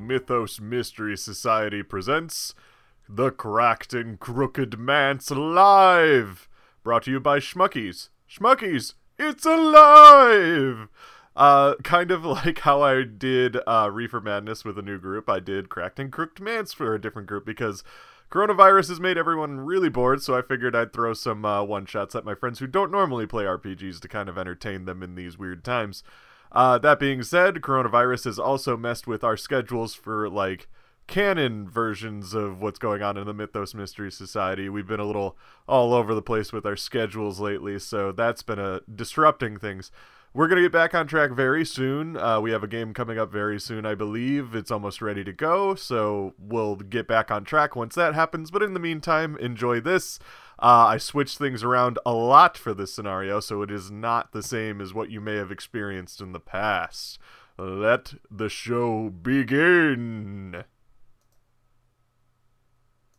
Mythos Mystery Society presents The Cracked and Crooked Manse Live! Brought to you by Schmuckies. Schmuckies, it's alive! Uh, kind of like how I did uh, Reefer Madness with a new group, I did Cracked and Crooked Manse for a different group because coronavirus has made everyone really bored, so I figured I'd throw some uh, one shots at my friends who don't normally play RPGs to kind of entertain them in these weird times. Uh, that being said, coronavirus has also messed with our schedules for like canon versions of what's going on in the Mythos Mystery Society. We've been a little all over the place with our schedules lately, so that's been a disrupting things. We're gonna get back on track very soon. Uh, we have a game coming up very soon, I believe. It's almost ready to go, so we'll get back on track once that happens. But in the meantime, enjoy this. Uh, I switched things around a lot for this scenario, so it is not the same as what you may have experienced in the past. Let the show begin.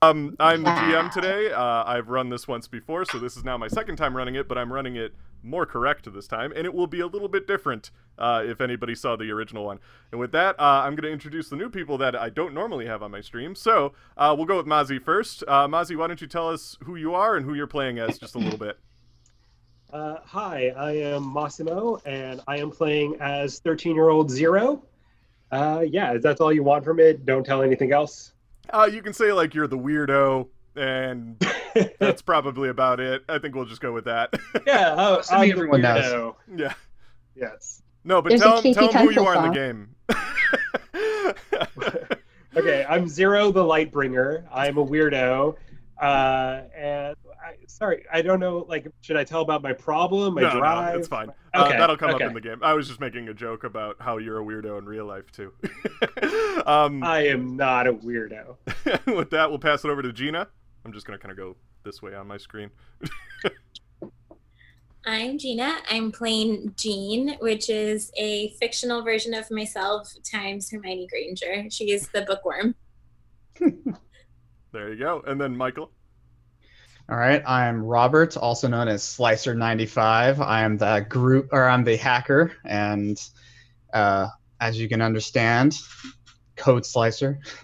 Um, I'm the GM today. Uh, I've run this once before, so this is now my second time running it, but I'm running it more correct this time, and it will be a little bit different uh, if anybody saw the original one. And with that, uh, I'm going to introduce the new people that I don't normally have on my stream. So uh, we'll go with Mazi first. Uh, Mazi, why don't you tell us who you are and who you're playing as just a little bit? Uh, hi, I am Massimo, and I am playing as 13 year old Zero. Uh, yeah, if that's all you want from it, don't tell anything else. Uh, you can say like you're the weirdo, and that's probably about it. I think we'll just go with that. yeah, oh, Most I'm me the everyone knows. yeah. Yes. No, but There's a tell, Kinky who you are in the game. Okay, I'm Zero the Lightbringer. I'm a weirdo. Uh, and I, sorry, I don't know. Like, should I tell about my problem, my no, drive? no, it's fine. Uh, Okay, that'll come up in the game. I was just making a joke about how you're a weirdo in real life too. um, I am not a weirdo. with that, we'll pass it over to Gina. I'm just gonna kind of go this way on my screen. I'm Gina. I'm playing Jean, which is a fictional version of myself times Hermione Granger. She is the bookworm. There you go. And then Michael. All right, I'm Robert, also known as Slicer95. I am the group, or I'm the hacker, and uh, as you can understand, Code Slicer.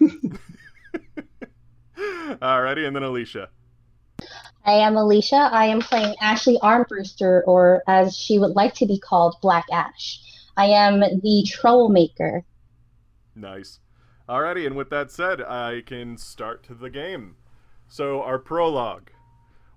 Alrighty, and then Alicia. I am Alicia. I am playing Ashley Armbruster, or as she would like to be called, Black Ash. I am the troublemaker. Nice. Alrighty, and with that said, I can start the game. So, our prologue.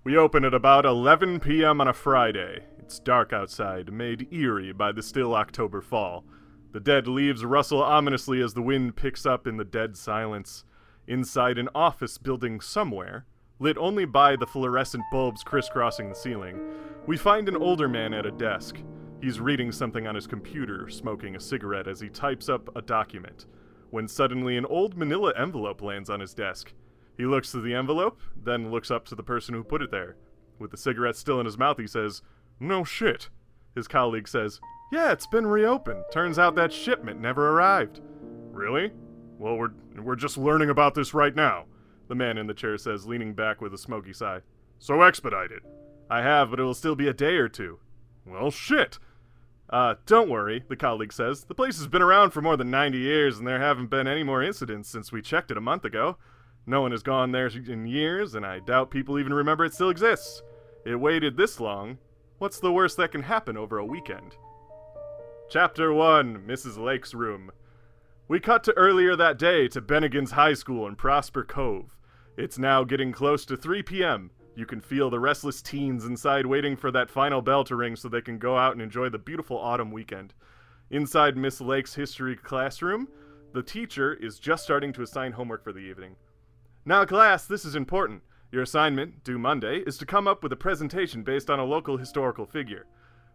We open at about 11 p.m. on a Friday. It's dark outside, made eerie by the still October fall. The dead leaves rustle ominously as the wind picks up in the dead silence. Inside an office building somewhere, lit only by the fluorescent bulbs crisscrossing the ceiling, we find an older man at a desk. He's reading something on his computer, smoking a cigarette as he types up a document when suddenly an old manila envelope lands on his desk. He looks to the envelope, then looks up to the person who put it there. With the cigarette still in his mouth, he says, No shit. His colleague says, Yeah, it's been reopened. Turns out that shipment never arrived. Really? Well, we're, we're just learning about this right now, the man in the chair says, leaning back with a smoky sigh. So expedite it. I have, but it will still be a day or two. Well, shit. Uh, don't worry, the colleague says. The place has been around for more than 90 years, and there haven't been any more incidents since we checked it a month ago. No one has gone there in years, and I doubt people even remember it still exists. It waited this long. What's the worst that can happen over a weekend? Chapter 1 Mrs. Lake's Room. We cut to earlier that day to Bennigan's High School in Prosper Cove. It's now getting close to 3 p.m. You can feel the restless teens inside waiting for that final bell to ring so they can go out and enjoy the beautiful autumn weekend. Inside Miss Lake's history classroom, the teacher is just starting to assign homework for the evening. Now, class, this is important. Your assignment, due Monday, is to come up with a presentation based on a local historical figure.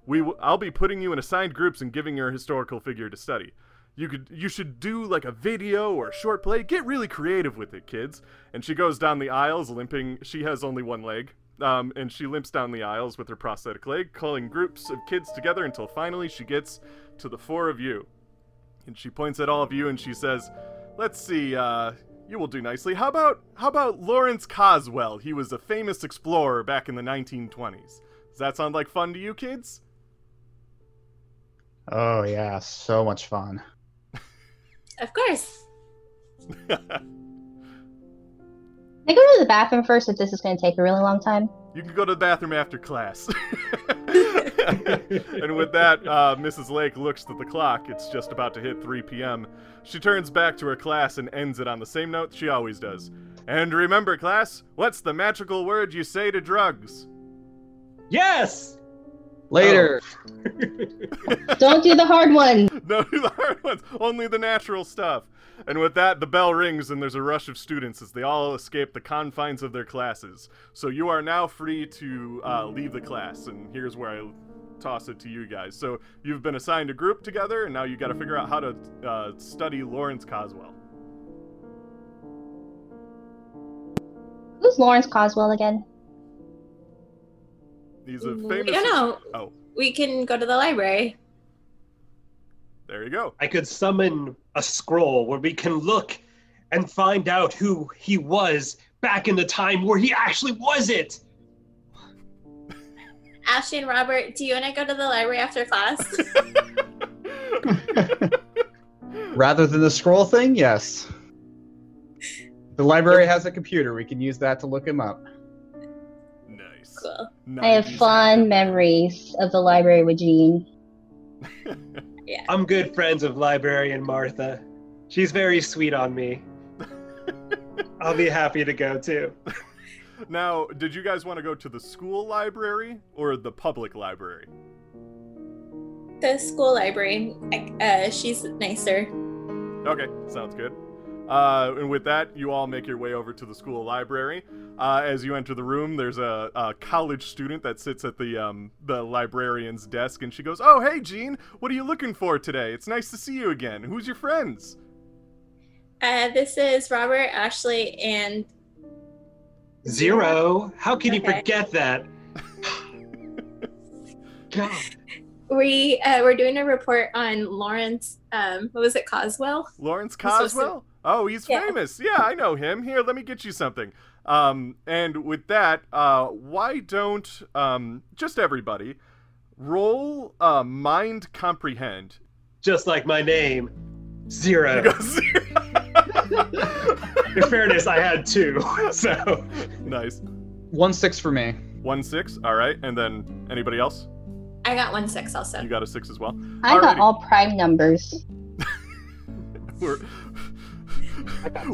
We w- I'll be putting you in assigned groups and giving your historical figure to study. You could you should do like a video or a short play. Get really creative with it, kids. And she goes down the aisles limping. She has only one leg. Um, and she limps down the aisles with her prosthetic leg, calling groups of kids together until finally she gets to the four of you. And she points at all of you and she says, "Let's see. Uh, you will do nicely. How about how about Lawrence Coswell? He was a famous explorer back in the 1920s. Does that sound like fun to you kids?" Oh yeah, so much fun. Of course. Can I go to the bathroom first if this is going to take a really long time? You can go to the bathroom after class. and with that, uh, Mrs. Lake looks at the clock. It's just about to hit 3 p.m. She turns back to her class and ends it on the same note she always does. And remember, class, what's the magical word you say to drugs? Yes. Later. Don't do the hard one. No, the hard ones. Only the natural stuff. And with that, the bell rings and there's a rush of students as they all escape the confines of their classes. So you are now free to uh, leave the class. And here's where I toss it to you guys. So you've been assigned a group together, and now you got to figure out how to uh, study Lawrence Coswell. Who's Lawrence Coswell again? He's a We famous. don't know. Oh, We can go to the library. there you go. I could summon a scroll where we can look and find out who he was back in the time where he actually was it. Ashley and Robert, do you want to go to the library after class? Rather than the scroll thing, yes. The library has a computer. We can use that to look him up. nice. cool. I have 90s. fond memories of the library with Jean. I'm good friends with librarian Martha. She's very sweet on me. I'll be happy to go too. Now, did you guys want to go to the school library or the public library? The school library. Uh, she's nicer. Okay, sounds good. Uh, and with that, you all make your way over to the school library. Uh, as you enter the room, there's a, a college student that sits at the um, the librarian's desk, and she goes, "Oh, hey, Jean, what are you looking for today? It's nice to see you again. Who's your friends?" Uh, this is Robert, Ashley, and Zero. How can you forget that? God. we uh, we're doing a report on Lawrence. Um, what was it, Coswell? Lawrence He's to- Coswell? Oh, he's Yeah. famous. Yeah, I know him. Here, let me get you something. Um, and with that, uh, why don't um, just everybody roll uh, mind comprehend? Just like my name, Zero. Because- In fairness, I had two. So nice. One six for me. One six. All right, and then anybody else? I got one six also. You got a six as well. I got all prime numbers. Were,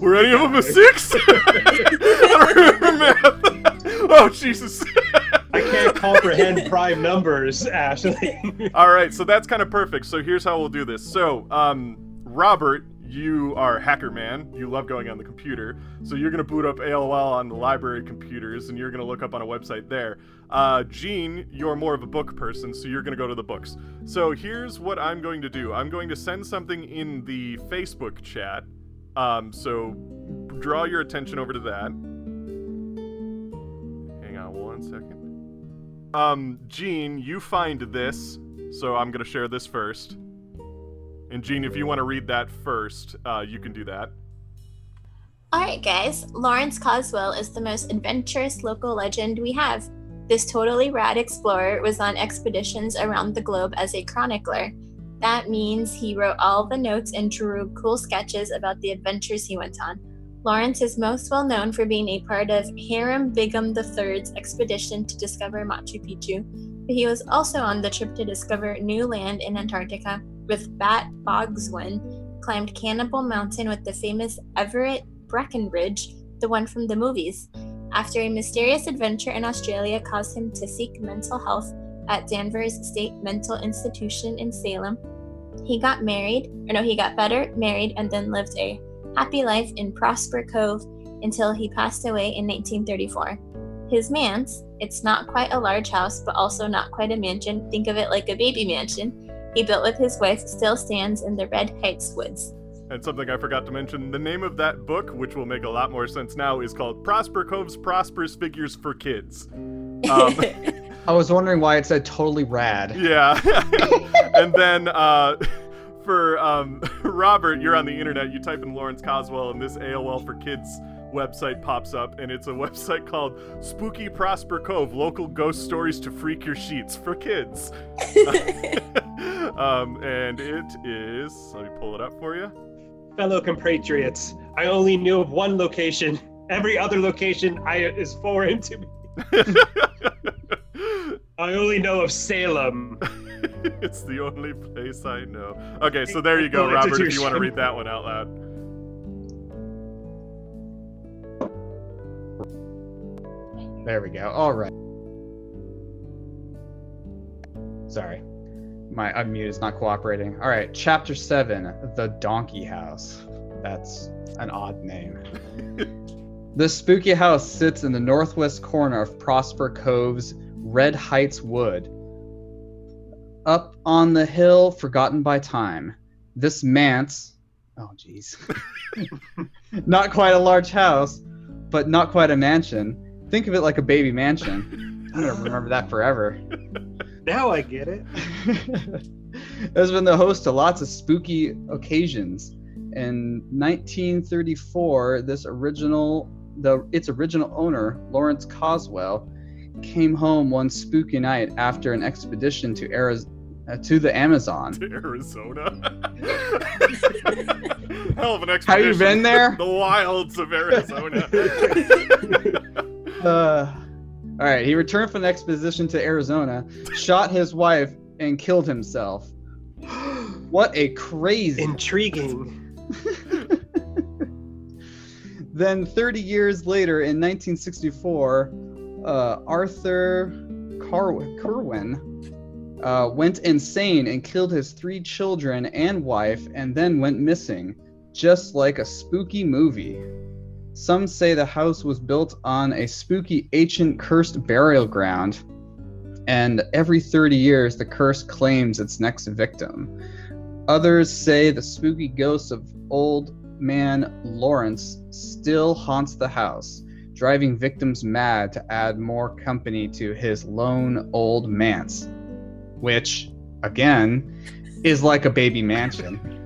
were any of them a six? I don't remember math. oh Jesus. I can't comprehend prime numbers, Ashley. All right, so that's kind of perfect. So here's how we'll do this. So, um, Robert, you are a hacker man. You love going on the computer. So you're gonna boot up AOL on the library computers, and you're gonna look up on a website there. Uh, Jean, you're more of a book person, so you're gonna go to the books. So here's what I'm going to do. I'm going to send something in the Facebook chat. Um, so draw your attention over to that. Hang on one second. Um, Jean, you find this, so I'm gonna share this first. And Jean, if you want to read that first, uh, you can do that. Alright, guys. Lawrence Coswell is the most adventurous local legend we have. This totally rad explorer was on expeditions around the globe as a chronicler. That means he wrote all the notes and drew cool sketches about the adventures he went on. Lawrence is most well known for being a part of Hiram Bingham III's expedition to discover Machu Picchu, but he was also on the trip to discover new land in Antarctica with Bat Bogswin, climbed Cannibal Mountain with the famous Everett Breckenridge, the one from the movies. After a mysterious adventure in Australia caused him to seek mental health at Danvers State Mental Institution in Salem, he got married, or no, he got better, married, and then lived a happy life in Prosper Cove until he passed away in 1934. His manse, it's not quite a large house, but also not quite a mansion, think of it like a baby mansion, he built with his wife, still stands in the Red Heights woods. and something I forgot to mention: the name of that book, which will make a lot more sense now, is called Prosper Cove's Prosperous Figures for Kids. Um, I was wondering why it said totally rad. Yeah. and then uh, for um, Robert, you're on the internet. You type in Lawrence Coswell, and this AOL for Kids website pops up, and it's a website called Spooky Prosper Cove Local Ghost Stories to Freak Your Sheets for Kids. um, and it is, let me pull it up for you. Fellow compatriots, I only knew of one location. Every other location I, is foreign to me. I only know of Salem. it's the only place I know. Okay, so there you go, Robert, if you want to read that one out loud. There we go. All right. Sorry. My unmute is not cooperating. All right, chapter 7 The Donkey House. That's an odd name. this spooky house sits in the northwest corner of Prosper Cove's Red Heights Wood. Up on the hill, forgotten by time. This manse, oh jeez, not quite a large house, but not quite a mansion. Think of it like a baby mansion. I'm gonna remember that forever. Now I get it. has been the host to lots of spooky occasions. In 1934, this original, the its original owner, Lawrence Coswell, came home one spooky night after an expedition to Arizona. Uh, to the Amazon. To Arizona. Hell of an expedition. Have you been there? The wilds of Arizona. Uh, all right, he returned from the expedition to Arizona, shot his wife, and killed himself. What a crazy. Intriguing. then 30 years later, in 1964, uh, Arthur Carwin, Kerwin uh, went insane and killed his three children and wife, and then went missing, just like a spooky movie. Some say the house was built on a spooky ancient cursed burial ground, and every 30 years the curse claims its next victim. Others say the spooky ghost of old man Lawrence still haunts the house, driving victims mad to add more company to his lone old manse, which, again, is like a baby mansion.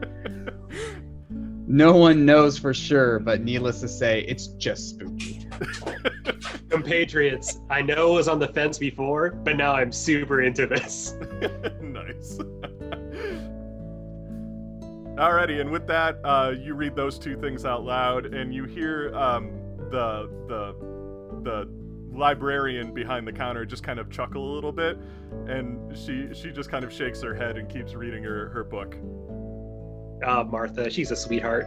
No one knows for sure, but needless to say, it's just spooky. Compatriots, I know it was on the fence before, but now I'm super into this. nice. Alrighty, and with that, uh, you read those two things out loud, and you hear um, the the the librarian behind the counter just kind of chuckle a little bit, and she she just kind of shakes her head and keeps reading her her book. Ah, Martha, she's a sweetheart.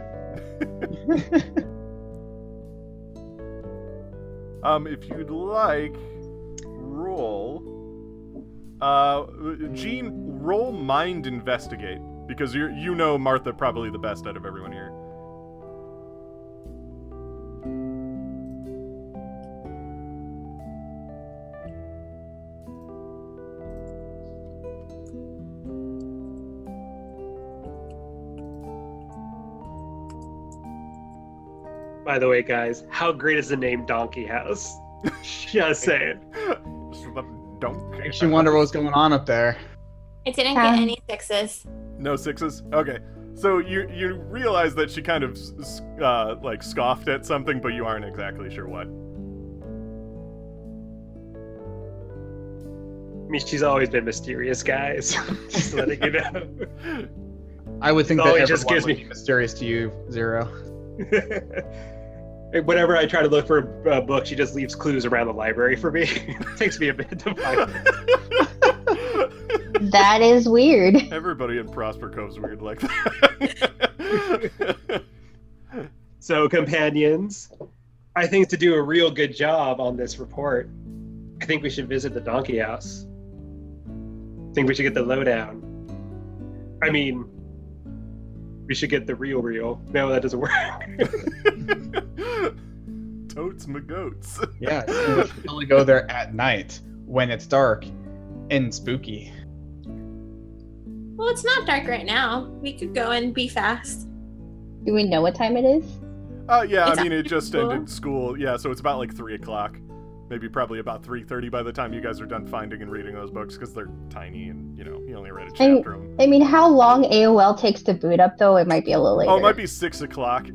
um, if you'd like, roll. Uh, Jean, roll mind investigate because you you know Martha probably the best out of everyone here. By the way, guys, how great is the name Donkey House? Just saying. Donkey. Makes you wonder what's going on up there. I didn't Um, get any sixes. No sixes. Okay, so you you realize that she kind of uh, like scoffed at something, but you aren't exactly sure what. I mean, she's always been mysterious, guys. just letting you know. I would think Oh, that it just gives me- mysterious to you, Zero. Whenever I try to look for a book, she just leaves clues around the library for me. it takes me a bit to find. That is weird. Everybody in Prosper Cove's weird like that. So, companions, I think to do a real good job on this report, I think we should visit the donkey house. I think we should get the lowdown. I mean, we should get the real real. No, that doesn't work. Totes my goats. Yeah, you should only go there at night when it's dark and spooky. Well, it's not dark right now. We could go and be fast. Do we know what time it is? Uh, yeah, It's I mean, it just school? ended school. Yeah, so it's about like three o'clock. Maybe probably about three thirty by the time you guys are done finding and reading those books because they're tiny and you know you only read a And- chapter of them. I mean, how long AOL takes to boot up, though? It might be a little later. Oh, it might be six o'clock.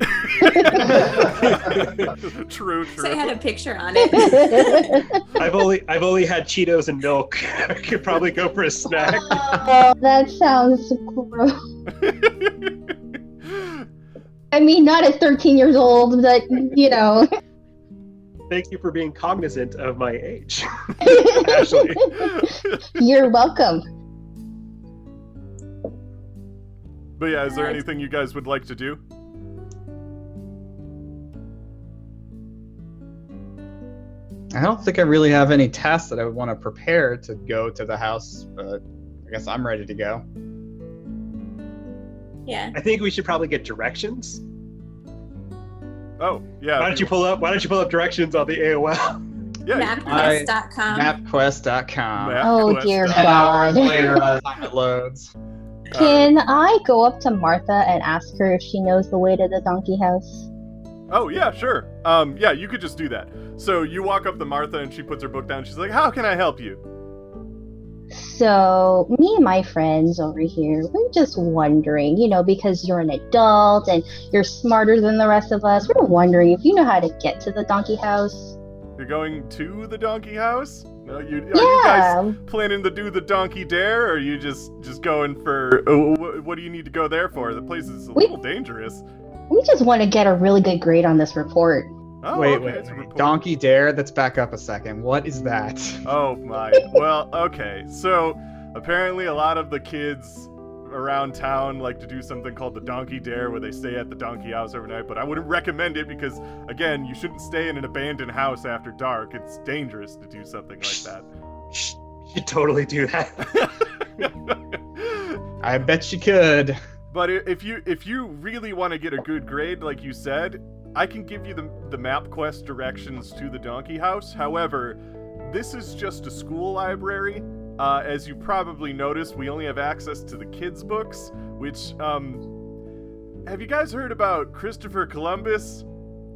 true, So i had a picture on it i've only I've only had Cheetos and milk. I could probably go for a snack. oh, that sounds gross. I mean, not at 13 years old, but you know. Thank you for being cognizant of my age, Ashley. You're welcome. but yeah, is there anything you guys would like to do? I don't think I really have any tasks that I would want to prepare to go to the house, but I guess I'm ready to go. Yeah. I think we should probably get directions. Oh, yeah. Why don't you pull up? Why don't you pull up directions on the AOL? Yeah, Mapquest.com. Mapquest.com. Oh, quest dear dot- Ten God. later, by the time it loads. Can I go up to Martha and ask her if she knows the way to the donkey house? Oh yeah, sure. Um, yeah, you could just do that. So you walk up to Martha and she puts her book down. She's like, "How can I help you?" So, me and my friends over here, we're just wondering, you know, because you're an adult and you're smarter than the rest of us, we're wondering if you know how to get to the donkey house. You're going to the donkey house? No, you are you guys Yeah. planning to do the donkey dare, or are you just just going for? Uh, what do you need to go there for? The place is a We- little dangerous. We just want to get a really good grade on this report. Oh, wait, okay, wait, wait. Donkey Dare? Let's back up a second. What is that? Oh my. Well, okay. So apparently, a lot of the kids around town like to do something called the Donkey Dare, where they stay at the Donkey House overnight. But I wouldn't recommend it because, again, you shouldn't stay in an abandoned house after dark. It's dangerous to do something like that. Shh, you totally do that. I bet you could. But if you if you really want to get a good grade, like you said, I can give you the the map quest directions to the Donkey House. However, this is just a school library. Uh, as you probably noticed, we only have access to the kids' books. Which, um, have you guys heard about Christopher Columbus?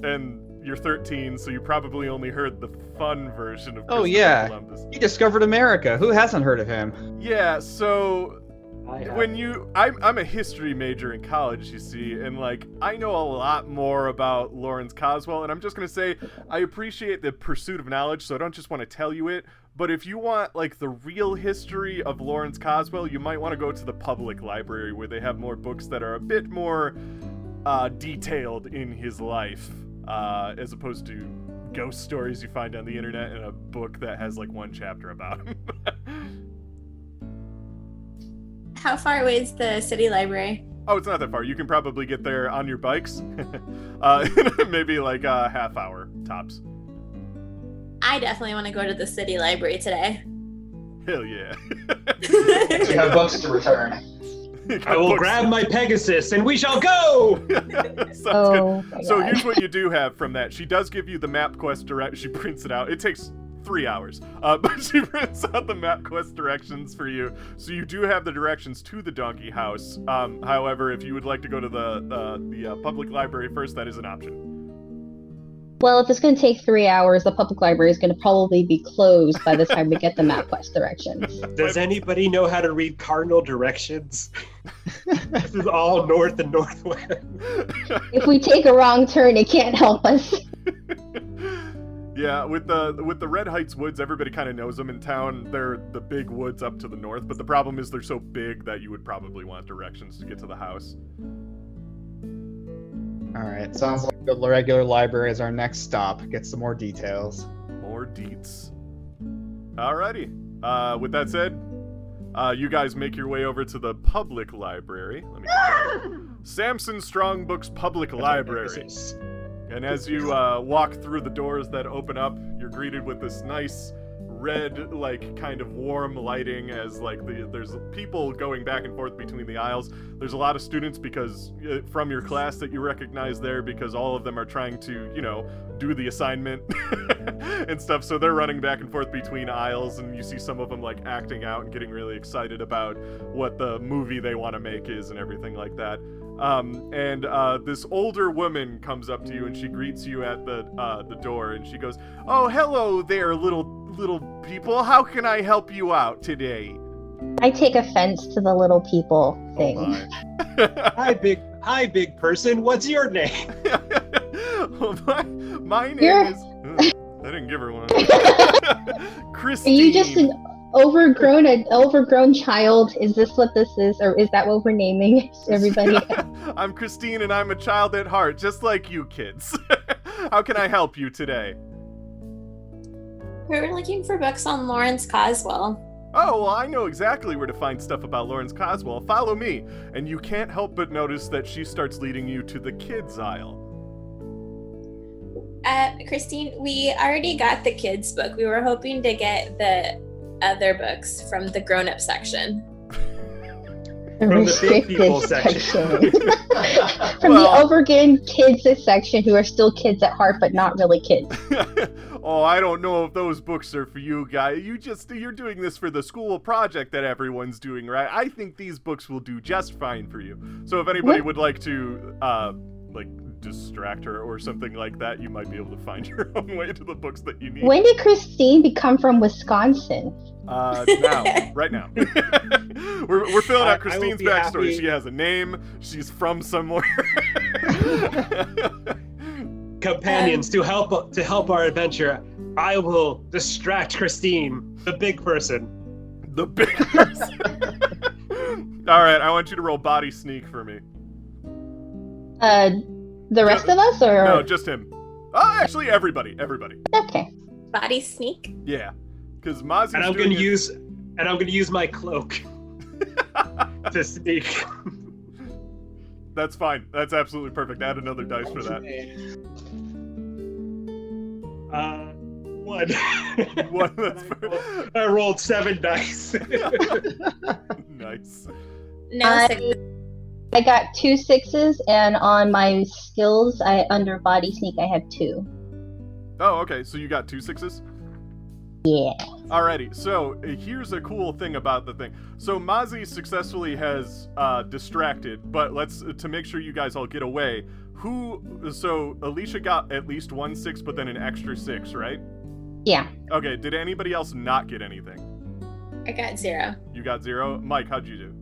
And you're 13, so you probably only heard the fun version of Oh, yeah. Columbus. He discovered America. Who hasn't heard of him? Yeah, so I when you I'm I'm a history major in college, you see, and like I know a lot more about Lawrence Coswell, and I'm just gonna say I appreciate the pursuit of knowledge, so I don't just want to tell you it. But if you want like the real history of Lawrence Coswell, you might want to go to the public library where they have more books that are a bit more uh, detailed in his life, uh, as opposed to ghost stories you find on the internet in a book that has like one chapter about him. How far away is the city library? Oh, it's not that far. You can probably get there on your bikes. uh, maybe like a half hour tops. I definitely want to go to the city library today. Hell yeah. You have books to return. I will grab my Pegasus and we shall go. Oh So here's what you do have from that. She does give you the map quest direct. She prints it out. It takes three hours, uh, but she prints out the map quest directions for you. So you do have the directions to the donkey house. Um, however, if you would like to go to the uh, the uh, public library first, that is an option. Well, if it's going to take three hours, the public library is going to probably be closed by the time we get the map quest directions. Does anybody know how to read cardinal directions? this is all north and northwest. If we take a wrong turn, it can't help us. Yeah, with the with the Red Heights woods, everybody kind of knows them in town. They're the big woods up to the north, but the problem is they're so big that you would probably want directions to get to the house. All right, sounds like the regular library is our next stop. Get some more details. More deets. Alrighty. Uh, with that said, uh, you guys make your way over to the public library. Let me. Samson Strongbooks Public Library. And as you uh, walk through the doors that open up, you're greeted with this nice red, like kind of warm lighting. As like the, there's people going back and forth between the aisles. There's a lot of students because uh, from your class that you recognize there because all of them are trying to, you know, do the assignment. and stuff. So they're running back and forth between aisles, and you see some of them like acting out and getting really excited about what the movie they want to make is and everything like that. Um, and uh, this older woman comes up to you and she greets you at the uh, the door, and she goes, "Oh, hello there, little little people. How can I help you out today?" I take offense to the little people thing. Oh. Hi, big. Hi, big person. What's your name? Well, my, my name You're- is. I didn't give her one. Are you just an overgrown, an overgrown child? Is this what this is, or is that what we're naming everybody? I'm Christine, and I'm a child at heart, just like you kids. How can I help you today? We were looking for books on Lawrence Coswell. Oh, well, I know exactly where to find stuff about Lawrence Coswell. Follow me. And you can't help but notice that she starts leading you to the kids' aisle. Uh, Christine, we already got the kids' book. We were hoping to get the other books from the grown-up section. From the big restricted people section. From Well- the overgrown kids section, who are still kids at heart, but not really kids. oh, I don't know if those books are for you, guy. You just you're doing this for the school project that everyone's doing, right? I think these books will do just fine for you. So if anybody What? would like to uh like distract her or something like that, you might be able to find your own way to the books that you need. When did Christine become from Wisconsin? Uh, now, right now. we're, we're filling I- I out Christine's backstory. happy- She has a name. She's from somewhere. Companions to help to help our adventure. I will distract Christine, the big person. the big person. All right, I want you to roll body sneak for me. Uh, the rest of us, or No, just him. Oh, actually, everybody, everybody. okay? Body sneak. Yeah, because Mozzie's And I'm doing gonna it- use and I'm gonna use my cloak to sneak. That's fine. That's absolutely perfect. Add another dice for that. Uh, one. One. That's per- I rolled seven dice. nice. No I- six. I got two sixes, and on my skills, I under body sneak, I have two. Oh, okay. So you got two sixes. Yeah. Alrighty, so uh, here's a cool thing about the thing. So Mozzie successfully has uh, distracted, but let's uh, to make sure you guys all get away. Who? So Alicia got at least one six, but then an extra six, right? Yeah. Okay. Did anybody else not get anything? I got zero. You got zero. Mike, how'd you do?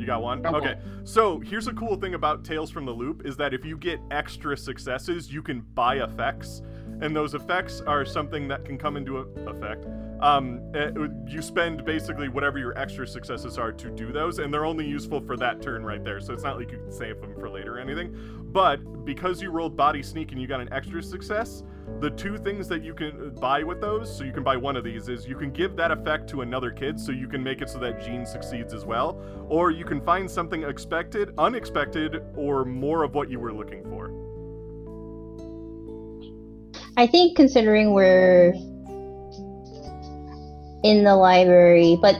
You got one? Got one. Okay. So here's a cool thing about Tales from the Loop is that if you get extra successes, you can buy effects. And those effects are something that can come into a- effect. Um, eh, you spend basically whatever your extra successes are to do those, and they're only useful for that turn right there. So it's not like you can save them for later or anything. But because you rolled body sneak and you got an extra success, the two things that you can uh, buy with those, so you can buy one of these, is you can give that effect to another kid, so you can make it so that Jean succeeds as well, or you can find something expected, unexpected, or more of what you were looking for. I think considering we're in the library, but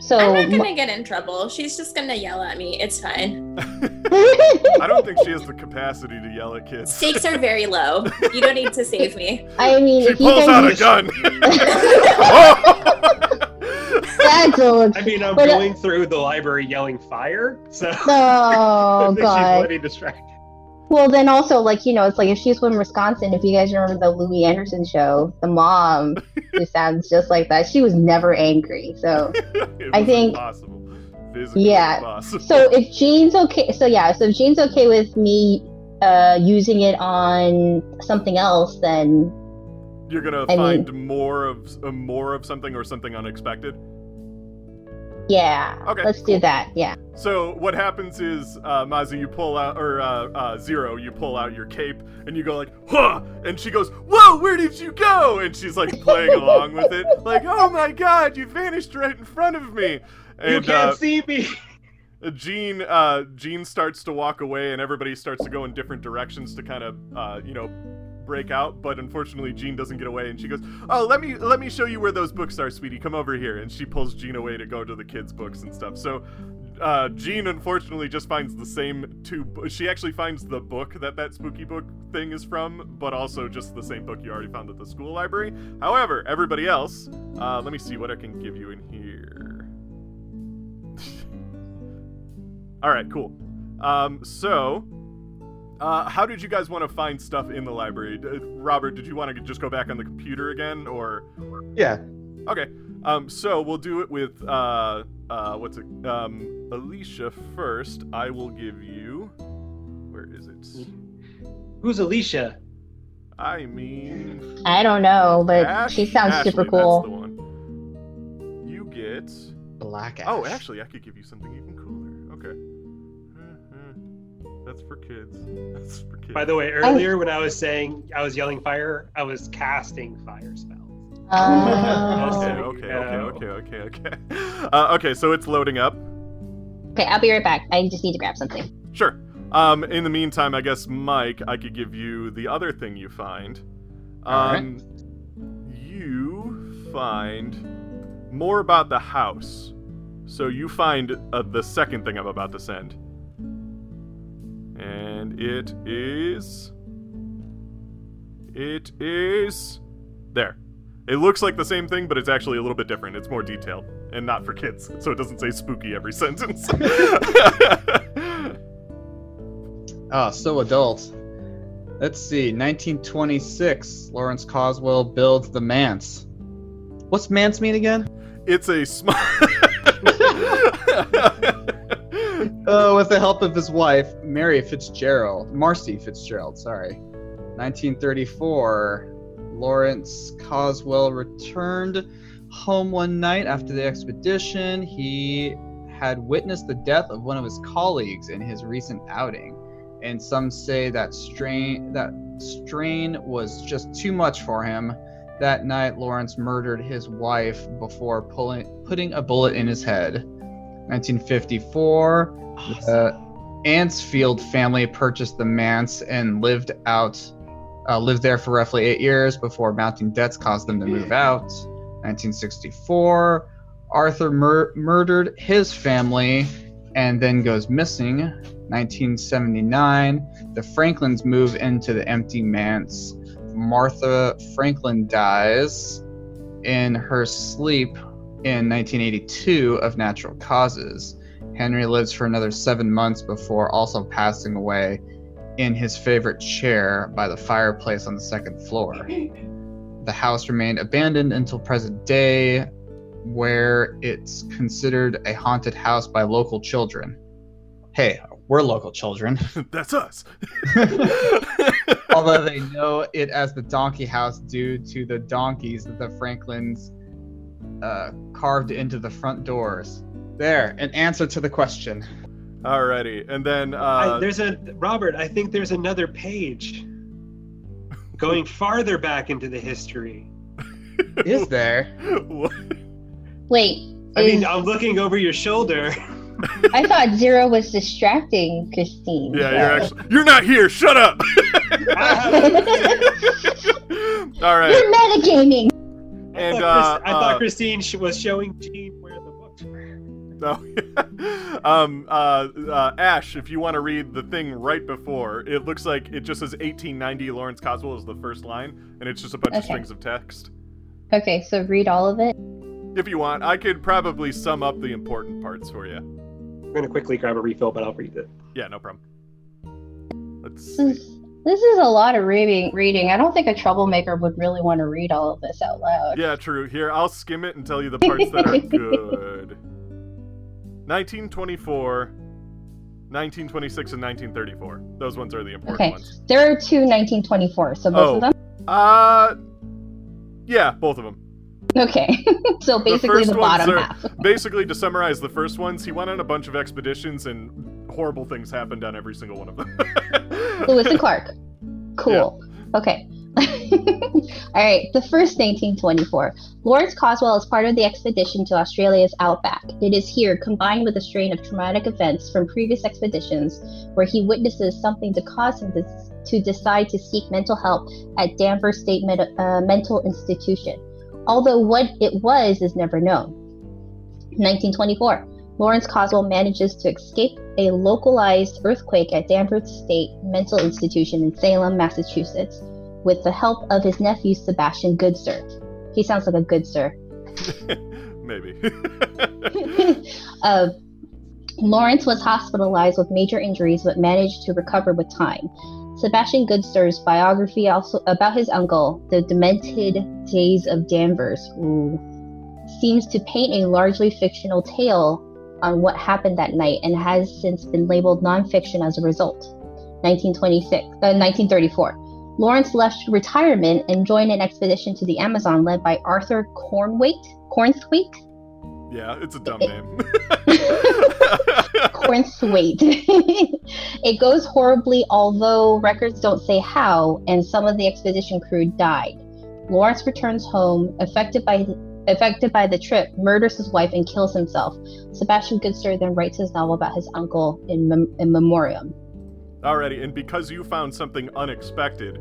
so I'm not gonna get in trouble. She's just gonna yell at me. It's fine. I don't think she has the capacity to yell at kids. Stakes are very low. You don't need to save me. I mean, She if you pulls out a guys, gun. that's a I mean, I'm But, uh, going through the library yelling fire, so oh I think she's god. already distracted. Well, then also like you know, it's like if she's from Wisconsin. If you guys remember the Louie Anderson show, the mom who sounds just like that. She was never angry. So I think-. Yeah. impossible. so if Jean's okay, so yeah, so if Jean's okay with me uh using it on something else, then You're gonna I find more of uh, more of something or something unexpected. Yeah, Okay, let's cool. do that. Yeah. So what happens is, uh, Mazi, you pull out, or uh, uh, Zero, you pull out your cape, and you go like, "Huh!" And she goes, "Whoa, where did you go?" And she's like playing along with it, like, "Oh my God, you vanished right in front of me." And you can't uh, see me. Jean, uh, Jean starts to walk away, and everybody starts to go in different directions to kind of, uh, you know, break out. But unfortunately, Jean doesn't get away, and she goes, "Oh, let me let me show you where those books are, sweetie. Come over here." And she pulls Jean away to go to the kids' books and stuff. So, uh, Jean unfortunately just finds the same two. She actually finds the book that that spooky book thing is from, but also just the same book you already found at the school library. However, everybody else, uh, let me see what I can give you in here. All right, cool. Um, so, uh, how did you guys want to find stuff in the library? D- Robert, did you want to just go back on the computer again, or? Yeah. Okay. Um, so we'll do it with uh, uh, what's it? Um, Alicia first. I will give you. Where is it? Who's Alicia? I mean, I don't know, but Ash- she sounds Ashley, super That's cool. the one. You get. Black Ash. Oh, actually, I could give you something even cooler. Okay. That's for kids. That's for kids. By the way, earlier when I was saying I was yelling fire, I was casting fire spells. Oh. Okay, okay, okay, okay, okay, okay. Uh, okay, so it's loading up. okay, I'll be right back. I just need to grab something. Sure. Um, in the meantime, I guess Mike, I could give you the other thing you find. All right. Um, you find more about the house. So you find uh, the second thing I'm about to send, and it is. It is there. It looks like the same thing, but it's actually a little bit different. It's more detailed and not for kids, so it doesn't say spooky every sentence. Oh, so adult. Let's see. 1926. Lawrence Coswell builds the manse. What's manse mean again? it's a small. Oh, with the help of his wife, Mary Fitzgerald. Marcy Fitzgerald, sorry. 1934. Lawrence Coswell returned home one night after the expedition. He had witnessed the death of one of his colleagues in his recent outing, and some say that strain that strain was just too much for him. That night, Lawrence murdered his wife before pulling putting a bullet in his head. 1954, the Ansfield family purchased the manse and lived out, uh, lived there for roughly eight years before mounting debts caused them to move out. 1964, Arthur mur- murdered his family and then goes missing. 1979, the Franklins move into the empty manse. Martha Franklin dies in her sleep in 1982 of natural causes. Henry lives for another seven months before also passing away in his favorite chair by the fireplace on the second floor. The house remained abandoned until present day, where it's considered a haunted house by local children. Hey, we're local children. That's us. Although they know it as the donkey house due to the donkeys that the Franklins uh, carved into the front doors. There, an answer to the question. Alrighty, and then I, uh, there's a Robert. I think there's another page going farther back into the history. Is there? what? Wait, I mean, I'm looking over your shoulder. I thought Zero was distracting Christine. Yeah, you're actually you're not here. Shut up. All right, You're metagaming. I and thought, uh, Chris- I thought uh, Christine was showing Jean No. um, uh, uh, Ash, if you want to read the thing right before, it looks like it just says 1890 Lawrence Coswell is the first line, and it's just a bunch of strings of text. Okay, so read all of it. If you want, I could probably sum up the important parts for you. I'm gonna quickly grab a refill, but I'll read it. Yeah, no problem. Let's This see. is, this is a lot of reading. Reading. I don't think a troublemaker would really want to read all of this out loud. Yeah, true. Here, I'll skim it and tell you the parts that are good. 1924, 1926, and 1934. Those ones are the important Okay. ones. There are two 1924, so both Oh. of them. Uh, yeah, both of them. Okay, so basically the ones bottom are- half. Basically, to summarize the first ones, he went on a bunch of expeditions and horrible things happened on every single one of them. Lewis and Clark. Cool. Okay. All right. The first 1924. Lawrence Coswell is part of the expedition to Australia's outback. It is here, combined with a strain of traumatic events from previous expeditions, where he witnesses something to cause him to, to decide to seek mental help at Danvers State Med- uh, Mental Institution. Although what it was is never known. 1924. Lawrence Coswell manages to escape a localized earthquake at Danvers State Mental Institution in Salem, Massachusetts, with the help of his nephew Sebastian Goodsir. He sounds like a good sir. Maybe. uh, Lawrence was hospitalized with major injuries but managed to recover with time. Sebastian Goodsir's biography also about his uncle, The Demented Days of Danvers, ooh, seems to paint a largely fictional tale on what happened that night and has since been labeled nonfiction as a result. 1926, uh, 1934. Lawrence left retirement and joined an expedition to the Amazon led by Arthur Cornwaite. Cornthwaite? yeah, it's a dumb name. Cornthwaite. it goes horribly, although records don't say how, and some of the expedition crew died. Lawrence returns home, affected by affected by the trip, murders his wife and kills himself. Sebastian Goodsir then writes his novel about his uncle in, mem- in memoriam. Alrighty, and because you found something unexpected,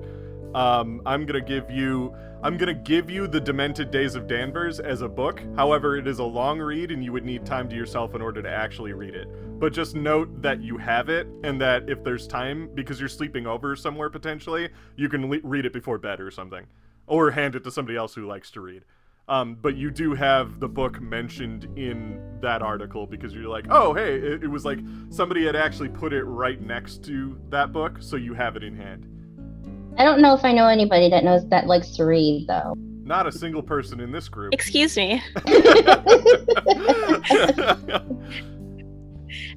um, I'm gonna give you I'm gonna give you the Demented Days of Danvers as a book. However, it is a long read, and you would need time to yourself in order to actually read it. But just note that you have it, and that if there's time, because you're sleeping over somewhere potentially, you can le- read it before bed or something, or hand it to somebody else who likes to read. Um, but you do have the book mentioned in that article because you're like, oh, hey, it, it was like somebody had actually put it right next to that book, so you have it in hand. I don't know if I know anybody that knows that likes to read though. Not a single person in this group. Excuse me.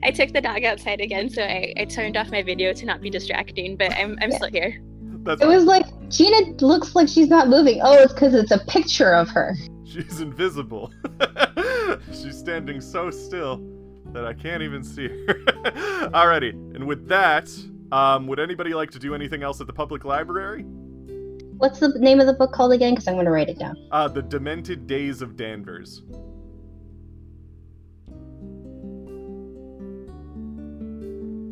I took the dog outside again, so I, I turned off my video to not be distracting, but I'm, I'm Yeah. still here. That's It was like Gina looks like she's not moving. Oh, it's because it's a picture of her. She's invisible. She's standing so still that I can't even see her. Alrighty, and with that, um, would anybody like to do anything else at the public library? What's the name of the book called again? Because I'm going to write it down. Uh, the Demented Days of Danvers.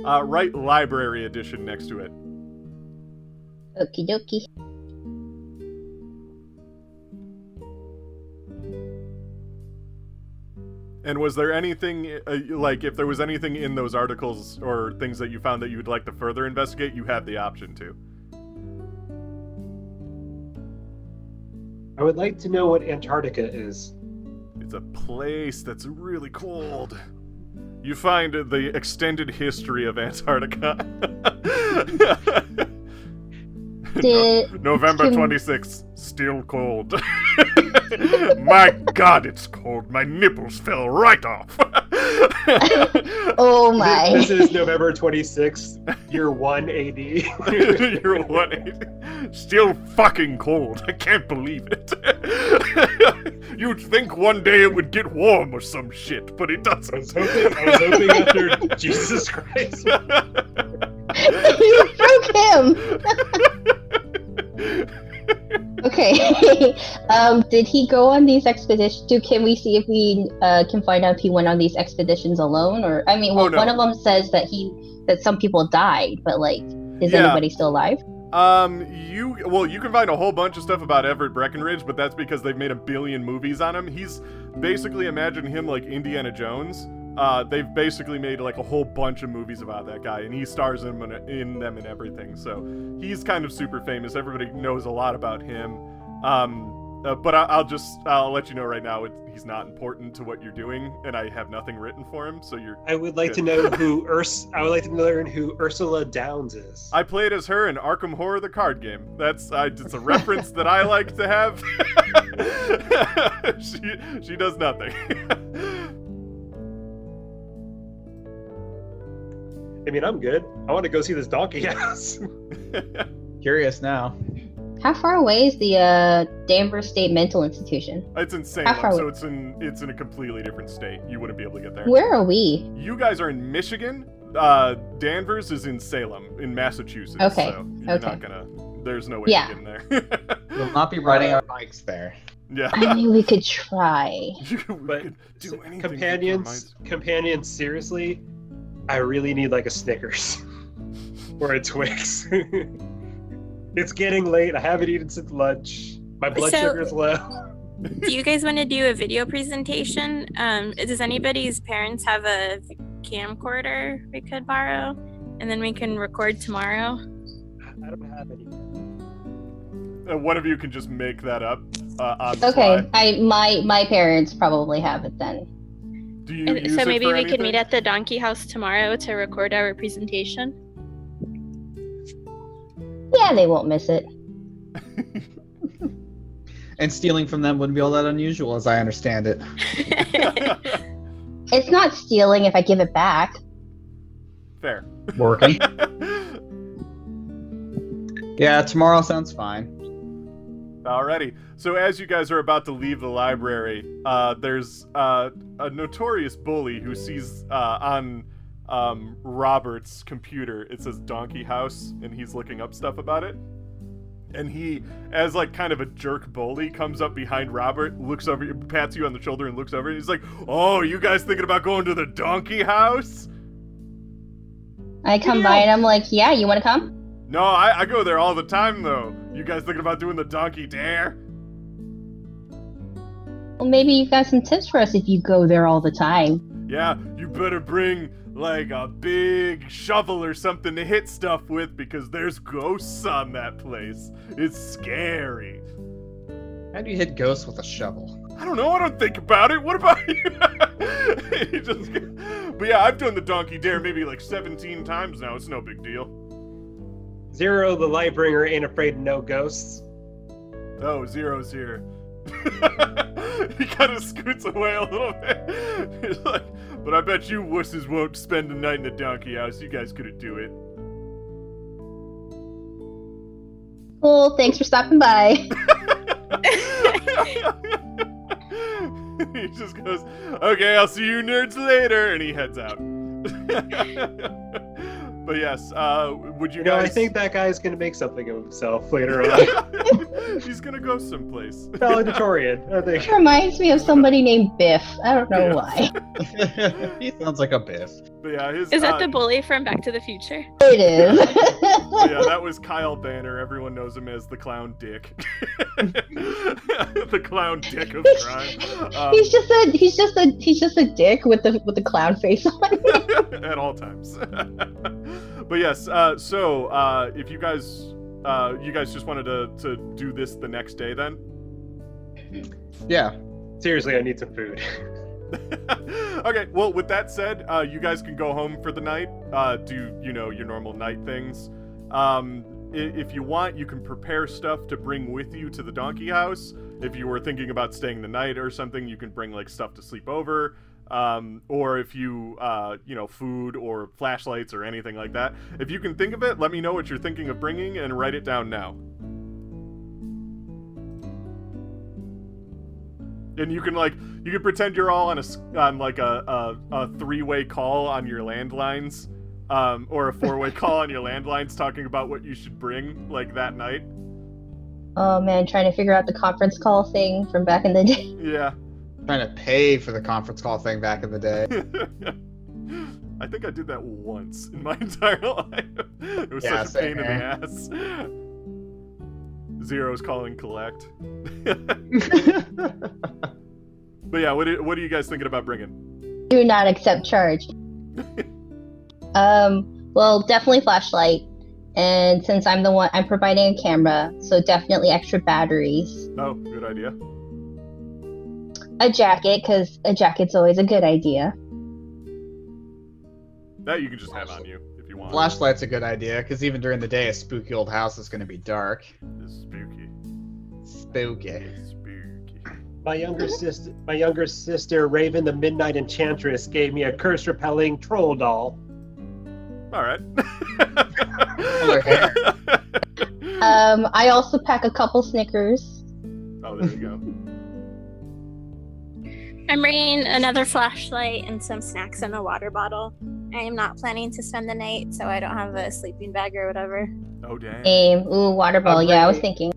Uh, write library edition next to it. Okie dokie. And was there anything, uh, like, if there was anything in those articles or things that you found that you would like to further investigate, you have the option to. I would like to know what Antarctica is. It's a place that's really cold. You find the extended history of Antarctica. Did November can- 26th, still cold. My god, it's cold. My nipples fell right off. oh my. This is November 26th, year 1 AD. You're 180. Still fucking cold. I can't believe it. You'd think one day it would get warm or some shit, but it I was doesn't. hoping, I was hoping after Jesus Christ. you broke him. Okay. um, did he go on these expeditions? Do can we see if we uh, can find out if he went on these expeditions alone, or I mean, well, Oh, no. one of them says that he that some people died, but like, is Yeah. anybody still alive? Um, you well, you can find a whole bunch of stuff about Everett Breckenridge, but that's because they've made a billion movies on him. He's basically imagine him like Indiana Jones. Uh, they've basically made like a whole bunch of movies about that guy, and he stars in, them- in them and everything. So he's kind of super famous. Everybody knows a lot about him. Um, uh, but I, I'll just I'll let you know right now, it, he's not important to what you're doing, and I have nothing written for him. So you're I would like to know who Urs. I would like to learn who Ursula Downs is. I played as her in Arkham Horror the card game. That's I, it's a reference that I like to have. she she does nothing. I mean, I'm good. I want to go see this donkey house. Curious now. How far away is the uh, Danvers State Mental Institution? it's insane. How far So away? it's in it's in a completely different state. You wouldn't be able to get there. Where are we? You guys are in Michigan. Uh, Danvers is in Salem, in Massachusetts. Okay, So you're okay. not gonna. There's no way Yeah. to get in there. We'll not be riding our bikes there. yeah. I mean, we could try. we But could do anything. to keep our companions, companions. Seriously, I really need like a Snickers or a Twix. it's getting late. I haven't eaten since lunch. My blood So- sugar's low. do you guys want to do a video presentation? Um, does anybody's parents have a camcorder we could borrow, and then we can record tomorrow? I don't have any. Uh, one of you can just make that up uh, Okay, fly. I my my parents probably have it then. Do you And use so it maybe for we could anything? meet at the Donkey House tomorrow to record our presentation. Yeah, they won't miss it. And stealing from them wouldn't be all that unusual, as I understand it. It's not stealing if I give it back. Fair. Working. yeah, tomorrow sounds fine. Alrighty. So as you guys are about to leave the library, uh, there's uh, a notorious bully who sees uh, on um, Robert's computer it says Donkey House, and he's looking up stuff about it. And he, as like kind of a jerk bully, comes up behind Robert, looks over, pats you on the shoulder, and looks over, and he's like, "Oh, you guys thinking about going to the Donkey House?" I come by and I'm like, yeah, you want to come? No, I, I go there all the time though. You guys thinking about doing the Donkey Dare? Well, maybe you've got some tips for us if you go there all the time. Yeah, you better bring like a big shovel or something to hit stuff with because there's ghosts on that place. It's scary. How do you hit ghosts with a shovel? I don't know. I don't think about it. What about you? You just- but yeah, I've done the donkey dare maybe like 17 times now. It's no big deal. Zero, the Lightbringer, ain't afraid of no ghosts. Oh, zero's here. he kind of scoots away a little bit. He's like, but I bet you wusses won't spend the night in the donkey house. You guys couldn't do it. Cool, thanks for stopping by. he just goes, "Okay, I'll see you nerds later," and he heads out. But yes, uh, would you You know, I think that guy's gonna make something of himself later on. He's gonna go someplace. Valedictorian, I think. It reminds me of somebody named Biff. I don't know Yeah. why. he sounds like a biff. But yeah, his Is that uh, the bully from Back to the Future? It is. but yeah, that was Kyle Banner. Everyone knows him as the Clown Dick. the Clown Dick of crime. Um, he's just a he's just a he's just a dick with the with the clown face on. at all times. but yes, uh, so uh, if you guys, uh, you guys just wanted to to do this the next day, then. Yeah. Seriously, I need some food. okay. Well, with that said, uh, you guys can go home for the night. Uh, do you know your normal night things? Um, if you want, you can prepare stuff to bring with you to the donkey house. If you were thinking about staying the night or something, you can bring like stuff to sleep over. Um, or if you, uh, you know, food or flashlights or anything like that. If you can think of it, let me know what you're thinking of bringing and write it down now. And you can like you can pretend you're all on a on like a a, a three way call on your landlines, um, or a four way call on your landlines, talking about what you should bring like that night. oh man, trying to figure out the conference call thing from back in the day. Yeah. Trying to pay for the conference call thing back in the day. I think I did that once in my entire life. It was Yeah, such a pain in the ass. Zero's calling collect. But yeah, what do, what are you guys thinking about bringing? Do not accept charge. um, well, definitely flashlight. And since I'm the one, I'm providing a camera, so definitely extra batteries. Oh, good idea. A jacket, because a jacket's always a good idea. That you can just have on you if you want. Flashlight's a good idea, because even during the day, a spooky old house is going to be dark. It's spooky. Spooky. It's spooky. My younger sister, my younger sister, Raven the Midnight Enchantress, gave me a curse repelling troll doll. All right. Um, I also pack a couple Snickers. oh, there you go. I'm bringing another flashlight and some snacks and a water bottle. I am not planning to spend the night, so I don't have a sleeping bag or whatever. Oh, damn. Aim. Ooh, water bottle. Yeah, I was thinking.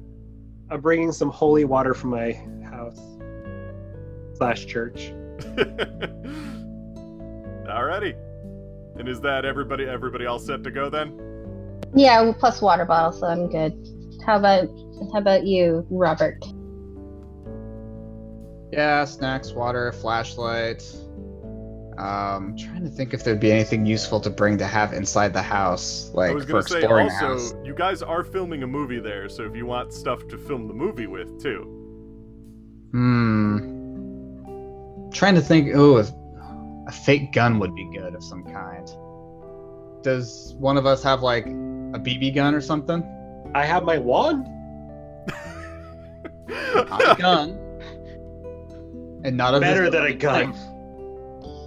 I'm bringing some holy water from my house slash church. Alrighty. And is that everybody? Everybody all set to go then? Yeah, well, plus water bottle, so I'm good. How about how about you, Robert? Yeah, snacks, water, flashlight. Um, trying to think if there'd be anything useful to bring to have inside the house, like I was for gonna say exploring the also, house. you guys are filming a movie there, so if you want stuff to film the movie with too. Hmm. Trying to think. Oh, a, a fake gun would be good of some kind. Does one of us have like a BB gun or something? I have my wand. Not a gun. And not a Better visible than a gun. thing.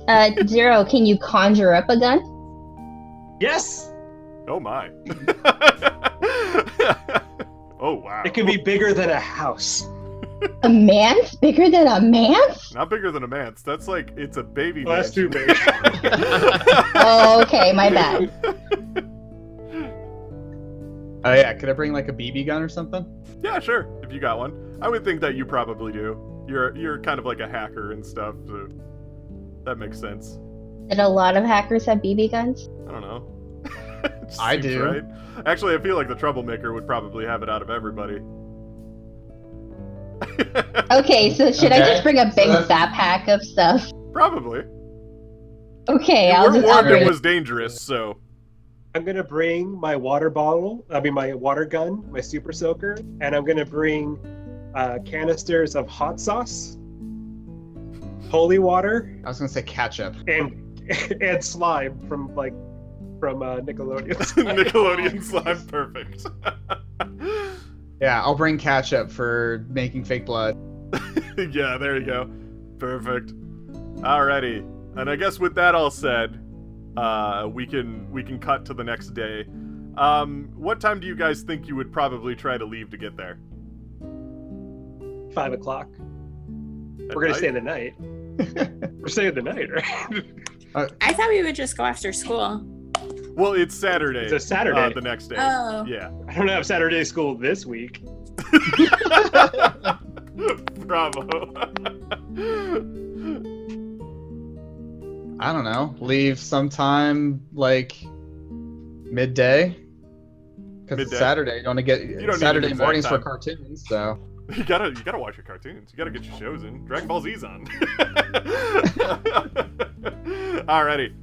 Uh, Zero, can you conjure up a gun? Yes, oh my. oh wow. it can be bigger than a house. A man's bigger than a man's? Not bigger than a man's. That's like it's a baby. Well, that's too mansion. big. Oh, okay, my bad. Oh yeah, could I bring like a BB gun or something? yeah, sure. If you got one, I would think that you probably do. You're you're kind of like a hacker and stuff, so that makes sense. Did a lot of hackers have BB guns? I don't know. I do. Right. Actually, I feel like the troublemaker would probably have it out of everybody. Okay, so should I just bring a big So that's- zap pack of stuff? probably. Okay, I'll just I'll warned bring it it. was dangerous, so I'm gonna bring my water bottle. I mean, my water gun, my super soaker, and I'm gonna bring uh, canisters of hot sauce, holy water, I was gonna say ketchup. and and slime from like from uh, Nickelodeon. Nickelodeon slime perfect. Yeah, I'll bring ketchup for making fake blood. yeah, there you go. Perfect. Alrighty. And I guess with that all said, uh, we can we can cut to the next day. Um, what time do you guys think you would probably try to leave to get there? Five o'clock. At We're gonna night? stay the night. We're staying the night, right? I thought we would just go after school. Well, it's Saturday. It's a Saturday. Uh, the next day. Oh. Yeah. I don't have Saturday school this week. Bravo. I don't know. Leave sometime like midday. Because it's Saturday. You don't wanna get don't need Saturday exact mornings for cartoons, so you gotta you gotta watch your cartoons. You gotta get your shows in. Dragon Ball Z's on. Alrighty.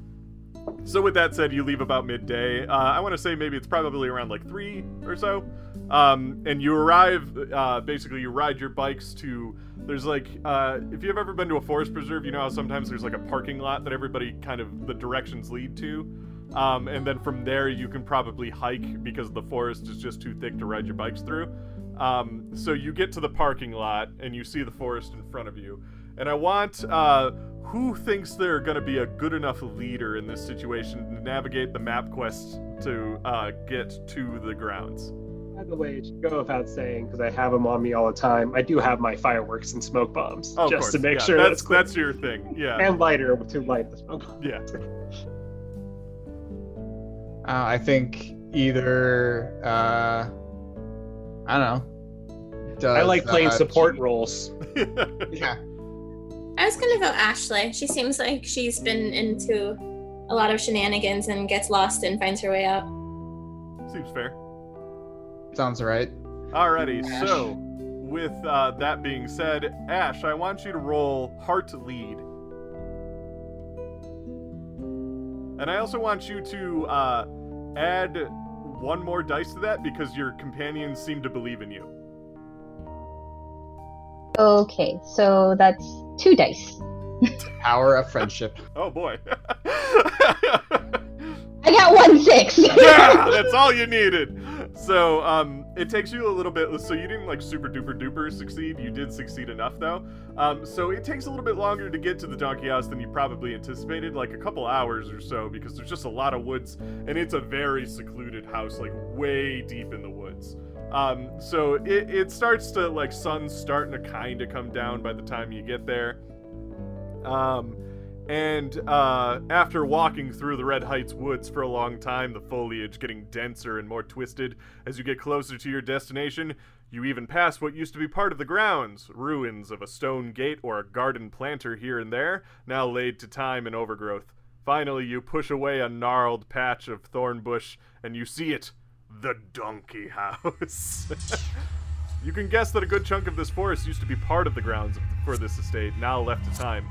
So with that said, you leave about midday. Uh, I want to say maybe it's probably around like three or so. Um, and you arrive. Uh, basically, you ride your bikes to. There's like, uh, if you've ever been to a forest preserve, you know how sometimes there's like a parking lot that everybody kind of the directions lead to. Um, and then from there, you can probably hike because the forest is just too thick to ride your bikes through. Um, so you get to the parking lot and you see the forest in front of you. And I want uh, who thinks they're going to be a good enough leader in this situation to navigate the map quest to uh, get to the grounds. By the way, it should go without saying because I have them on me all the time. I do have my fireworks and smoke bombs Oh, just course. to make yeah, sure that's that's that's your thing. Yeah, and lighter to light the smoke bomb. yeah. uh, I think either uh I don't know. Does, I like playing uh, support G- roles. Yeah. I was gonna vote Ashley. She seems like she's been into a lot of shenanigans and gets lost and finds her way out. Seems fair. Sounds right. Alrighty, Ash. so with uh, that being said, Ash, I want you to roll heart to lead. And I also want you to uh, add one more dice to that because your companions seem to believe in you. Okay, so that's two dice. Power of friendship. Oh boy. I got one six. yeah, that's all you needed. So, um, it takes you a little bit. So you didn't like super duper duper succeed. You did succeed enough though. Um, so it takes a little bit longer to get to the donkey house than you probably anticipated, like a couple hours or so, because there's just a lot of woods, and it's a very secluded house, like way deep in the woods. Um, so it, it starts to like sun's starting to kind of come down by the time you get there. Um, and uh, after walking through the Red Heights woods for a long time, the foliage getting denser and more twisted as you get closer to your destination, you even pass what used to be part of the grounds ruins of a stone gate or a garden planter here and there, now laid to time and overgrowth. Finally, you push away a gnarled patch of thorn bush and you see it the donkey house. You can guess that a good chunk of this forest used to be part of the grounds for this estate, now left to time.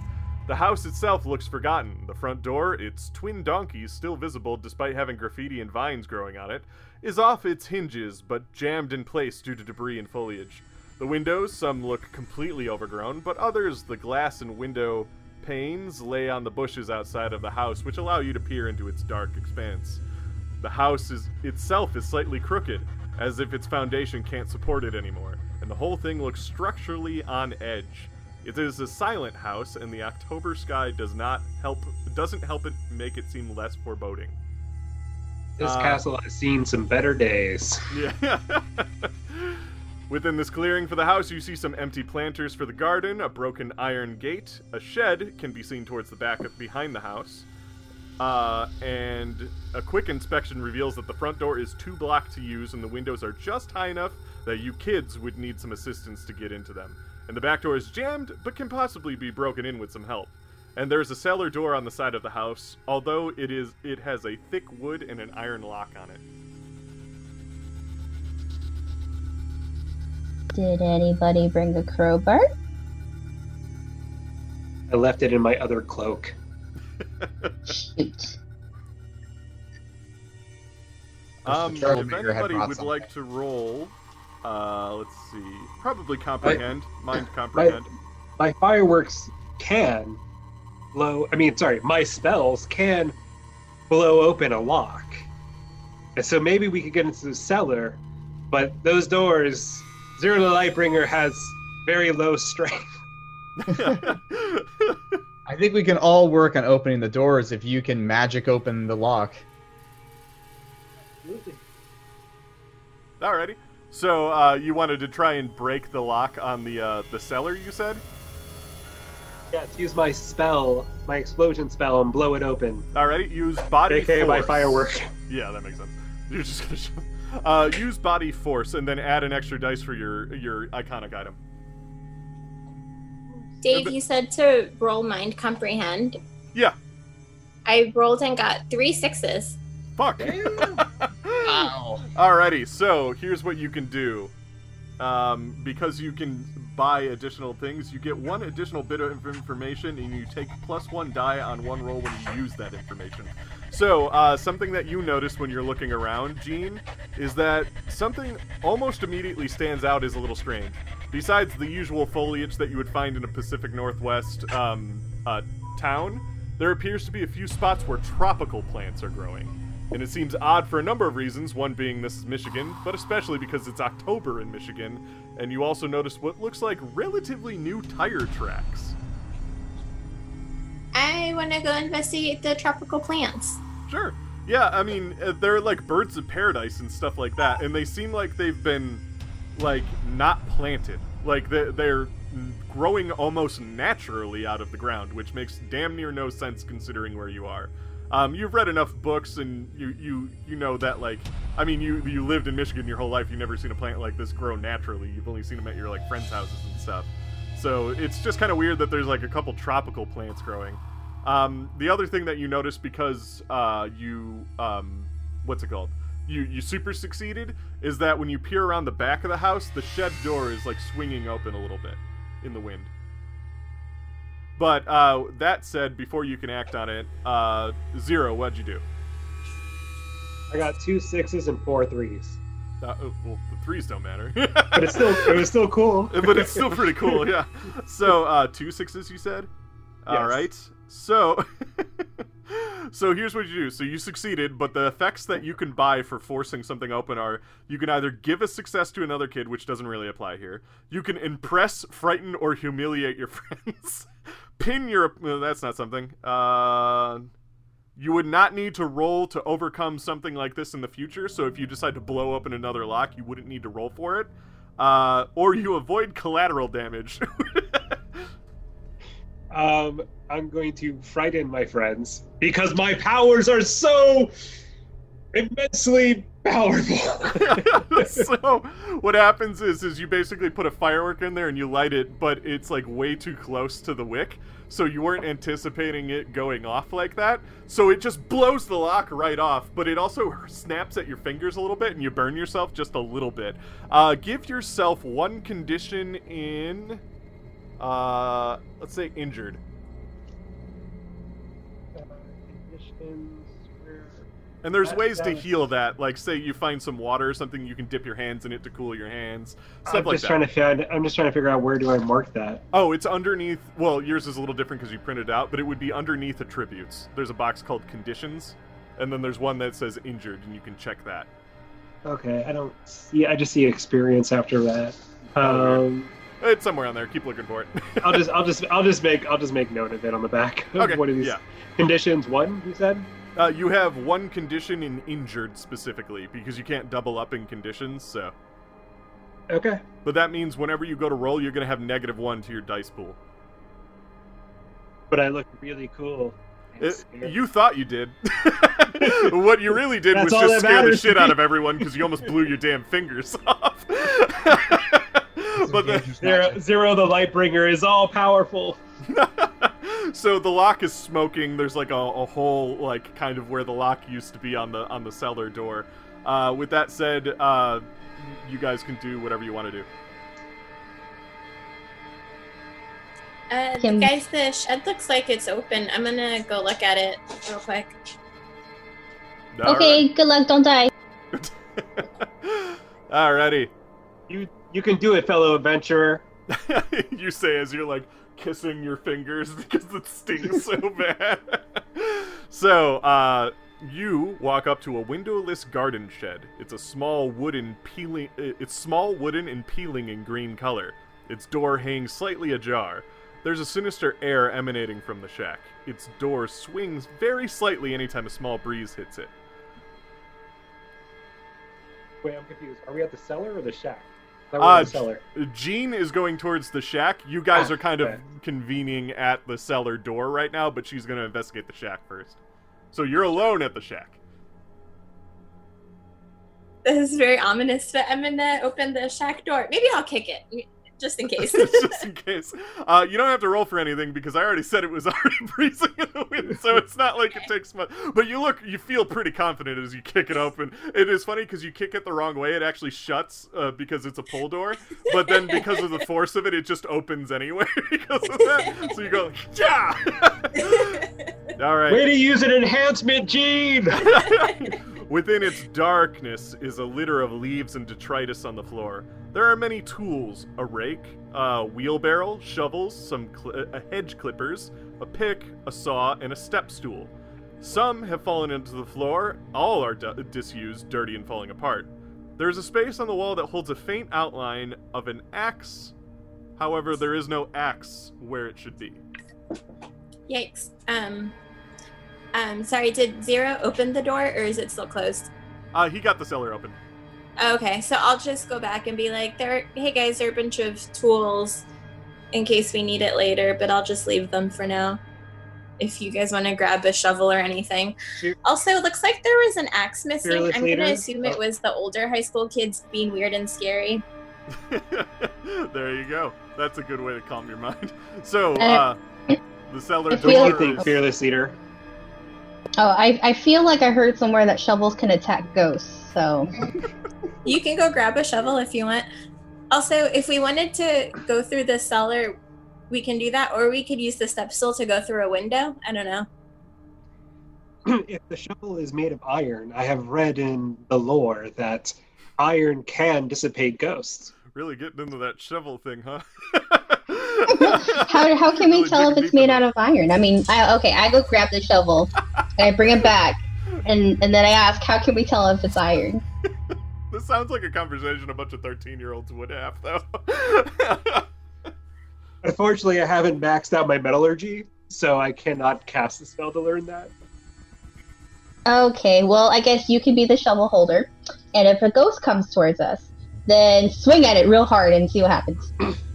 The house itself looks forgotten. The front door, its twin donkeys still visible despite having graffiti and vines growing on it, is off its hinges but jammed in place due to debris and foliage. The windows, some look completely overgrown, but others, the glass and window panes, lay on the bushes outside of the house, which allow you to peer into its dark expanse. The house is itself is slightly crooked, as if its foundation can't support it anymore, and the whole thing looks structurally on edge. It is a silent house, and the October sky does not help doesn't help it make it seem less foreboding. This Uh, castle has seen some better days. Yeah. Within this clearing for the house, you see some empty planters for the garden, a broken iron gate, a shed can be seen towards the back of behind the house. Uh, and a quick inspection reveals that the front door is too blocked to use and the windows are just high enough that you kids would need some assistance to get into them. And the back door is jammed, but can possibly be broken in with some help. And there's a cellar door on the side of the house, although it is it has a thick wood and an iron lock on it. Did anybody bring a crowbar? I left it in my other cloak. Shoot. Um, if anybody would something. like to roll, uh, let's see, probably comprehend, mind comprehend. My fireworks can blow. I mean, sorry, my spells can blow open a lock. And so maybe we could get into the cellar, but those doors, Zero the Lightbringer has very low strength. I think we can all work on opening the doors if you can magic open the lock. Absolutely. Alrighty. So uh, you wanted to try and break the lock on the uh, the cellar, you said? Yes, use my spell, my explosion spell, and blow it open. Alrighty. Use body AKA force. my firework. Yeah, that makes sense. You're just gonna. Show... Uh, use body force and then add an extra dice for your your iconic item. Dave, you said to roll mind comprehend. Yeah. I rolled and got three sixes. Fuck. Ow. Alrighty, so here's what you can do. Um, because you can buy additional things, you get one additional bit of information, and you take plus one die on one roll when you use that information. So, uh, something that you notice when you're looking around, Jean, is that something almost immediately stands out as a little strange. Besides the usual foliage that you would find in a Pacific Northwest um, uh, town, there appears to be a few spots where tropical plants are growing. And it seems odd for a number of reasons, one being this is Michigan, but especially because it's October in Michigan, and you also notice what looks like relatively new tire tracks. I want to go investigate the tropical plants. Sure. Yeah, I mean, uh, they're like birds of paradise and stuff like that, and they seem like they've been, like, not planted. Like, they're growing almost naturally out of the ground, which makes damn near no sense considering where you are. Um, you've read enough books, and you, you you know that like, I mean, you you lived in Michigan your whole life. You've never seen a plant like this grow naturally. You've only seen them at your like friends' houses and stuff. So it's just kind of weird that there's like a couple tropical plants growing. Um, the other thing that you notice because uh, you um, what's it called? You you super succeeded is that when you peer around the back of the house, the shed door is like swinging open a little bit in the wind. But uh, that said, before you can act on it, uh, zero, what'd you do? I got two sixes and four threes. Uh, oh, well, the threes don't matter. But it's still it was still cool. but it's still pretty cool, yeah. So uh, two sixes, you said. All Yes. right. So, so here's what you do. So you succeeded, but the effects that you can buy for forcing something open are: you can either give a success to another kid, which doesn't really apply here. You can impress, frighten, or humiliate your friends. Pin your. that's not something. Uh. You would not need to roll to overcome something like this in the future, so if you decide to blow open another lock, you wouldn't need to roll for it. Uh, or you avoid collateral damage. Um, I'm going to frighten my friends because my powers are so immensely powerful. so what happens is is you basically put a firework in there and you light it, but it's like way too close to the wick. so you weren't anticipating it going off like that. So it just blows the lock right off, but it also snaps at your fingers a little bit and you burn yourself just a little bit. Uh, give yourself one condition in, uh, let's say injured. Conditions, where- And there's That- ways to that- heal that. Like, say you find some water or something, you can dip your hands in it to cool your hands. Stuff I'm like just that. trying to find. I'm just trying to figure out where do I mark that. Oh, it's underneath. Well, yours is a little different because you printed it out, but it would be underneath attributes. There's a box called conditions, and then there's one that says injured, and you can check that. Okay, I don't see. I just see experience after that. Oh, Um, It's somewhere on there. Keep looking for it. I'll just, I'll just, I'll just make, I'll just make note of it on the back. of okay. What are these Yeah. conditions? One, you said. Uh, you have one condition in injured specifically because you can't double up in conditions. So, Okay. but that means whenever you go to roll, you're gonna have negative one to your dice pool. But I look really cool. It, you thought you did. what you really did was just scare the shit out of everyone because you almost blew your damn fingers off. but the, Zero, Zero, the Lightbringer is all powerful. so the lock is smoking. There's like a, a hole, like kind of where the lock used to be on the on the cellar door. Uh, with that said, uh, you guys can do whatever you want to do. Uh, Kim- guys, the shed looks like it's open. I'm gonna go look at it real quick. All okay, good luck. Don't die. right. Alrighty. You, you can do it, fellow adventurer. you say as you're like kissing your fingers because it stings so bad. so, uh, you walk up to a windowless garden shed. It's a small wooden peeling. uh, It's small wooden and peeling in green color. Its door hangs slightly ajar. There's a sinister air emanating from the shack. Its door swings very slightly anytime a small breeze hits it. Wait, I'm confused. Are we at the cellar or the shack? I thought we Uh, were the cellar. Jean is going towards the shack. You guys Ah, are kind of convening at the cellar door right now, but she's going to investigate the shack first. So you're alone at the shack. This is very ominous, but I'm gonna open the shack door. Maybe I'll kick it, just in case. just in case. Uh, you don't have to roll for anything because I already said it was already breezing in the wind, so it's not like it takes much. But you look, you feel pretty confident as you kick it open. It is funny because you kick it the wrong way; it actually shuts uh, because it's a pull door. But then because of the force of it, it just opens anyway because of that. So you go, yeah. All right. Way to use an enhancement, Jean! Within its darkness is a litter of leaves and detritus on the floor. There are many tools a rake, a wheelbarrow, shovels, some cl- uh, hedge clippers, a pick, a saw, and a step stool. Some have fallen into the floor, all are d- disused, dirty, and falling apart. There is a space on the wall that holds a faint outline of an axe. However, there is no axe where it should be. Yikes. Um, um, sorry. Did Zero open the door, or is it still closed? Uh, he got the cellar open. Okay, so I'll just go back and be like, "There, hey guys, there are a bunch of tools in case we need it later, but I'll just leave them for now. If you guys want to grab a shovel or anything. Sure. Also, it looks like there was an axe missing. Fearless I'm leader? gonna assume it Oh. was the older high school kids being weird and scary. there you go. That's a good way to calm your mind. So, Uh, uh, the cellar if What do door you think, is- fearless leader? Oh, I, I feel like I heard somewhere that shovels can attack ghosts. So You can go grab a shovel if you want. Also, if we wanted to go through the cellar, we can do that, or we could use the step stool to go through a window. I don't know. if the shovel is made of iron, I have read in the lore that iron can dissipate ghosts. Really getting into that shovel thing, huh? how, how can we tell if it's deep made out of iron? I mean, I, okay, I go grab the shovel and I bring it back, and and then I ask, how can we tell if it's iron? This sounds like a conversation a bunch of 13 year olds would have, though. Unfortunately, I haven't maxed out my metallurgy, so I cannot cast the spell to learn that. Okay, well, I guess you can be the shovel holder, and if a ghost comes towards us, then swing at it real hard and see what happens.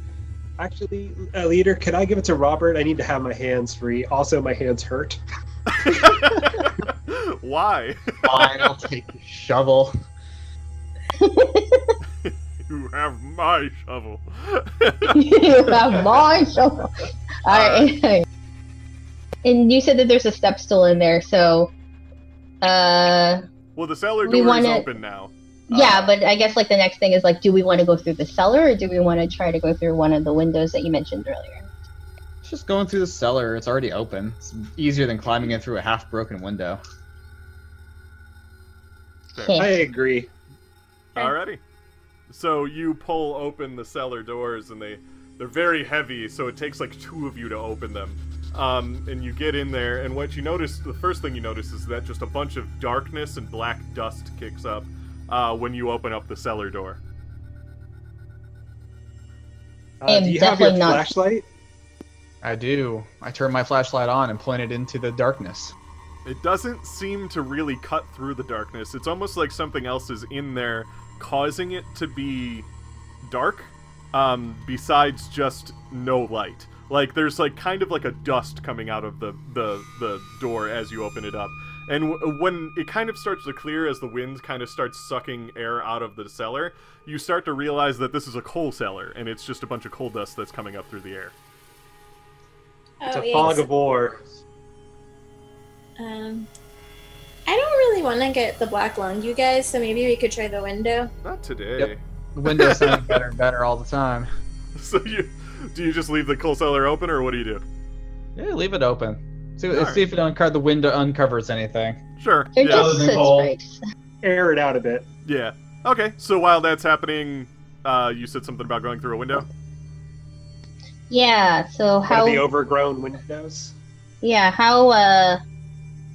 Actually, uh, leader, can I give it to Robert? I need to have my hands free. Also, my hands hurt. Why? Fine, I'll take the shovel. You have my shovel. you have my shovel. All right. and you said that there's a step stool in there, so uh Well, the cellar We door wanna- is open now. Yeah, Uh, but I guess like the next thing is like do we want to go through the cellar or do we want to try to go through one of the windows that you mentioned earlier? Just going through the cellar. It's already open. It's easier than climbing in through a half broken window. Yeah. I agree. Alrighty. So you pull open the cellar doors, and they they're very heavy, so it takes like two of you to open them. Um, and you get in there, and what you notice, the first thing you notice is that just a bunch of darkness and black dust kicks up uh, when you open up the cellar door. Uh, I do you have your not- flashlight? I do. I turn my flashlight on and point it into the darkness. It doesn't seem to really cut through the darkness. It's almost like something else is in there, causing it to be dark. Um, besides just no light, like there's like kind of like a dust coming out of the the the door as you open it up, and w- when it kind of starts to clear as the wind kind of starts sucking air out of the cellar, you start to realize that this is a coal cellar, and it's just a bunch of coal dust that's coming up through the air. It's Oh, a fog of war. Um, I don't really want to get the black lung, you guys. So maybe we could try the window. Not today. Yep. The window sounds better and better all the time. So you do you just leave the coal cellar open, or what do you do? Yeah, leave it open. See, Alright. see if it unco- the window uncovers anything. Sure. They're yeah. just sits right. Air it out a bit. Yeah. Okay. So while that's happening, uh, you said something about going through a window. Yeah, so One how of the overgrown windows. yeah, how uh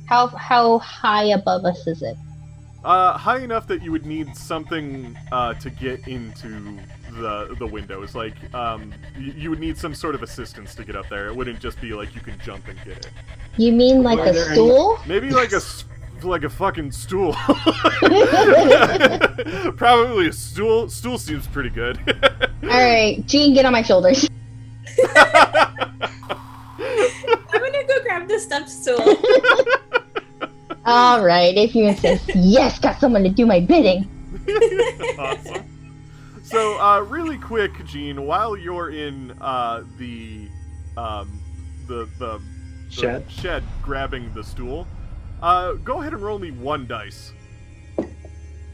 how how high above us is it? Uh, high enough that you would need something uh, to get into the the windows. Like, um, you, you would need some sort of assistance to get up there. It wouldn't just be like you can jump and get it. You mean like Are a there any- stool? Maybe like a like a fucking stool. Probably a stool. Stool seems pretty good. Alright, Jean, get on my shoulders. I'm gonna go grab the step stool. Alright, if you insist. yes, got someone to do my bidding. awesome. So, uh, really quick, Jean, while you're in uh, the, um, the the the Shed. shed grabbing the stool, uh, go ahead and roll me one dice.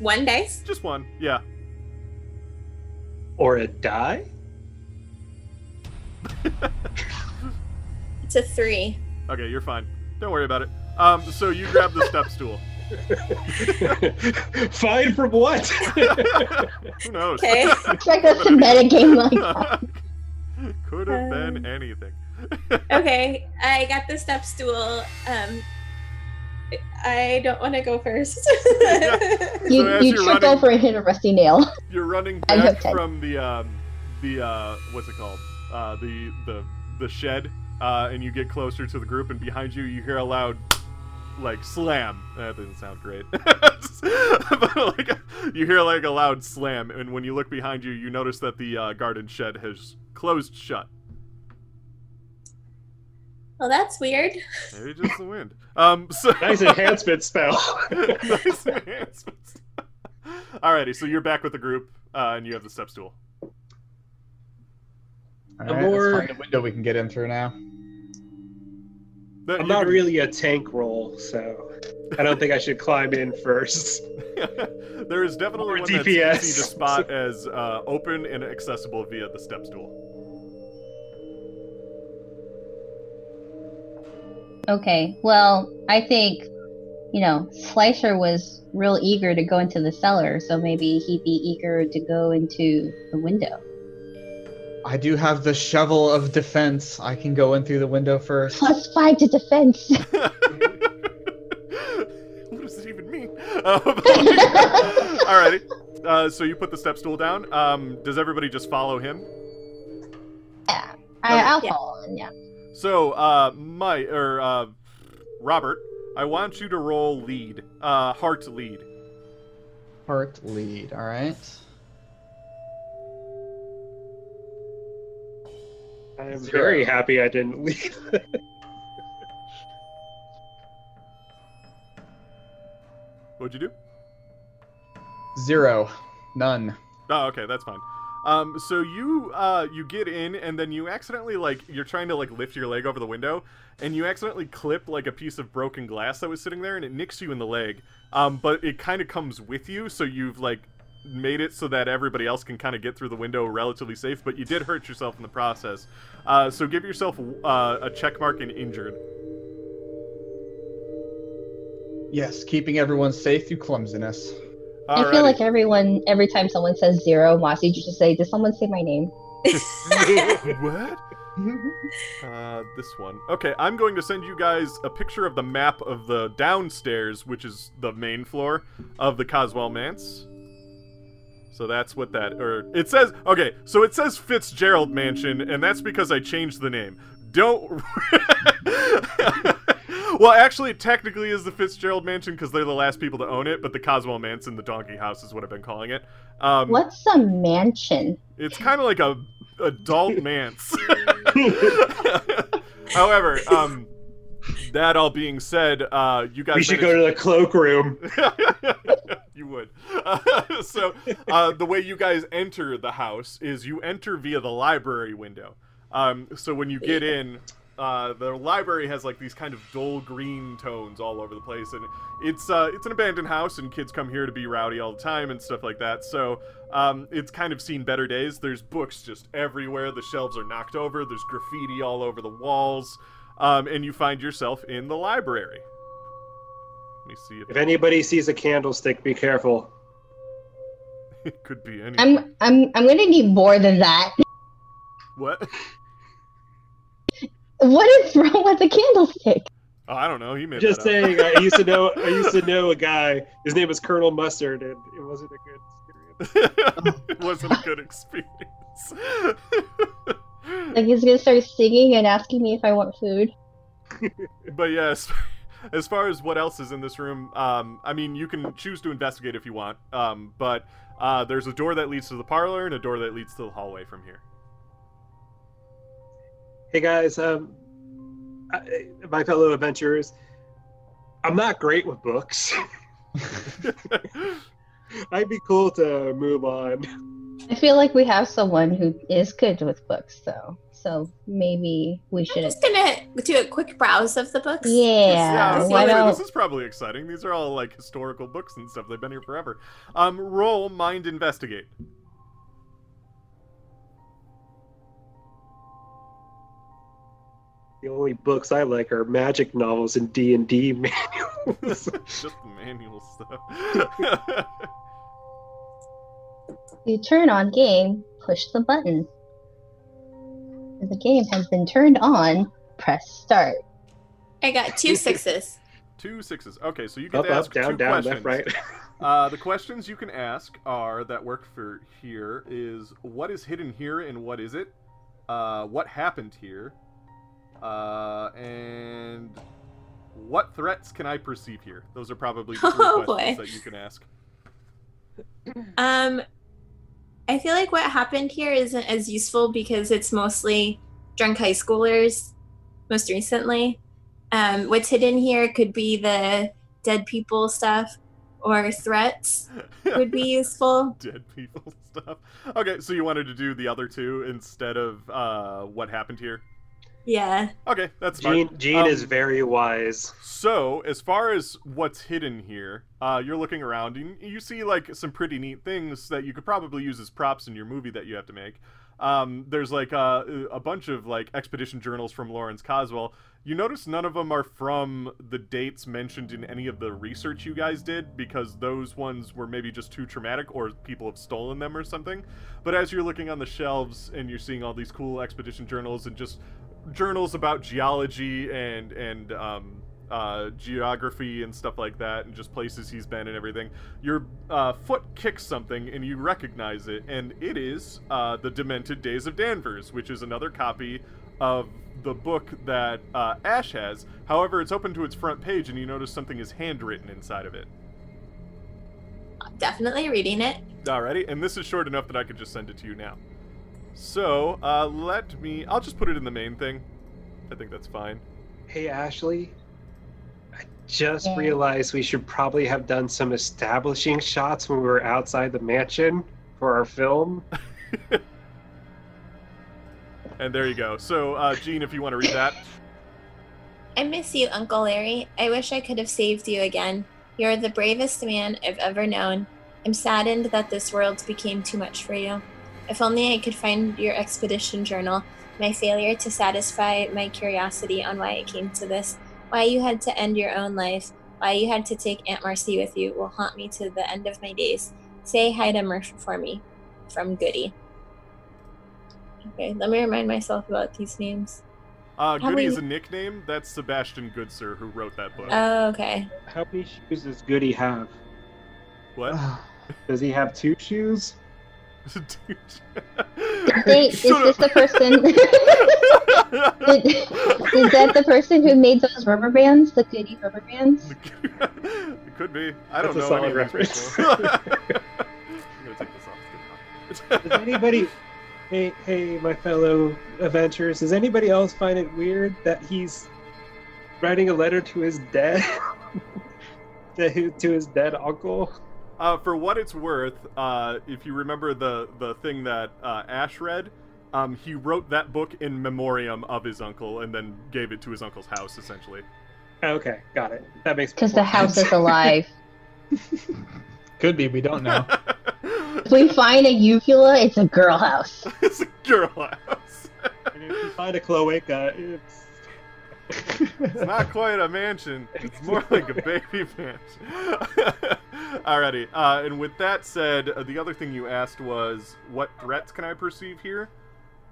One dice. Just one. Yeah. Or a die? It's a three. Okay, you're fine. Don't worry about it. Um, so you grab the step stool. Fine from what? Who knows? Okay. Expect us to metagame like that. Could have been Um, anything. Okay, I got the step stool. Um, I don't want to go first. You, So you trip running- over and hit a rusty nail. You're running back from the um, the uh, what's it called? Uh, the the the shed, uh, and you get closer to the group, and behind you, you hear a loud like slam. That doesn't sound great, but like you hear like a loud slam, and when you look behind you, you notice that the uh, garden shed has closed shut. well, that's weird. Maybe just the wind. Um, so nice enhancement spell. nice enhancements. Alrighty, so you're back with the group, uh, and you have the step stool. All A more- let's find a window we can get in through now. That- I'm not can- really a tank roll, so I don't think I should climb in first. there is definitely Or one that's easy to spot as uh, open and accessible via the step stool. Okay, well, I think, you know, Slicer was real eager to go into the cellar, so maybe he'd be eager to go into the window. I do have the shovel of defense. I can go in through the window first. Plus five to defense. what does it even mean? Um, alrighty. Uh, so you put the step stool down. Um, does everybody just follow him? yeah, I, I'll Yeah. follow him, yeah. So, uh, my or uh, Robert, I want you to roll lead, uh, heart lead. Heart lead. All right. I'm Zero. very happy I didn't leave. What'd you do? Zero. None. Oh, okay, that's fine. Um, so you uh, you get in and then you accidentally like you're trying to like lift your leg over the window and you accidentally clip like a piece of broken glass that was sitting there and it nicks you in the leg. Um, but it kind of comes with you, so you've like made it so that everybody else can kind of get through the window relatively safe. But you did hurt yourself in the process. Uh, so give yourself uh, a check mark in injured. Yes, keeping everyone safe through clumsiness. I feel like everyone, every time someone says zero, Mossy you just say, "Did someone say my name?" what? Uh, this one. Okay, I'm going to send you guys a picture of the map of the downstairs, which is the main floor of the Coswell Manse. So that's what that, or it says. Okay, so it says Fitzgerald Mansion, and that's because I changed the name. Don't. well, actually, it technically is the Fitzgerald Mansion because they're the last people to own it, but the Coswell Mansion, the Donkey House, is what I've been calling it. Um, What's a mansion? It's kind of like a adult manse. However, um, that all being said, uh, you guys we should managed- go to the cloakroom. you would. Uh, so uh, the way you guys enter the house is you enter via the library window. Um, so when you get in, uh, the library has like these kind of dull green tones all over the place, and it's uh, it's an abandoned house, and kids come here to be rowdy all the time and stuff like that. So um, it's kind of seen better days. There's books just everywhere. The shelves are knocked over. There's graffiti all over the walls, um, and you find yourself in the library. Let me see if If anybody sees a candlestick, be careful. it could be any. I'm, I'm, I'm gonna need more than that. What? What is wrong with the candlestick? Oh, I don't know. He made Just saying, I used to know. I used to know a guy. His name was Colonel Mustard, and it wasn't a good experience. it wasn't a good experience. Like he's gonna start singing and asking me if I want food. but yes, as far as what else is in this room, um, I mean, you can choose to investigate if you want. Um, but uh, there's a door that leads to the parlor and a door that leads to the hallway from here. Hey guys, um, I, my fellow adventurers, I'm not great with books. I'd be cool to move on. I feel like we have someone who is good with books, though. So maybe we I'm should. just gonna do a quick browse of the books. Yeah. yeah, I was why gonna say, don't? this is probably exciting. These are all like historical books and stuff. They've been here forever. Um, roll mind investigate. The only books I like are magic novels and D and D manuals. Just the manual stuff. You turn on game, push the button. If the game has been turned on, press start. I got two sixes. Two sixes. Okay, so you get up, to up, ask down, two down, questions. left, right. Uh, the questions you can ask are that work for here is what is hidden here and what is it? Uh, what happened here? Uh, and what threats can I perceive here? Those are probably the three Oh, questions boy. that you can ask. Um, I feel like what happened here isn't as useful because it's mostly drunk high schoolers, most recently. Um, what's hidden here could be the dead people stuff or threats would be useful. Dead people stuff. Okay, so you wanted to do the other two instead of uh, what happened here? Yeah. Okay, that's fine. Jean, Jean Um, is very wise. So, as far as what's hidden here, uh, you're looking around and you see like some pretty neat things that you could probably use as props in your movie that you have to make. Um, there's like uh, a bunch of like expedition journals from Lawrence Coswell. You notice none of them are from the dates mentioned in any of the research you guys did because those ones were maybe just too traumatic or people have stolen them or something. But as you're looking on the shelves and you're seeing all these cool expedition journals and just journals about geology and and um, uh, geography and stuff like that, and just places he's been and everything. Your uh, foot kicks something, and you recognize it, and it is uh, the Demented Days of Danvers, which is another copy of the book that uh, Ash has. However, it's open to its front page, and you notice something is handwritten inside of it. I'm definitely reading it. Alrighty, and this is short enough that I could just send it to you now. So, uh, let me. I'll just put it in the main thing. I think that's fine. Hey, Ashley. I just Yeah. realized we should probably have done some establishing shots when we were outside the mansion for our film. and there you go. So, uh, Jean, if you want to read that. I miss you, Uncle Larry. I wish I could have saved you again. You're the bravest man I've ever known. I'm saddened that this world became too much for you. If only I could find your expedition journal, my failure to satisfy my curiosity on why it came to this, why you had to end your own life, why you had to take Aunt Marcy with you will haunt me to the end of my days. Say hi to Murph for me. From Goody. Okay, let me remind myself about these names. Uh, How Goody is a nickname. That's Sebastian Goodsir who wrote that book. Oh, okay. How many shoes does Goody have? what? Does he have two shoes? Dude. They, is Shut this the person? is that the person who made those rubber bands, the goody rubber bands? it could be. I don't That's a know solid any of these reference. people. I'm gonna take this off. It's Does anybody, hey, hey, my fellow adventurers, does anybody else find it weird that he's writing a letter to his dead, to to his dead uncle? Uh, for what it's worth, uh, if you remember the the thing that uh, Ash read, um, he wrote that book in memoriam of his uncle, and then gave it to his uncle's house, essentially. Okay, got it. That makes Because the house sense. is alive. Could be. We don't know. If we find a uvula, it's a girl house. it's a girl house. And if we find a cloaca, it's It's not quite a mansion. It's more like a baby mansion. Alrighty. Uh, and with that said, uh, the other thing you asked was, what threats can I perceive here?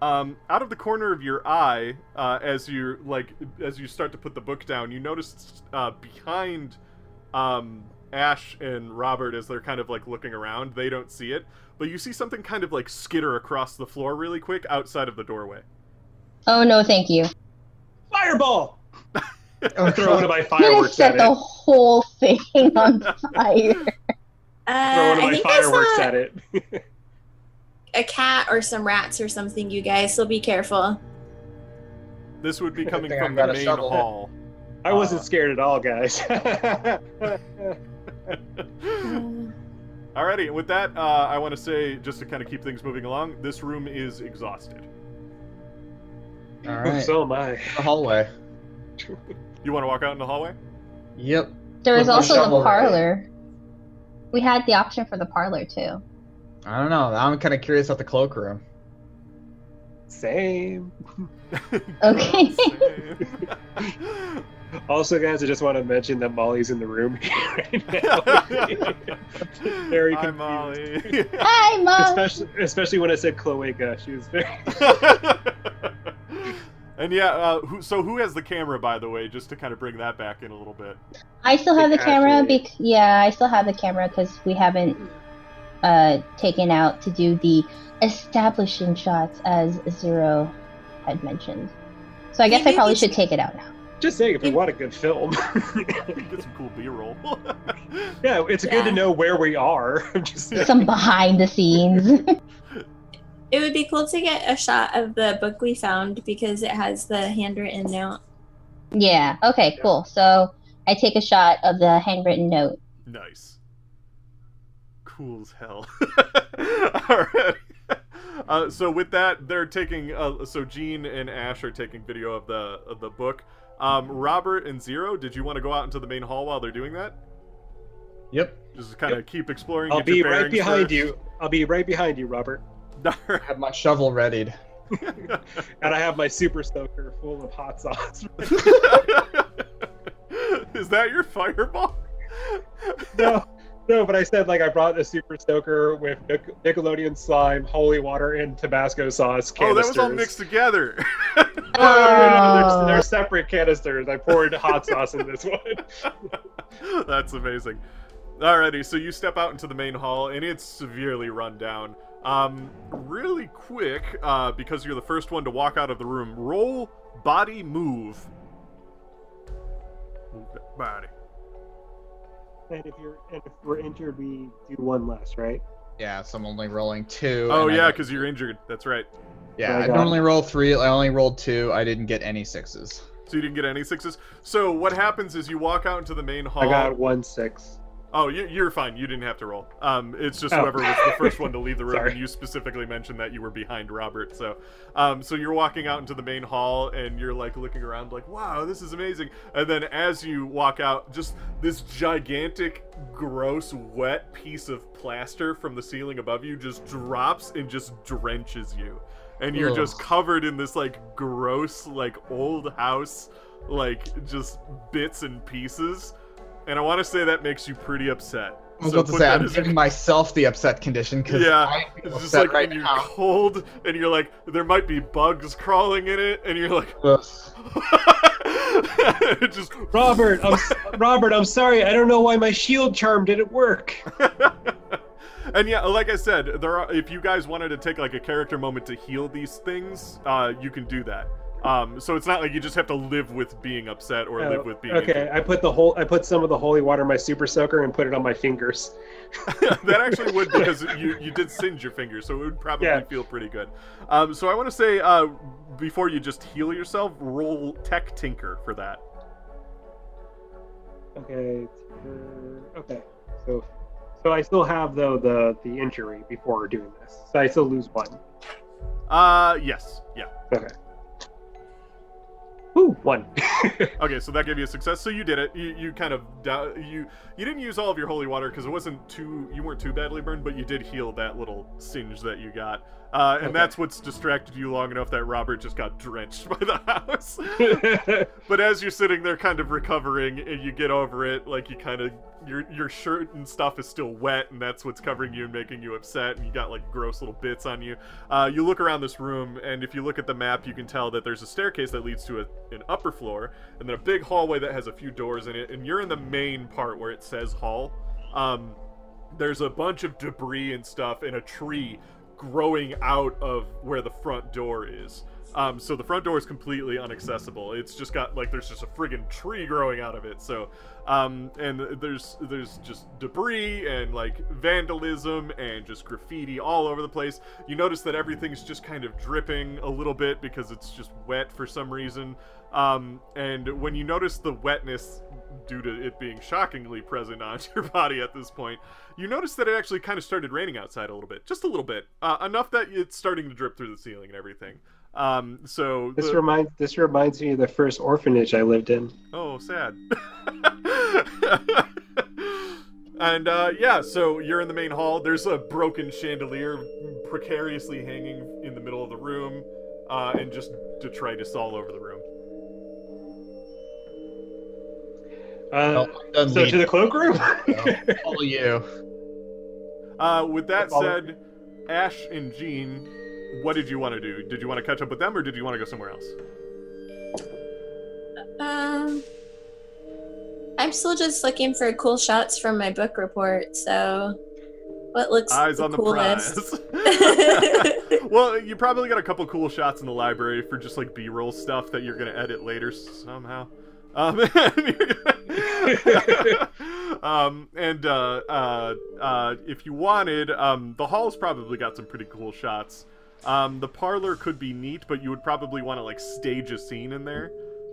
Um, out of the corner of your eye, uh, as you like, as you start to put the book down, you notice uh, behind um, Ash and Robert, as they're kind of like looking around, they don't see it, but you see something kind of like skitter across the floor really quick outside of the doorway. Oh no, thank you. Fireball. Oh, Throw one of my You're gonna fireworks set at the whole thing on fire. Throw Uh, one of I my fireworks at it. a cat or some rats or something, you guys, so be careful. This would be coming from the main shovel. hall. I wasn't Uh, scared at all, guys. Alrighty, with that, uh, I want to say, just to kind of keep things moving along, this room is exhausted. All right. so am I. the hallway. You want to walk out in the hallway? Yep. There was also the parlor. We had the option for the parlor too. I don't know. I'm kind of curious about the cloakroom. Same. Okay. Same. Also, guys, I just want to mention that Molly's in the room right now. very Hi, confused. Molly. Hi, mom. Especially, especially when I said cloaca, she was very. And yeah, uh, who, so who has the camera, by the way, just to kind of bring that back in a little bit? I still have the camera. Bec- yeah, I still have the camera because we haven't uh, taken out to do the establishing shots as Zero had mentioned. So I guess I probably should should- take it out now. Just saying, if we want a good film, Get some cool B-roll. yeah, it's good to know where we are. Just. Some behind the scenes. it would be cool to get a shot of the book we found because it has the handwritten note. yeah. Okay. Cool. So I take a shot of the handwritten note. Nice. Cool as hell. Alright. Uh, so with that, they're taking. Uh, so Jean and Ash are taking video of the of the book. Um, Robert and Zero, did you want to go out into the main hall while they're doing that? Yep. Just kind of keep exploring. I'll be right behind first. you. I'll be right behind you, Robert. I have my shovel readied. And I have my super soaker full of hot sauce. Is that your fireball? no, no, but I said like I brought a super soaker with Nic- Nickelodeon slime, holy water, and Tabasco sauce Canisters. Oh, that was all mixed together. No, no, no, no, no. They're, they're ah. separate canisters. I poured hot sauce in this one. That's amazing. Alrighty, so you step out into the main hall, and it's severely run down. Um, really quick, uh, because you're the first one to walk out of the room. Roll body move. Move that body. And if you're and if we're injured, we do one less, right? Yeah, so I'm only rolling two. Oh yeah, because you're injured. That's right. yeah. I I got- normally roll three. I only rolled two. I didn't get any sixes. So you didn't get any sixes. So what happens is you walk out into the main hall. I got one six. Oh, you, you're fine. You didn't have to roll. Um, it's just Oh. whoever was the first one to leave the room, and you specifically mentioned that you were behind Robert. So, um, so you're walking out into the main hall, and you're like looking around, like, "Wow, this is amazing." And then as you walk out, just this gigantic, gross, wet piece of plaster from the ceiling above you just drops and just drenches you, and you're Ugh. just covered in this like gross, like old house, like just bits and pieces. And I want to say that makes you pretty upset. I was So about to say I'm as giving myself the upset condition because Yeah, I'm It's just like right when you're now. cold and you're like, there might be bugs crawling in it, and you're like, just. Robert, I'm Robert, I'm sorry. I don't know why my shield charm didn't work. and yeah, like I said, there are. If you guys wanted to take like a character moment to heal these things, uh, you can do that. Um, so it's not like you just have to live with being upset or Oh, live with being. okay, I put the whole I put some of the holy water in my super soaker and put it on my fingers. that actually would because you you did singe your fingers, so it would probably Yeah. feel pretty good. Um, so I want to say uh, before you just heal yourself, roll Tech Tinker for that. Okay. Okay. So so I still have though the the injury before doing this. So I still lose one. Uh, yes, yeah. Okay. Ooh, one. Okay, so that gave you a success. So you did it. You you kind of you you didn't use all of your holy water because it wasn't too you weren't too badly burned, but you did heal that little singe that you got. Uh, and Okay. that's what's distracted you long enough that Robert just got drenched by the house. But as you're sitting there, kind of recovering, and you get over it, like you kind of your your shirt and stuff is still wet, and that's what's covering you and making you upset, and you got like gross little bits on you. Uh, you look around this room, and if you look at the map, you can tell that there's a staircase that leads to a, an upper floor, and then a big hallway that has a few doors in it, and you're in the main part where it says hall. Um, there's a bunch of debris and stuff, and a tree growing out of where the front door is. Um, so the front door is completely inaccessible. It's just got like there's just a friggin' tree growing out of it. So, um, and there's there's just debris and like vandalism and just graffiti all over the place. You notice that everything's just kind of dripping a little bit because it's just wet for some reason. Um, and when you notice the wetness due to it being shockingly present on your body at this point, you notice that it actually kind of started raining outside a little bit, just a little bit, uh, enough that it's starting to drip through the ceiling and everything. Um, so this the- reminds this reminds me of the first orphanage I lived in. Oh, sad. and uh, yeah, so you're in the main hall. There's a broken chandelier precariously hanging in the middle of the room, uh, and just detritus all over the room. Uh, Well, so to leading. the cloakroom. Follow you. Uh, with that Follow- said, Ash and Jean, what did you want to do? Did you want to catch up with them, or did you want to go somewhere else? Um, I'm still just looking for cool shots from my book report. So, what looks Eyes the on the coolest? prize. well, you probably got a couple cool shots in the library for just like B-roll stuff that you're gonna edit later somehow. Um, and, um, and uh, uh, uh, if you wanted, um, the hall's probably got some pretty cool shots. Um, the parlor could be neat, but you would probably want to like stage a scene in there.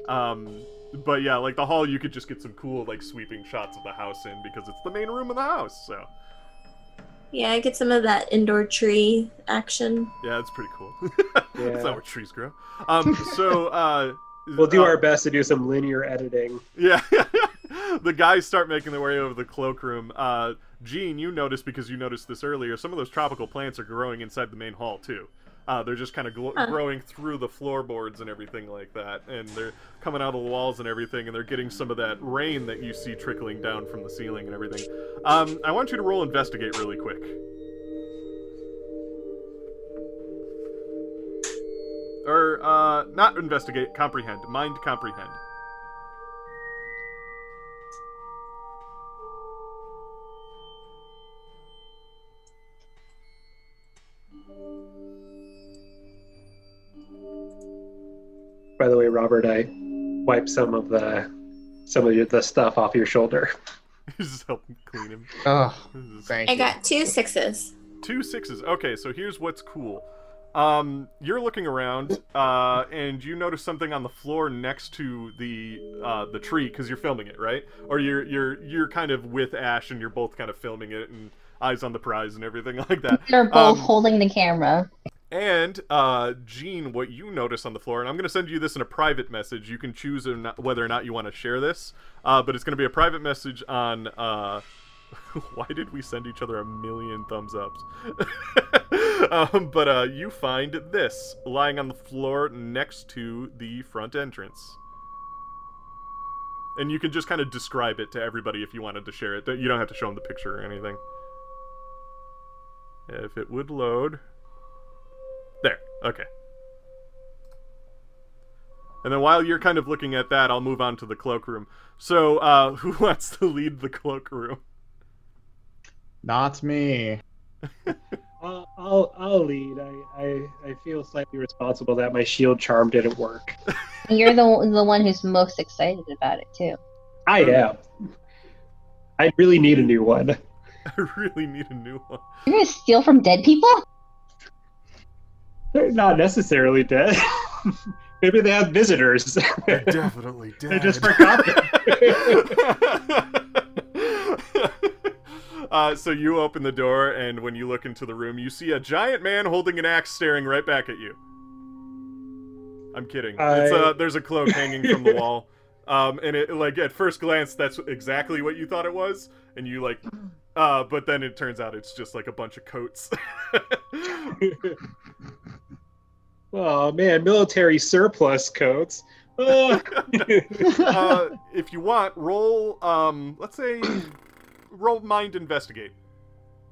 Um, but yeah, like the hall, you could just get some cool like sweeping shots of the house in because it's the main room of the house. So. yeah, I get some of that indoor tree action. Yeah, it's pretty cool. Yeah. That's not where trees grow. Um, so uh, we'll do uh, our best to do some linear editing. Yeah, the guys start making their way over the cloakroom. Uh, Jean, you noticed because you noticed this earlier. Some of those tropical plants are growing inside the main hall too. Uh, they're just kind of glo- Huh. growing through the floorboards and everything like that, and they're coming out of the walls and everything, and they're getting some of that rain that you see trickling down from the ceiling and everything. Um, I want you to roll investigate really quick. Or, uh, not investigate, comprehend. Mind comprehend. By the way, Robert, I wiped some of the some of the stuff off your shoulder. just help him clean him. Oh, This is- thank I you. got two sixes. Two sixes. Okay, so here's what's cool. Um, you're looking around, uh, and you notice something on the floor next to the uh, the tree because you're filming it, right? Or you're you're you're kind of with Ash, and you're both kind of filming it, and eyes on the prize and everything like that. They're both Um, holding the camera. And uh, Jean, what you notice on the floor, and I'm going to send you this in a private message. You can choose or not, whether or not you want to share this, uh, but it's going to be a private message on. Uh, why did we send each other a million thumbs ups? um, but uh, you find this lying on the floor next to the front entrance. And you can just kind of describe it to everybody if you wanted to share it. You don't have to show them the picture or anything. If it would load. There. Okay. And then while you're kind of looking at that, I'll move on to the cloakroom. So, uh, who wants to lead the cloakroom? Not me. I'll, I'll, I'll lead. I, I, I feel slightly responsible that my shield charm didn't work. You're the the one who's most excited about it too. I am. I really need a new one. I really need a new one. You're gonna steal from dead people? They're not necessarily dead. Maybe they have visitors. they Definitely dead. They just forgot uh, so you open the door, and when you look into the room, you see a giant man holding an axe staring right back at you. I'm kidding. I- uh, there's a cloak hanging from the wall. Um, and it like at first glance, that's exactly what you thought it was, and you like, uh, but then it turns out it's just like a bunch of coats. Oh man, military surplus coats. Oh. uh, if you want, roll. Um, let's say, roll mind investigate,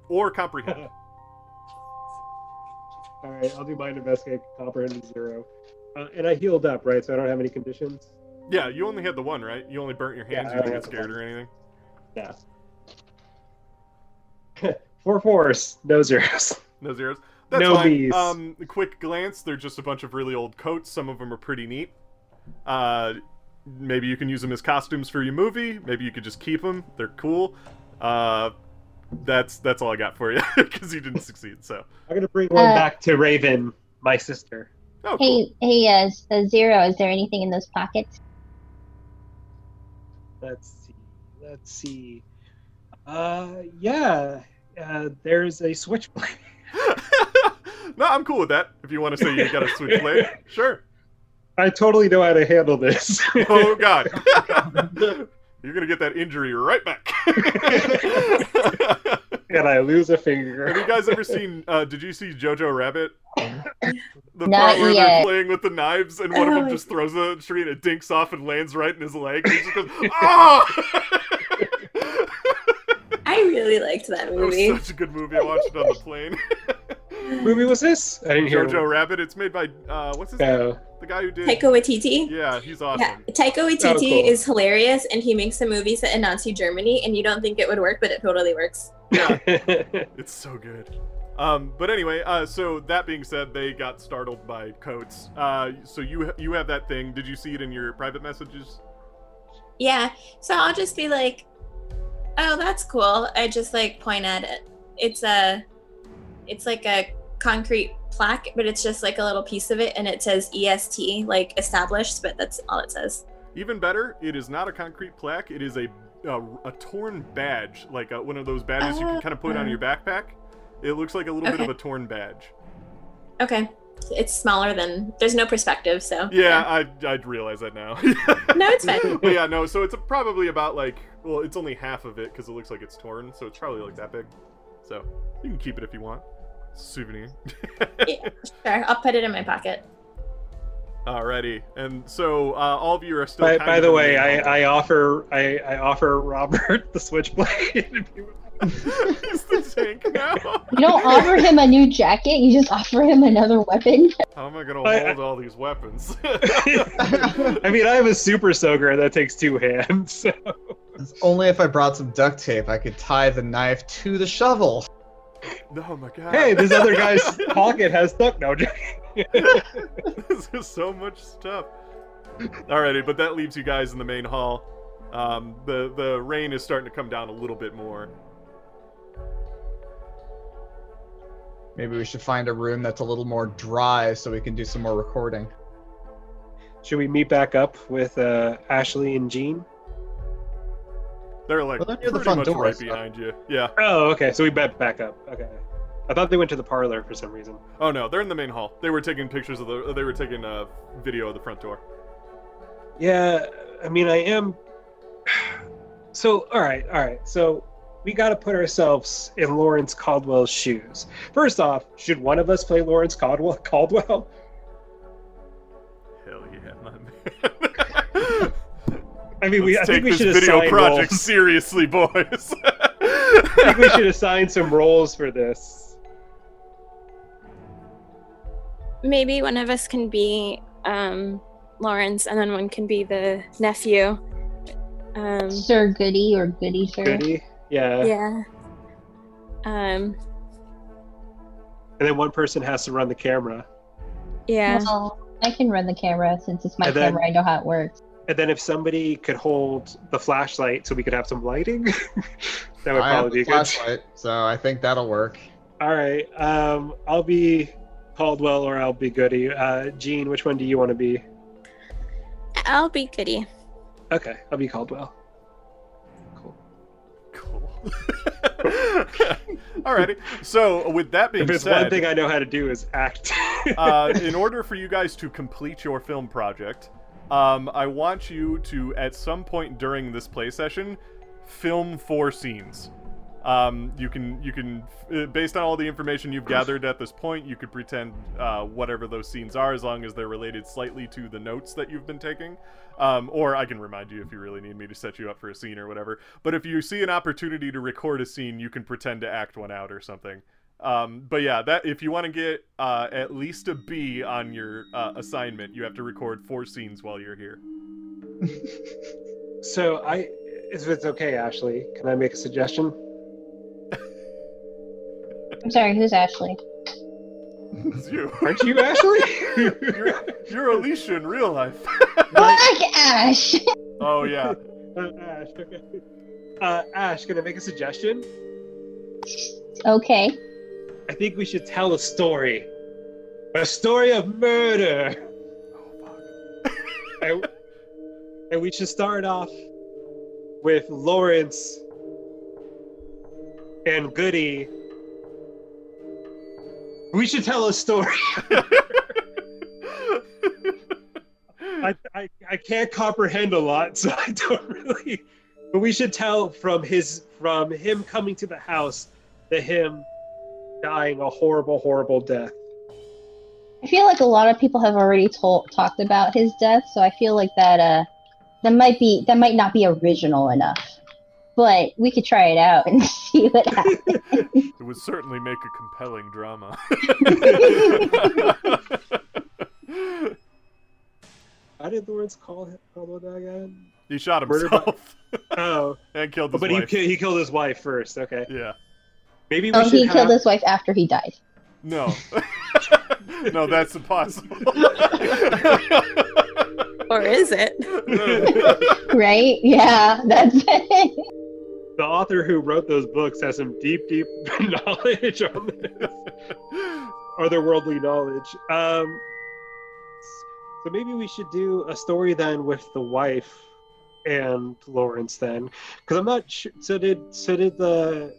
or comprehend. All right, I'll do mind investigate, comprehend zero. Uh, and I healed up, right? So I don't have any conditions. Yeah, you only had the one, right? You only burnt your hands. Yeah, you didn't get scared or anything. Yeah. Four fours, no zeros. No zeros. That's No fine. bees. Um, quick glance. They're just a bunch of really old coats. Some of them are pretty neat. Uh, maybe you can use them as costumes for your movie. Maybe you could just keep them. They're cool. Uh, that's that's all I got for you because you didn't succeed. So. I'm gonna bring one Uh, back to Raven, my sister. Oh, cool. Hey, hey, uh, s- uh, zero. Is there anything in those pockets? Let's see. Let's see. Uh, yeah. Uh, there's a switchblade. no, I'm cool with that. If you want to say you got a switchblade, sure. I totally know how to handle this. Oh God, you're gonna get that injury right back. and I lose a finger. Have you guys ever seen? Uh, did you see Jojo Rabbit? The Not part where yet. they're playing with the knives and one of them Oh. just throws a tree and it dinks off and lands right in his leg. And he just goes, "Ah!" I really liked that movie. It was movie. such a good movie. I watched it on the plane. Movie was this? I didn't hear. Jojo Rabbit. It's made by uh, what's his name? Oh. The guy who did. Taika Waititi. Yeah, he's awesome. Yeah, Taika Waititi Oh, cool. is hilarious, and he makes a movies set in Nazi Germany, and you don't think it would work, but it totally works. Yeah, it's so good. Um, but anyway, uh, so that being said, they got startled by coats. Uh, so you you have that thing. Did you see it in your private messages? Yeah, so I'll just be like, "Oh, that's cool." I just like point at it. It's a, it's like a concrete plaque, but it's just like a little piece of it, and it says EST, like established, but that's all it says. Even better, it is not a concrete plaque. It is a a, a torn badge, like uh one of those badges you can kind of put on your backpack. It looks like a little bit of a torn badge. Okay, it's smaller than. There's no perspective, so Yeah, I I'd realize that now. No, it's fine. but yeah, no. So it's probably about like well, it's only half of it because it looks like it's torn. So it's probably like that big. So you can keep it if you want. Souvenir. Yeah, sure, I'll put it in my pocket. Alrighty, and so uh, all of you are still. by, kind by of the way, I, I offer I, I offer Robert the switchblade. if you would- hall. He's the tank now. You don't offer him a new jacket. You just offer him another weapon. How am I gonna I- hold all these weapons? I mean, I have a super soaker that takes two hands. So. Only if I brought some duct tape, I could tie the knife to the shovel. oh my god. Hey, this other guy's pocket has duct. No, this is so much stuff. Alrighty, but that leaves you guys in the main hall. Um, the the rain is starting to come down a little bit more. Maybe we should find a room that's a little more dry so we can do some more recording. Should we meet back up with uh, Ashley and Jean? They're like Well, they're near the front much door, right so- behind you. Yeah. Oh, okay. So we bet back up. Okay. I thought they went to the parlor for some reason. Oh no, they're in the main hall. They were taking pictures of the. They were taking a video of the front door. Yeah, I mean, I am. So, all right, all right. So, we got to put ourselves in Lawrence Caldwell's shoes. First off, should one of us play Lawrence Caldwell? Caldwell? Hell yeah, my man. I mean, we. I Let's think take we this should video project roles. seriously, boys. I think we should assign some roles for this. Maybe one of us can be um, Lawrence, and then one can be the nephew. Um, Sir Goody or Goody Sir. Goody. Yeah. yeah. Um, And then one person has to run the camera. yeah. Well, I can run the camera since it's my And then- camera. I know how it works. And then if somebody could hold the flashlight so we could have some lighting, that would I have probably be a good. flashlight, so I think that'll work. All right. Um, I'll be Caldwell or I'll be Goody. Uh, Jean, which one do you want to be? I'll be Goody. Okay, I'll be Caldwell. Cool. Alrighty. So with that being If it's said, one thing I know how to do is act. uh, in order for you guys to complete your film project, um, I want you to, at some point during this play session, film four scenes. Um, you can, you can, uh, based on all the information you've gathered at this point, you could pretend uh, whatever those scenes are, as long as they're related slightly to the notes that you've been taking. Um, or I can remind you if you really need me to set you up for a scene or whatever. But if you see an opportunity to record a scene, you can pretend to act one out or something. Um, but yeah, that if you want to get uh, at least a B on your uh, assignment, you have to record four scenes while you're here. so I, if it's okay, Ashley, can I make a suggestion? I'm sorry, who's Ashley? It's you. Aren't you Ashley? you're, you're Alicia in real life. Fuck Ash! oh yeah. Uh, Ash. Okay. Uh, Ash, can I make a suggestion? okay. I think we should tell a story. A story of murder. and, and we should start off with Lawrence and Goody. We should tell a story. I, I, I can't comprehend a lot, so I don't really. But we should tell from his from him coming to the house to him dying a horrible, horrible death. I feel like a lot of people have already told talked about his death, so I feel like that uh that might be that might not be original enough. But we could try it out and see what happens. it would certainly make a compelling drama. How did Lawrence call him call that again? he shot Murder by- himself Oh, and killed oh, his but he wife. ki- he killed his wife first. Okay, Yeah. maybe we oh, should he have. killed his wife after he died. No. no, that's impossible. Or is it? Right? Yeah, that's it. The author who wrote those books has some deep, deep knowledge on this, otherworldly knowledge. Um, so maybe we should do a story then with the wife and Lawrence then, because I'm not sure. So did so did the.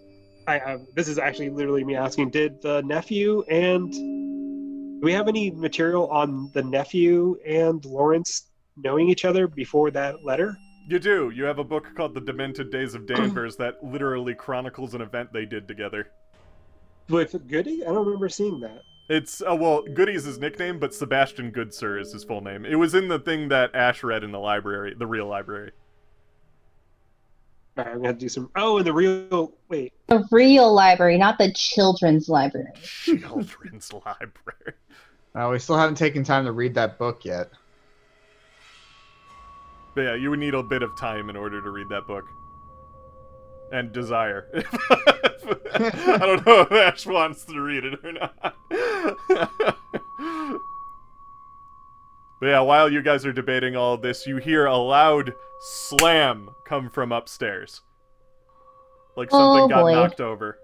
I, I this is actually literally me asking. Did the nephew and do we have any material on the nephew and Lawrence knowing each other before that letter? You do. You have a book called The Demented Days of Danvers that literally chronicles an event they did together. With Goody? I don't remember seeing that. It's uh, well, Goody's his nickname, but Sebastian Goodsir is his full name. It was in the thing that Ash read in the library, the real library. All right, I'm gonna do some. Oh, in the real. Wait, The real library, not the children's library. Children's library. Uh, we still haven't taken time to read that book yet. But yeah, you would need a bit of time in order to read that book. And desire. I don't know if Ash wants to read it or not. but yeah, while you guys are debating all of this, you hear a loud slam come from upstairs. Like oh, something Oh, got boy. knocked over.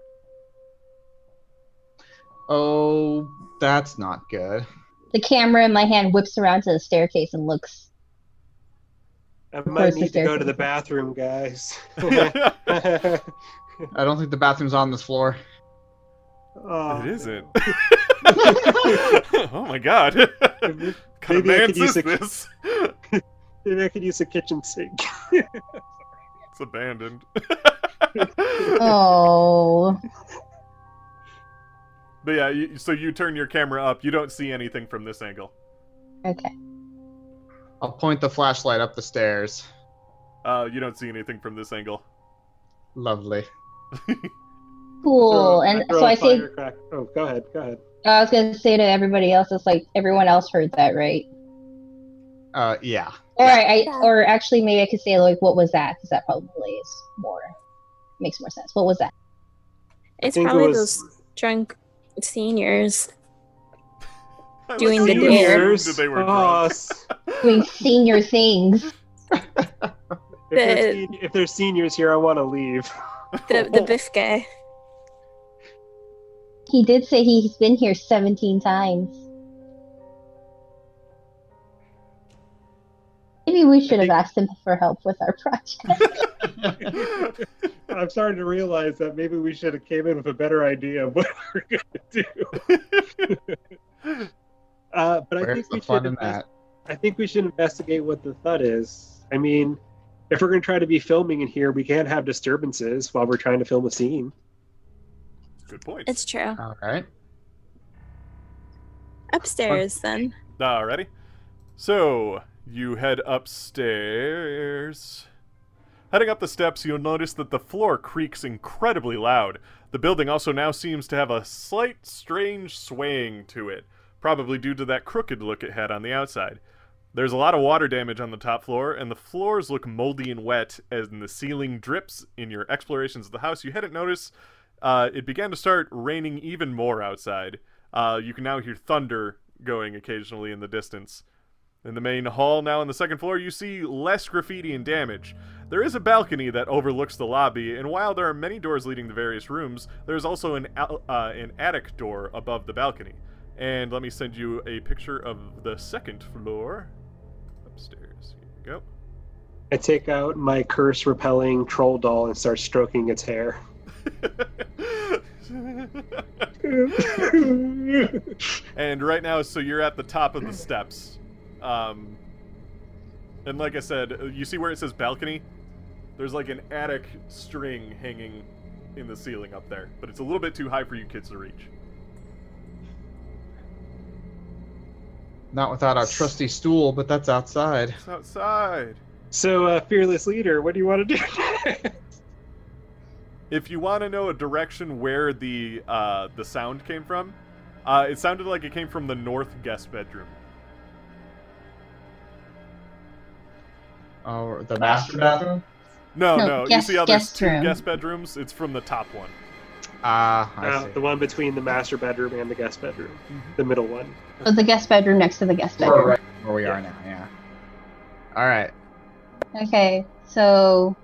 Oh, that's not good. The camera in my hand whips around to the staircase and looks. I might need to go to the bathroom, guys. I don't think the bathroom's on this floor. Oh, it isn't. oh my god. what kind of Maybe I could use is a- this? Maybe I could use a kitchen sink. it's abandoned. Oh. But yeah, you, so you turn your camera up. You don't see anything from this angle. Okay. I'll point the flashlight up the stairs. Uh, you don't see anything from this angle. Lovely. Cool. Throw- And throw so I say, firecrack- Oh, go ahead. Go ahead. I was gonna say to everybody else, it's like everyone else heard that, right? Uh, yeah. Or I, I or actually maybe I could say like, what was that? Because that probably is more makes more sense. What was that? It's think it probably was- those drunk seniors. I like Doing the you dance. assumed They were Oh, drunk. Doing senior things. if, there's The- sen- if there's seniors here, I want to leave. The the Biff guy. He did say he's been here 17 times. Maybe we should have asked him for help with our project. I'm starting to realize that maybe we should have came in with a better idea of what we're going to do. Uh, but I think we should. invest- I think we should investigate what the thud is. I mean, if we're going to try to be filming in here, we can't have disturbances while we're trying to film a scene. Good point. It's true. All right. Upstairs then. Alrighty. So, you head upstairs. Heading up the steps, you'll notice that the floor creaks incredibly loud. The building also now seems to have a slight, strange swaying to it, probably due to that crooked look it had on the outside. There's a lot of water damage on the top floor, and the floors look moldy and wet as the ceiling drips. In your explorations of the house, you hadn't noticed uh, it began to start raining even more outside. Uh, you can now hear thunder going occasionally in the distance. In the main hall, now on the second floor, you see less graffiti and damage. There is a balcony that overlooks the lobby, and while there are many doors leading to various rooms, there's also an uh, an attic door above the balcony. And let me send you a picture of the second floor. Upstairs. Here we go. I take out my curse repelling troll doll and start stroking its hair. and right now, so you're at the top of the steps. Um, and like I said, uh, you see where it says balcony? There's like an attic string hanging in the ceiling up there, but it's a little bit too high for you kids to reach. Not without our trusty stool, but that's outside. It's outside. so, uh, fearless leader, what do you want to do? If you want to know a direction where the uh, the sound came from, uh, it sounded like it came from the north guest bedroom. Oh, the master bathroom? No, No, no. you see how there's guest two room. guest bedrooms? It's from the top one. Ah, I Uh, the one between the master bedroom and the guest bedroom, the middle one. So the guest bedroom next to the guest We're bedroom. right where we are now, yeah. All right. Okay, so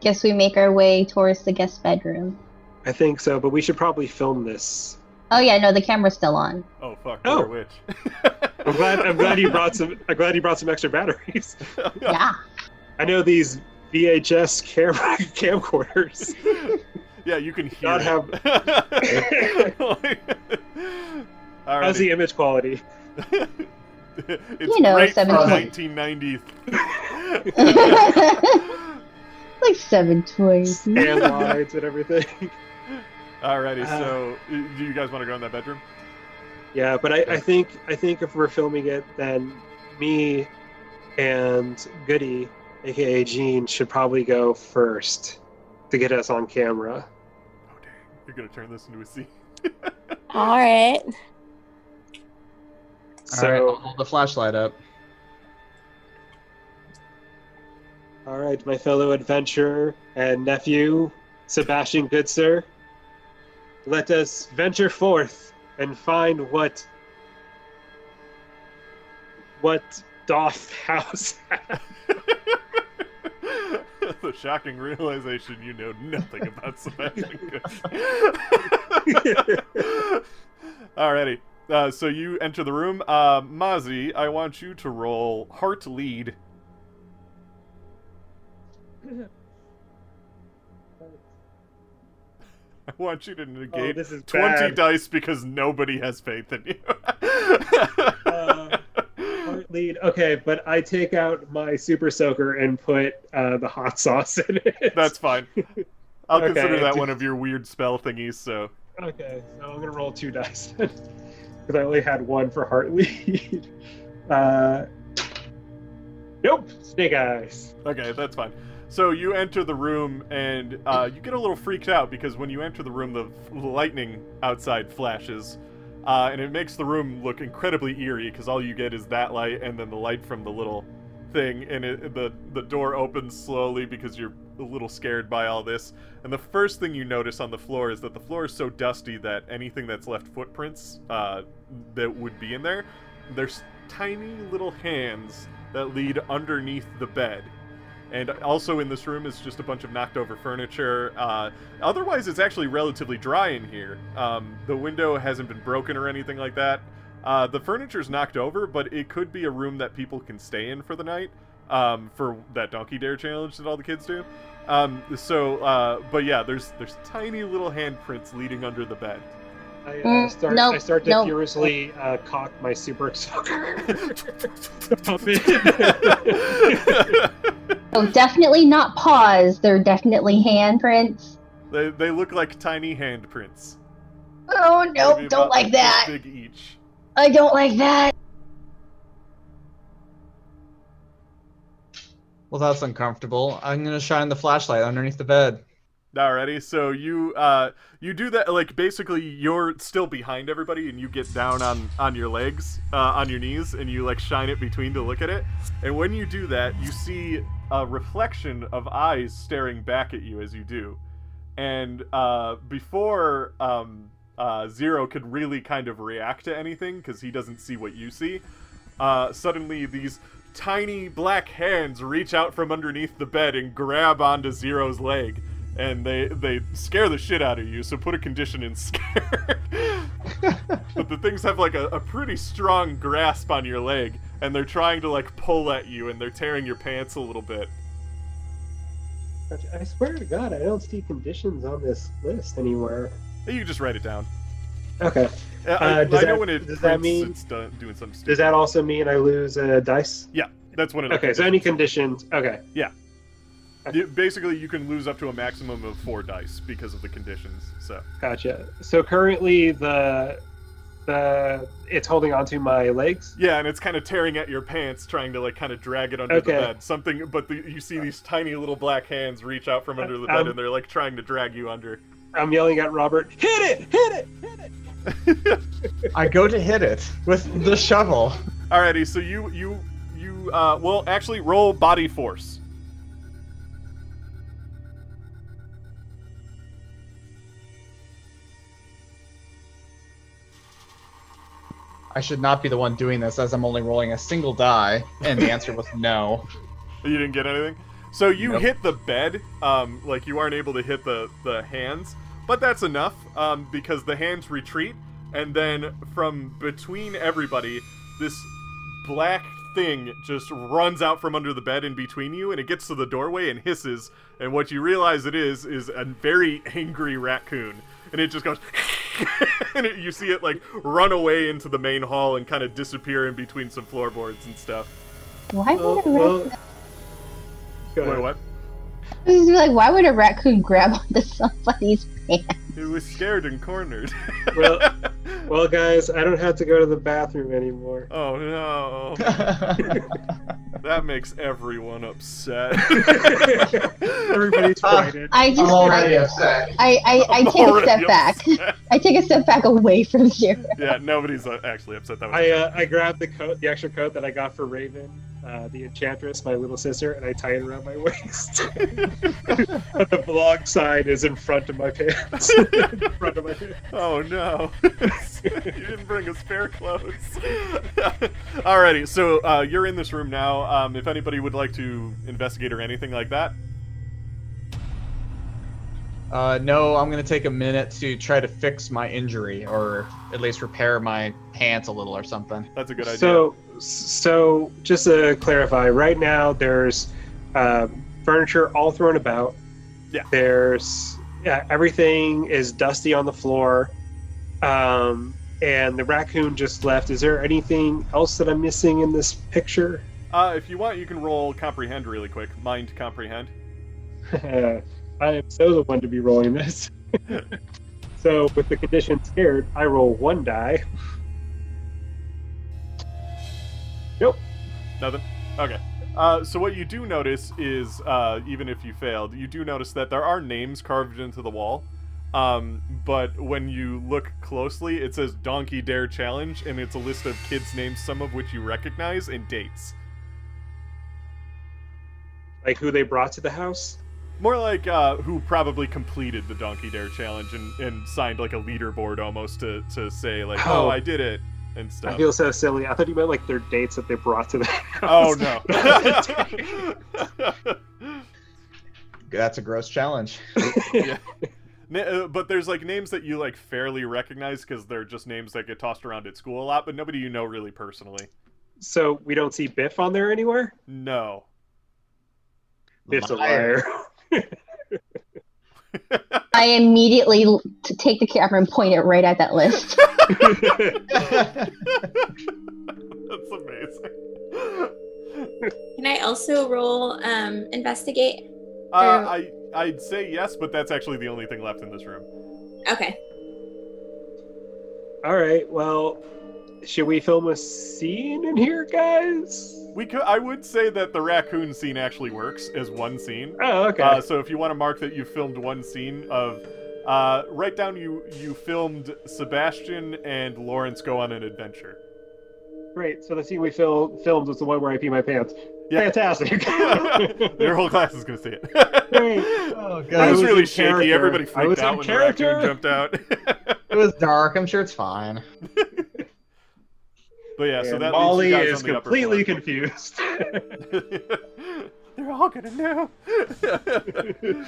guess we make our way towards the guest bedroom. I think so, but we should probably film this. Oh yeah, no, the camera's still on. Oh fuck! Oh. Blair Witch. I'm glad. I'm glad you brought some. I'm glad you brought some extra batteries. Yeah. I know these VHS camera camcorders. yeah, you can hear. Not it. have- Alrighty. How's the image quality? it's You know, great for 17. 1990. like 720. And lights and everything. Alrighty, Uh. so uh, do you guys want to go in that bedroom? Yeah, but I, I think I think if we're filming it, then me and Goody, aka Jean, should probably go first to get us on camera. Oh dang, you're gonna turn this into a scene. All right. So, All right, I'll hold the flashlight up. all right, my fellow adventurer and nephew, Sebastian Goodsir, let us venture forth and find what what Doth House has. the shocking realization you know nothing about Sebastian Kush. Alrighty. Uh, so you enter the room. Uh, Mazi, I want you to roll heart lead. I want you to oh, negate this is 20 bad. dice because nobody has faith in you. Uh, Heart lead. Okay, but I take out my super soaker and put uh, the hot sauce in it. That's fine. I'll Okay. consider that one of your weird spell thingies, so. okay. So I'm gonna roll two dice I only had one for heart lead. Uh, nope. Snake eyes. Okay, that's fine. So you enter the room and uh, you get a little freaked out because when you enter the room, the lightning outside flashes, uh, and it makes the room look incredibly eerie because all you get is that light and then the light from the little thing, and it, the the door opens slowly because you're a little scared by all this. And the first thing you notice on the floor is that the floor is so dusty that anything that's left footprints uh, that would be in there, there's tiny little hands that lead underneath the bed. And also in this room is just a bunch of knocked over furniture. Uh, otherwise, it's actually relatively dry in here. Um, the window hasn't been broken or anything like that. Uh, the furniture's knocked over, but it could be a room that people can stay in for the night um, for that Donkey Dare challenge that all the kids do. Um, so, uh, but yeah, there's there's tiny little handprints leading under the bed. I uh, Mm, start. no, I start to no. furiously uh, cock my super soaker. Pump. So definitely not paws. They're definitely handprints. they, they look like tiny handprints. Oh no, Maybe don't like that. Big each. I don't like that. Well, that's uncomfortable. I'm gonna shine the flashlight underneath the bed. Alrighty, so you uh you do that like basically you're still behind everybody and you get down on on your legs uh, on your knees and you like shine it between to look at it and when you do that you see a reflection of eyes staring back at you as you do and uh before um uh Zero could really kind of react to anything because he doesn't see what you see uh suddenly these tiny black hands reach out from underneath the bed and grab onto Zero's leg and they they scare the shit out of you. So put a condition in scare. but the things have like a, a pretty strong grasp on your leg, and they're trying to like pull at you, and they're tearing your pants a little bit. I swear to God, I don't see conditions on this list anywhere. You can just write it down. Okay. I, I- Uh, does I know that- when it does that mean- it's done, doing something stupid. Does that also mean I lose a dice? Yeah, that's one of the Okay, so any conditions. Okay. You- basically you can lose up to a maximum of four dice because of the conditions. So Gotcha. So currently the the it's holding onto my legs. yeah, and it's kind of tearing at your pants, trying to like kind of drag it under the Okay. bed. Something, but the, you see these tiny little black hands reach out from under the bed, Um, and they're like trying to drag you under. I'm yelling at Robert, hit it, hit it, hit it. I go to hit it with the shovel. Alrighty, so you you you uh well actually roll body force. I should not be the one doing this as I'm only rolling a single die, and the answer was no. You didn't get anything. So you Nope. hit the bed, um, like you aren't able to hit the the hands, but that's enough, um, because the hands retreat, and then from between everybody, this black thing just runs out from under the bed in between you, and it gets to the doorway and hisses, and what you realize it is is a very angry raccoon, and it just goes. and it, you see it like run away into the main hall and kind of disappear in between some floorboards and stuff. Why Well, would a well, raccoon? go Wait, what? This is like, why would a raccoon grab onto somebody's pants? It was scared and cornered. Well- Well, guys, I don't have to go to the bathroom anymore. oh no. That makes everyone upset. Everybody's frightened. I just, already I, upset. I, I, I I'm take a already step back. I take a step back away from Zero. yeah, nobody's uh, actually upset. That was I uh, I grabbed the coat, the extra coat that I got for Raven, uh, the Enchantress, my little sister, and I tie it around my waist. the vlog sign is in front of my pants. In front of my. Oh no. you didn't bring us spare clothes. Alrighty, so uh, you're in this room now. Um, if anybody would like to investigate or anything like that, Uh, no, I'm gonna take a minute to try to fix my injury, or at least repair my pants a little or something. That's a good idea. So, so just to clarify, right now there's uh, furniture all thrown about. Yeah. There's yeah, everything is dusty on the floor, um, and the raccoon just left. Is there anything else that I'm missing in this picture? uh, if you want, you can roll comprehend really quick. Mind comprehend. I am so the one to be rolling this. so with the condition scared, I roll one die. Nope. Nothing. Okay. Uh, so what you do notice is, uh, even if you failed, you do notice that there are names carved into the wall. Um, but when you look closely, it says Donkey Dare Challenge, and it's a list of kids' names, some of which you recognize, and dates. Like who they brought to the house. More like uh, who probably completed the Donkey Dare Challenge and, and signed like a leaderboard almost to, to say like, oh, Oh. I did it and stuff. I feel so silly. I thought you meant like their dates that they brought to the house. Oh no. That's a gross challenge. yeah. Uh, but there's like names that you like fairly recognize because they're just names that get tossed around at school a lot, but nobody you know really personally. so we don't see Biff on there anywhere. No. Biff's a liar. I immediately l- t- take the camera and point it right at that list. That's amazing. Can I also roll um, investigate? Uh, I I'd say yes, but that's actually the only thing left in this room. Okay. All right. Well, should we film a scene in here, guys? We could I would say that the raccoon scene actually works as one scene. Oh, okay. Uh, so if you want to mark that you filmed one scene of, uh, write down you you filmed Sebastian and Lawrence go on an adventure. Great. So the scene we fil- filmed was the one where I pee my pants. Yeah. Fantastic. Your whole class is gonna see it. Great. Oh I was was really in shaky. character. Everybody freaked out when character. the raccoon jumped out. It was dark. I'm sure it's fine. But yeah, so that Molly leaves you guys is on the completely floor. confused. They're all gonna know. but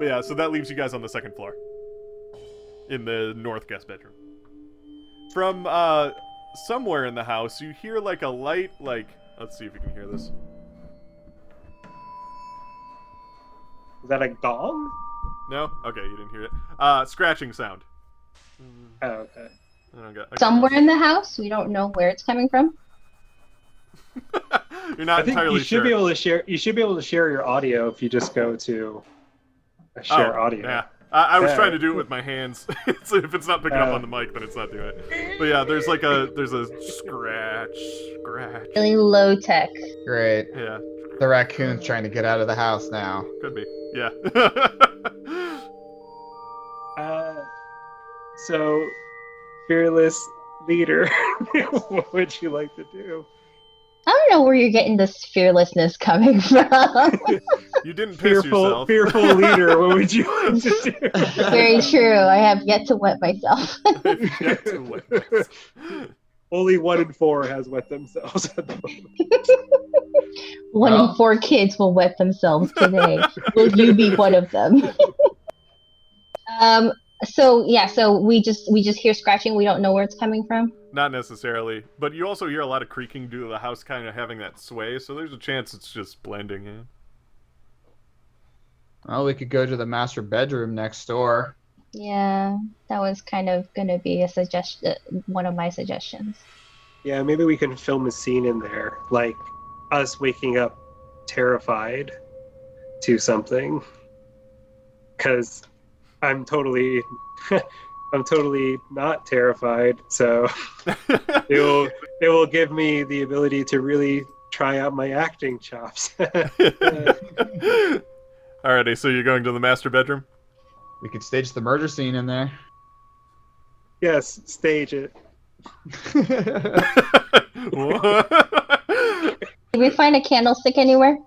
yeah, so that leaves you guys on the second floor, in the north guest bedroom. From uh, somewhere in the house, you hear like a light, like let's see if you can hear this. is that a gong? No, okay, you didn't hear it. Uh, scratching sound. Oh, okay. I I got Somewhere in the house, we don't know where it's coming from. You're not I think entirely you should sure. be able to share. You should be able to share your audio if you just go to a share oh, audio. Yeah. I, I was Yeah. trying to do it with my hands. so if it's not picking up Oh. on the mic, then it's not doing it. But yeah, there's like a there's a scratch, scratch. Really low tech. Great. Yeah, The raccoon's trying to get out of the house now. could be. Yeah. Uh, so, fearless leader, what would you like to do? I don't know where you're getting this fearlessness coming from. you didn't piss Fearful, yourself. fearful leader, what would you like to do? Very true. I have yet to wet myself. Yeah, too late. Only one in four has wet themselves at the moment. One Well. in four kids will wet themselves today. will you be one of them? um. So yeah. So we just we just hear scratching. We don't know where it's coming from. Not necessarily, but you also hear a lot of creaking due to the house kind of having that sway. So there's a chance it's just blending in. Well, we could go to the master bedroom next door. Yeah, that was kind of gonna be a suggestion. Uh, one of my suggestions. Yeah, maybe we can film a scene in there, like us waking up terrified to something. Because I'm totally, I'm totally not terrified. So it will, it will give me the ability to really try out my acting chops. Alrighty, so you're going to the master bedroom? We could stage the murder scene in there. yes, stage it. Did we find a candlestick anywhere?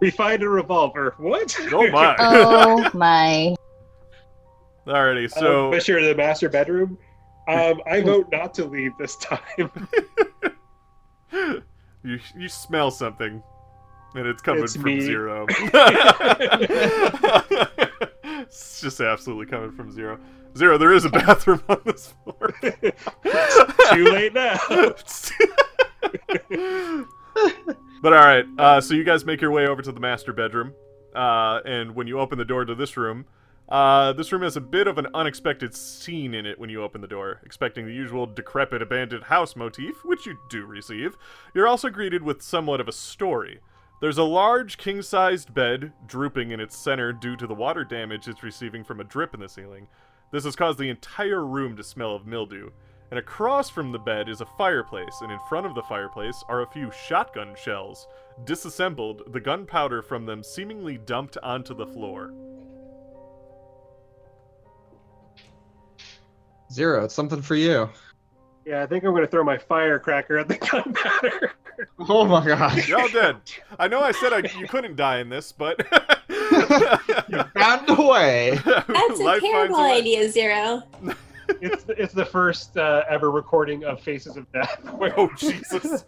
We find a revolver. What? oh my! Oh my! Alrighty, So, so but you're in the master bedroom. Um, I vote not to leave this time. you you smell something. and it's coming It's from me. zero. it's just absolutely coming from zero. Zero. There is a bathroom on this floor. Too late now. but all right, uh, so you guys make your way over to the master bedroom, uh, and when you open the door to this room, uh, this room has a bit of an unexpected scene in it when you open the door. Expecting the usual decrepit abandoned house motif, which you do receive, you're also greeted with somewhat of a story. There's a large king sized bed drooping in its center due to the water damage it's receiving from a drip in the ceiling. This has caused the entire room to smell of mildew. And across from the bed is a fireplace, and in front of the fireplace are a few shotgun shells. Disassembled, the gunpowder from them seemingly dumped onto the floor. Zero. It's something for you. Yeah, I think I'm gonna throw my firecracker at the gunpowder. Oh my gosh. You're all dead. I know I said I, you couldn't die in this, but. You found a way. That's a Life terrible idea, Zero. It's it's the first uh, ever recording of Faces of Death. Oh Jesus!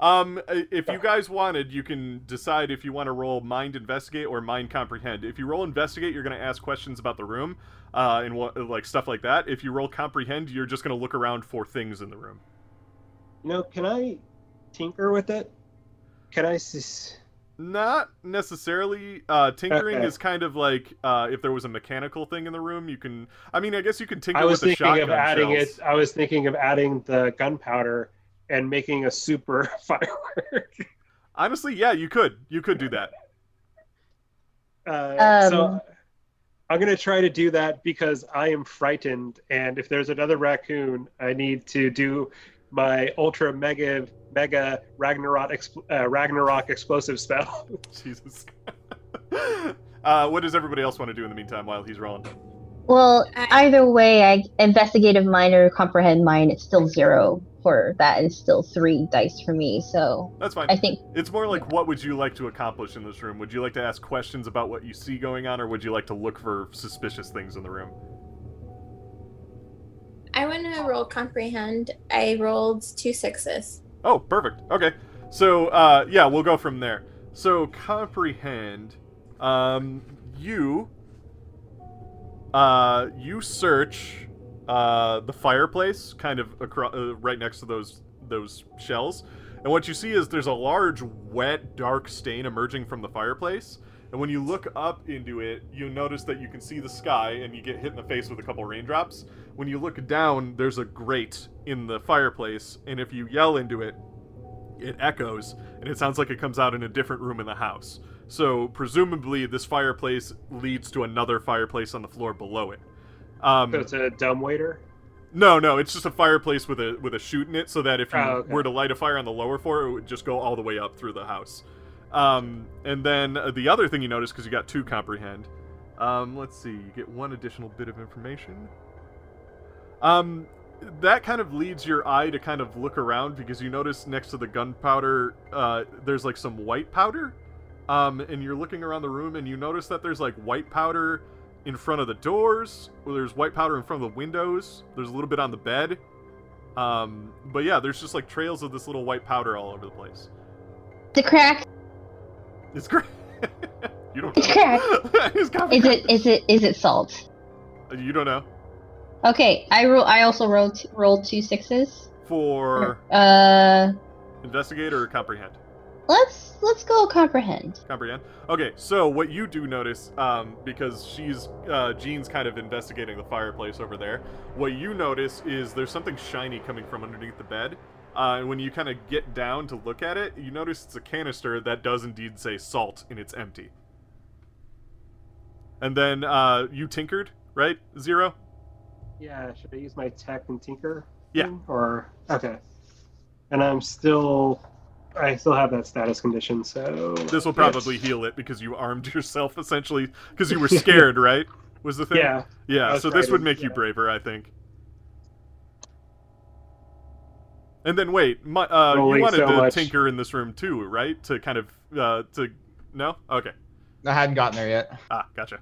Um, if you guys wanted, you can decide if you want to roll mind investigate or mind comprehend. If you roll investigate, you're going to ask questions about the room, uh, and what like stuff like that. If you roll comprehend, you're just going to look around for things in the room. You know, can I tinker with it? Can I? s- Not necessarily. Uh, tinkering is kind of like uh, if there was a mechanical thing in the room, you can. I mean, I guess you can tinker I was with the thinking shotgun of adding shells. it. I was thinking of adding the gunpowder and making a super firework. Honestly, yeah, you could. You could do that. Uh, so Um, I'm gonna try to do that because I am frightened, and if there's another raccoon, I need to do my ultra mega mega Ragnarok expl- uh, Ragnarok explosive spell. Jesus. uh, what does everybody else want to do in the meantime while he's rolling? Well, either way, I investigative mind or comprehend mind, it's still zero for that, and still three dice for me. So That's fine. I think It's more like what would you like to accomplish in this room? Would you like to ask questions about what you see going on, or would you like to look for suspicious things in the room? I want to roll comprehend. I rolled two sixes. Oh, perfect. Okay. So, uh, yeah, we'll go from there. So, comprehend. Um, you. Uh, you search uh, the fireplace, kind of across, uh, right next to those those shells, and what you see is there's a large, wet, dark stain emerging from the fireplace. And when you look up into it, you notice that you can see the sky, and you get hit in the face with a couple raindrops. When you look down, there's a grate in the fireplace, and if you yell into it, it echoes, and it sounds like it comes out in a different room in the house. So presumably, this fireplace leads to another fireplace on the floor below it. Um, so it's a dumb waiter. no, no, it's just a fireplace with a with a chute in it, so that if you Oh, okay. were to light a fire on the lower floor, it would just go all the way up through the house. Um, and then uh, the other thing you notice, because you got two comprehend. Um, let's see, you get one additional bit of information. Um, that kind of leads your eye to kind of look around because you notice next to the gunpowder, uh, there's like some white powder. Um, and you're looking around the room and you notice that there's like white powder in front of the doors. Or there's white powder in front of the windows. There's a little bit on the bed. Um, but yeah, there's just like trails of this little white powder all over the place. the crack. It's crack. you don't It's know. crack. It's Is it is it is it salt? You don't know. Okay, I roll. I also rolled rolled two sixes. For Uh, investigate or comprehend? let's let's go comprehend. Comprehend. Okay, so what you do notice, um, because she's uh, Jean's kind of investigating the fireplace over there. What you notice is there's something shiny coming from underneath the bed. Uh, and when you kind of get down to look at it, you notice it's a canister that does indeed say salt, and it's empty. And then uh, you tinkered, right? Zero. Yeah, should I use my tech and tinker? Yeah. thing? Or okay. And I'm still, I still have that status condition, so This will probably heal it because you armed yourself essentially because you were scared, right? Was the thing? Yeah, Yeah, so this would frightened, make you braver, I think. And then wait, my, uh, you wanted so to much. tinker in this room too, right? To kind of uh, to no, okay, I hadn't gotten there yet. ah, gotcha.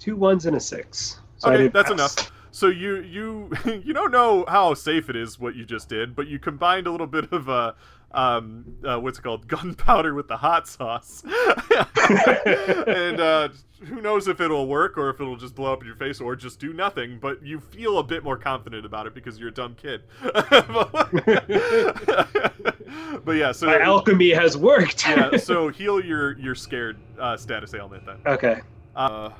two ones and a six. So Okay, that's pass. enough. So you you you don't know how safe it is what you just did, but you combined a little bit of uh, um, uh, what's it called? Gunpowder with the hot sauce. and uh, who knows if it'll work or if it'll just blow up in your face or just do nothing, but you feel a bit more confident about it because you're a dumb kid. but yeah, so My alchemy has worked. yeah, so heal your your scared uh, status ailment then. okay. Uh,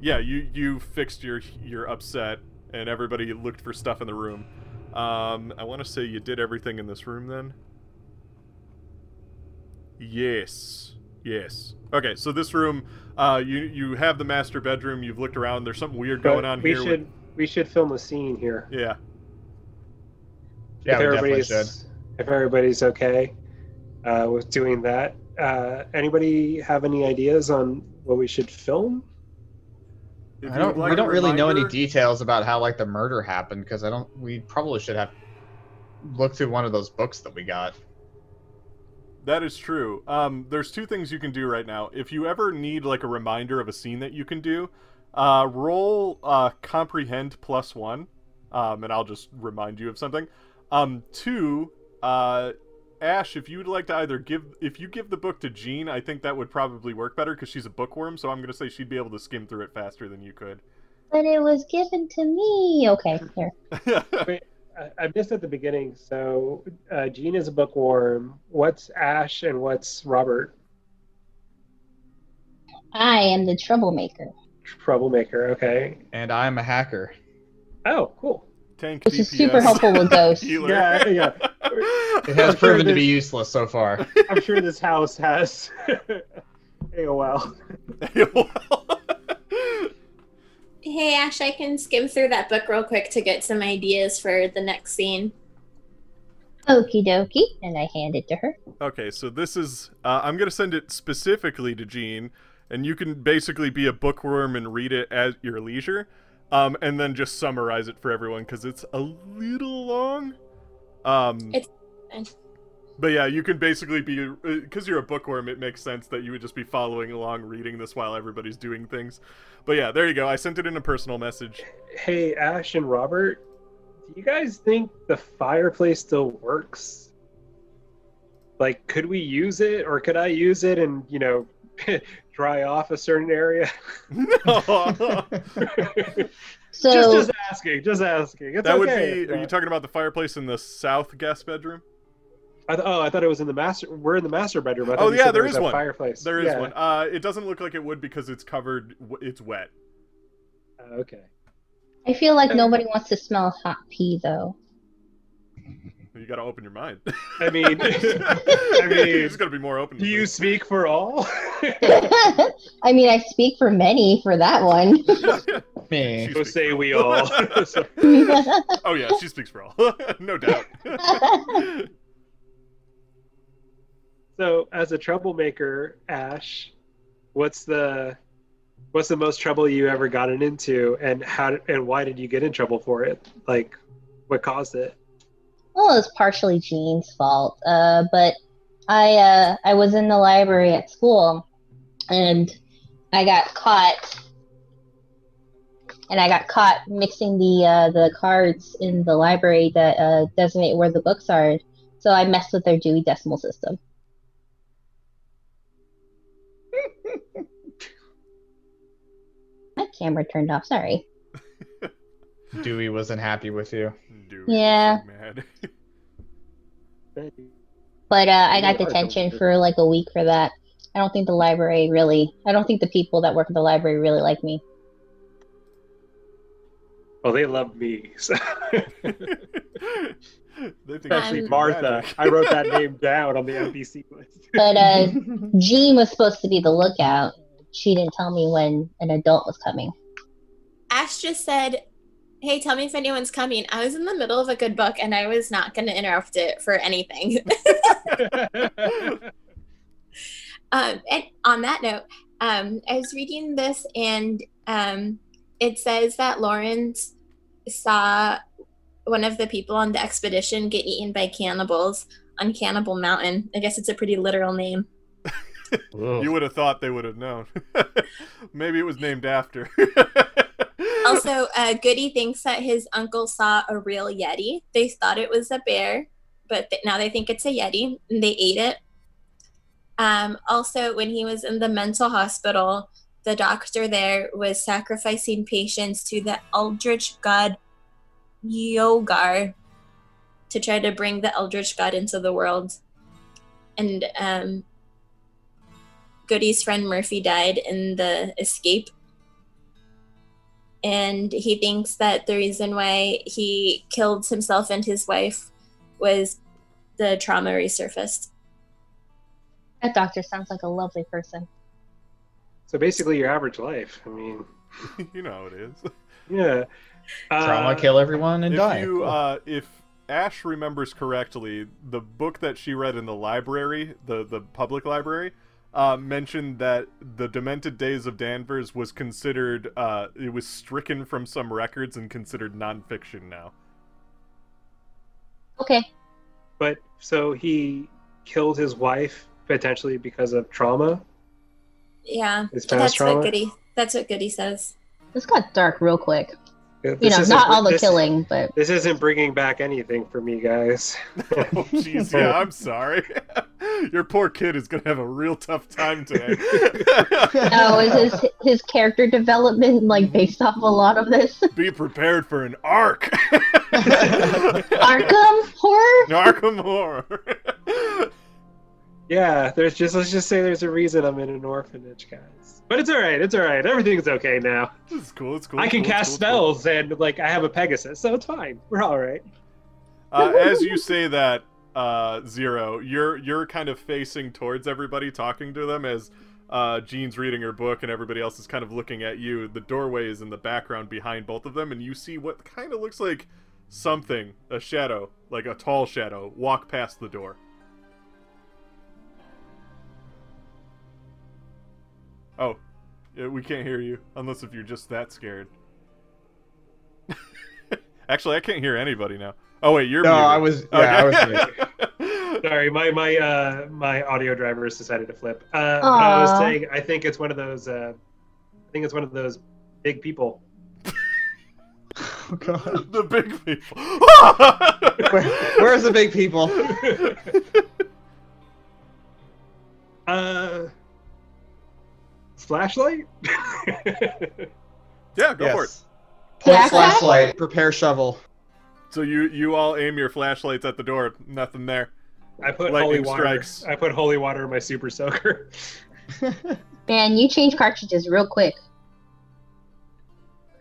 yeah, you you fixed your your upset, and everybody looked for stuff in the room. Um, I want to say you did everything in this room then. Yes, yes. Okay, so this room, uh, you you have the master bedroom. You've looked around. There's something weird going on we here. with- should we should film a scene here. yeah. Yeah, if we definitely everybody's should. if everybody's okay uh, with doing that. Uh, anybody have any ideas on what we should film? If I don't. like we don't really know any details about how like the murder happened because I don't. We probably should have looked through one of those books that we got. That is true. Um, there's two things you can do right now. If you ever need like a reminder of a scene that you can do, uh, roll uh, comprehend plus one, um, and I'll just remind you of something. Um, two, uh, Ash, if you'd like to either give, if you give the book to Jean, I think that would probably work better because she's a bookworm. So I'm gonna say she'd be able to skim through it faster than you could. but it was given to me. Okay, here. I, I missed at the beginning. So uh, Jean is a bookworm. What's Ash and what's Robert? I am the troublemaker, Troublemaker. Okay. And I'm a hacker. Oh, cool. Tank which is super helpful with those. Yeah, yeah. It has I'm sure proven to be this- useless so far. I'm sure this house has AOL. Hey Ash, I can skim through that book real quick to get some ideas for the next scene. Okie dokie, and I hand it to her. Okay, so this is. Uh, I'm gonna send it specifically to Jean, and you can basically be a bookworm and read it at your leisure, um, and then just summarize it for everyone because it's a little long. Um, It's but yeah, you can basically be because you're a bookworm. It makes sense that you would just be following along, reading this while everybody's doing things. But yeah, there you go. I sent it in a personal message. Hey, Ash and Robert, do you guys think the fireplace still works? Like, could we use it, or could I use it and you know, dry off a certain area? no, So just, just asking, just asking. It's that would okay be. Are you talking about the fireplace in the south guest bedroom? I th- oh, I thought it was in the master. We're in the master bedroom. I Oh, yeah, said there was one. Fireplace. There is Yeah. one. Uh, it doesn't look like it would because it's covered. It's wet. Uh, okay. I feel like nobody wants to smell hot pee though. You got to open your mind. I mean, I mean, you just got to be more open. Do you things. speak for all? I mean, I speak for many for that one. Me. so say we all. So- oh yeah, she speaks for all, no doubt. So, as a troublemaker, Ash, what's the what's the most trouble you ever gotten into, and how and why did you get in trouble for it? Like, what caused it? Well, it was partially Jean's fault, uh, but I uh, I was in the library at school, and I got caught, and I got caught mixing the uh, the cards in the library that uh, designate where the books are. So I messed with their Dewey Decimal System. My camera turned off. Sorry. Dewey wasn't happy with you. Dude, Yeah. so mad. But uh, I got detention for like a week for that. I don't think the library really. I don't think the people that work at the library really like me. Well, they love me, so. they think especially you're Martha. I wrote that name down on the NPC list. But uh, Jean was supposed to be the lookout. She didn't tell me when an adult was coming. Ash just said, Hey, tell me if anyone's coming. I was in the middle of a good book and I was not going to interrupt it for anything. um, and on that note, um, I was reading this and um, it says that Lawrence saw one of the people on the expedition get eaten by cannibals on Cannibal Mountain. I guess it's a pretty literal name. You would have thought they would have known. Maybe it was named after. Also, uh, Goody thinks that his uncle saw a real Yeti. They thought it was a bear. but th- now they think it's a Yeti and they ate it. Um, also, when he was in the mental hospital, the doctor there was sacrificing patients to the eldritch god Yogar to try to bring the eldritch god into the world. And um, Goody's friend Murphy died in the escape. And he thinks that the reason why he killed himself and his wife was the trauma resurfaced. That doctor sounds like a lovely person. So basically, your average life. I mean, you know how it is. yeah. Trauma Uh, kill everyone and if die. you uh, if Ash remembers correctly, the book that she read in the library, the the public library, uh, mentioned that the Demented Days of Danvers was considered uh, it was stricken from some records and considered nonfiction now. Okay. But so he killed his wife potentially because of trauma. Yeah, His that's trauma. what Goody. That's what Goody says. This got dark real quick. This You know, isn't- all the this- killing, but This isn't bringing back anything for me, guys. oh jeez, yeah, I'm sorry. Your poor kid is gonna have a real tough time today. oh, is his his character development like based off a lot of this Be prepared for an arc. Arkham horror? Arkham horror. Yeah, there's just let's just say there's a reason I'm in an orphanage, guys. But it's all right. It's all right. Everything's okay now. It's cool. It's cool. I can cool, cast cool, it's cool. spells and like I have a Pegasus, so it's fine. We're all right. Uh, as you say that, uh, Zero, you're you're kind of facing towards everybody, talking to them as uh, Jean's reading her book and everybody else is kind of looking at you. The doorway is in the background behind both of them, and you see what kind of looks like something, a shadow, like a tall shadow, walk past the door. Oh, yeah, we can't hear you unless if you're just that scared. Actually, I can't hear anybody now. Oh wait, you're no, muted. I was yeah, I was Sorry, my my uh my audio driver has decided to flip. Uh, I was saying I think it's one of those. Uh, I think it's one of those big people. oh, God. the big people. Where, where's the big people? uh, flashlight. yeah, go for it. Point Jack- flashlight. Prepare shovel. So you you all aim your flashlights at the door. Nothing there. I put Lightning holy water. strikes. I put holy water in my super soaker. Man, you change cartridges real quick.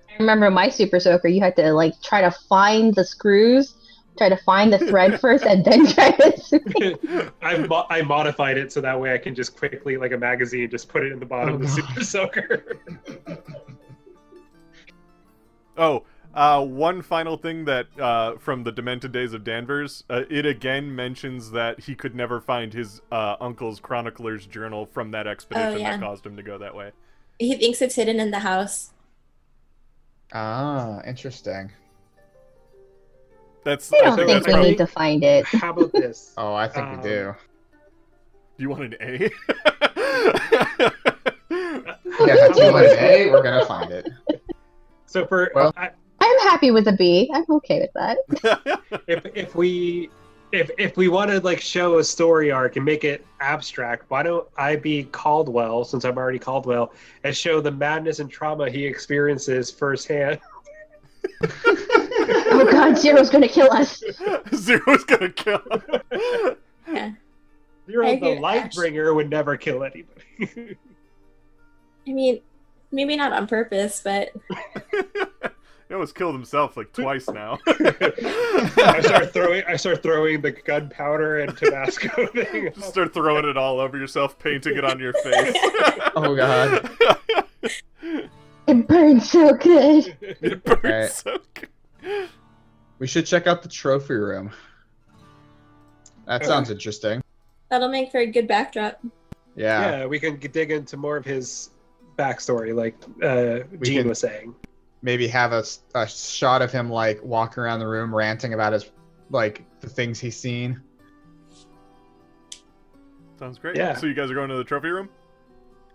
I remember my Super Soaker, you had to like try to find the screws, try to find the thread first, and then try to. I mo- I modified it so that way I can just quickly, like a magazine, just put it in the bottom Oh, of the no. super soaker. Oh, uh, one final thing that uh, from the Demented Days of Danvers, uh, it again mentions that he could never find his uh, uncle's chronicler's journal from that expedition yeah. that caused him to go that way. He thinks it's hidden in the house. ah, interesting. That's I I don't think think we probably. need to find it. How about this? Oh, I think Um, we do. Do you want an A? Yeah, if you want an A, we're gonna find it. So for Well- I, I'm happy with a B. I'm okay with that. if if we if if we want to like show a story arc and make it abstract, why don't I be Caldwell since I'm already Caldwell and show the madness and trauma he experiences firsthand? God, Zero's gonna kill us. Zero's gonna kill him. Yeah. Zero, I the hear light bringer, would never kill anybody. I mean, maybe not on purpose, but he almost killed himself like twice now. I start throwing I start throwing the gunpowder and Tabasco thing. Just start throwing it all over yourself, painting it on your face. Oh, God. It burns so good. it burns Alright. so good. We should check out the trophy room. That sounds interesting. that'll make for a good backdrop. Yeah. yeah, we can dig into more of his backstory, like uh, We Jean was saying. Maybe have a, a shot of him like walking around the room ranting about his like the things he's seen. Sounds great. Yeah. So you guys are going to the trophy room?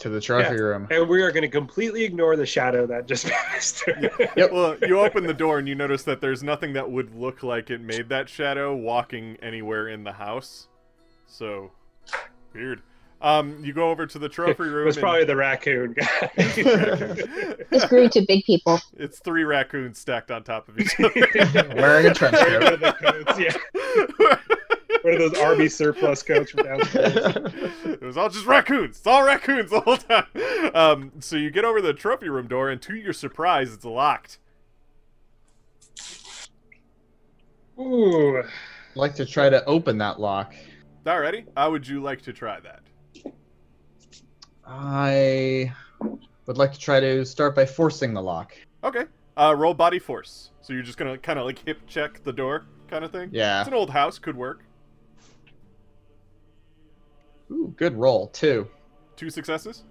To the trophy Yeah. room. And we are going to completely ignore the shadow that just passed. Yep. Well, you open the door and you notice that there's nothing that would look like it made that shadow walking anywhere in the house. So weird. Um, you go over to the trophy room. It room. was and probably the raccoon guy. It's grew to big people. it's three raccoons stacked on top of each other. Wearing a trench coat. of the coats, yeah. One of those Arby surplus coats from downstairs. it was all just raccoons. It's all raccoons the whole time. Um, so you get over the trophy room door, and to your surprise, it's locked. Ooh. I'd like to try to open that lock. Alrighty. How would you like to try that? I would like to try to start by forcing the lock. Okay. Uh, roll body force. So you're just gonna kind of like hip check the door, kind of thing. Yeah. It's an old house. Could work. Ooh, good roll. Two. Two successes.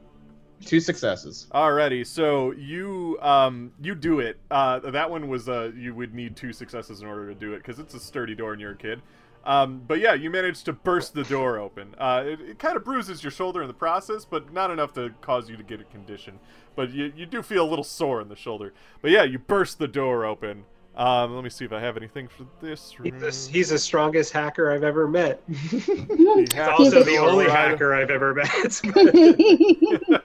Two successes. Alrighty, so you um you do it. Uh, that one was uh you would need two successes in order to do it because it's a sturdy door and you're a kid. Um, but yeah, you managed to burst the door open. Uh, it, it kind of bruises your shoulder in the process, but not enough to cause you to get a condition. But you you do feel a little sore in the shoulder. But yeah, you burst the door open. Um, let me see if I have anything for this room. He's the, he's the strongest hacker I've ever met. He's also the only hacker I've ever met.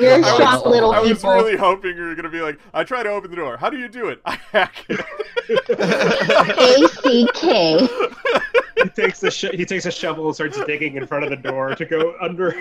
You're I a was- strong little I was really hoping you were gonna be like, I try to open the door. How do you do it? I hack it. A C K. he takes a sh- he takes a shovel and starts digging in front of the door to go under.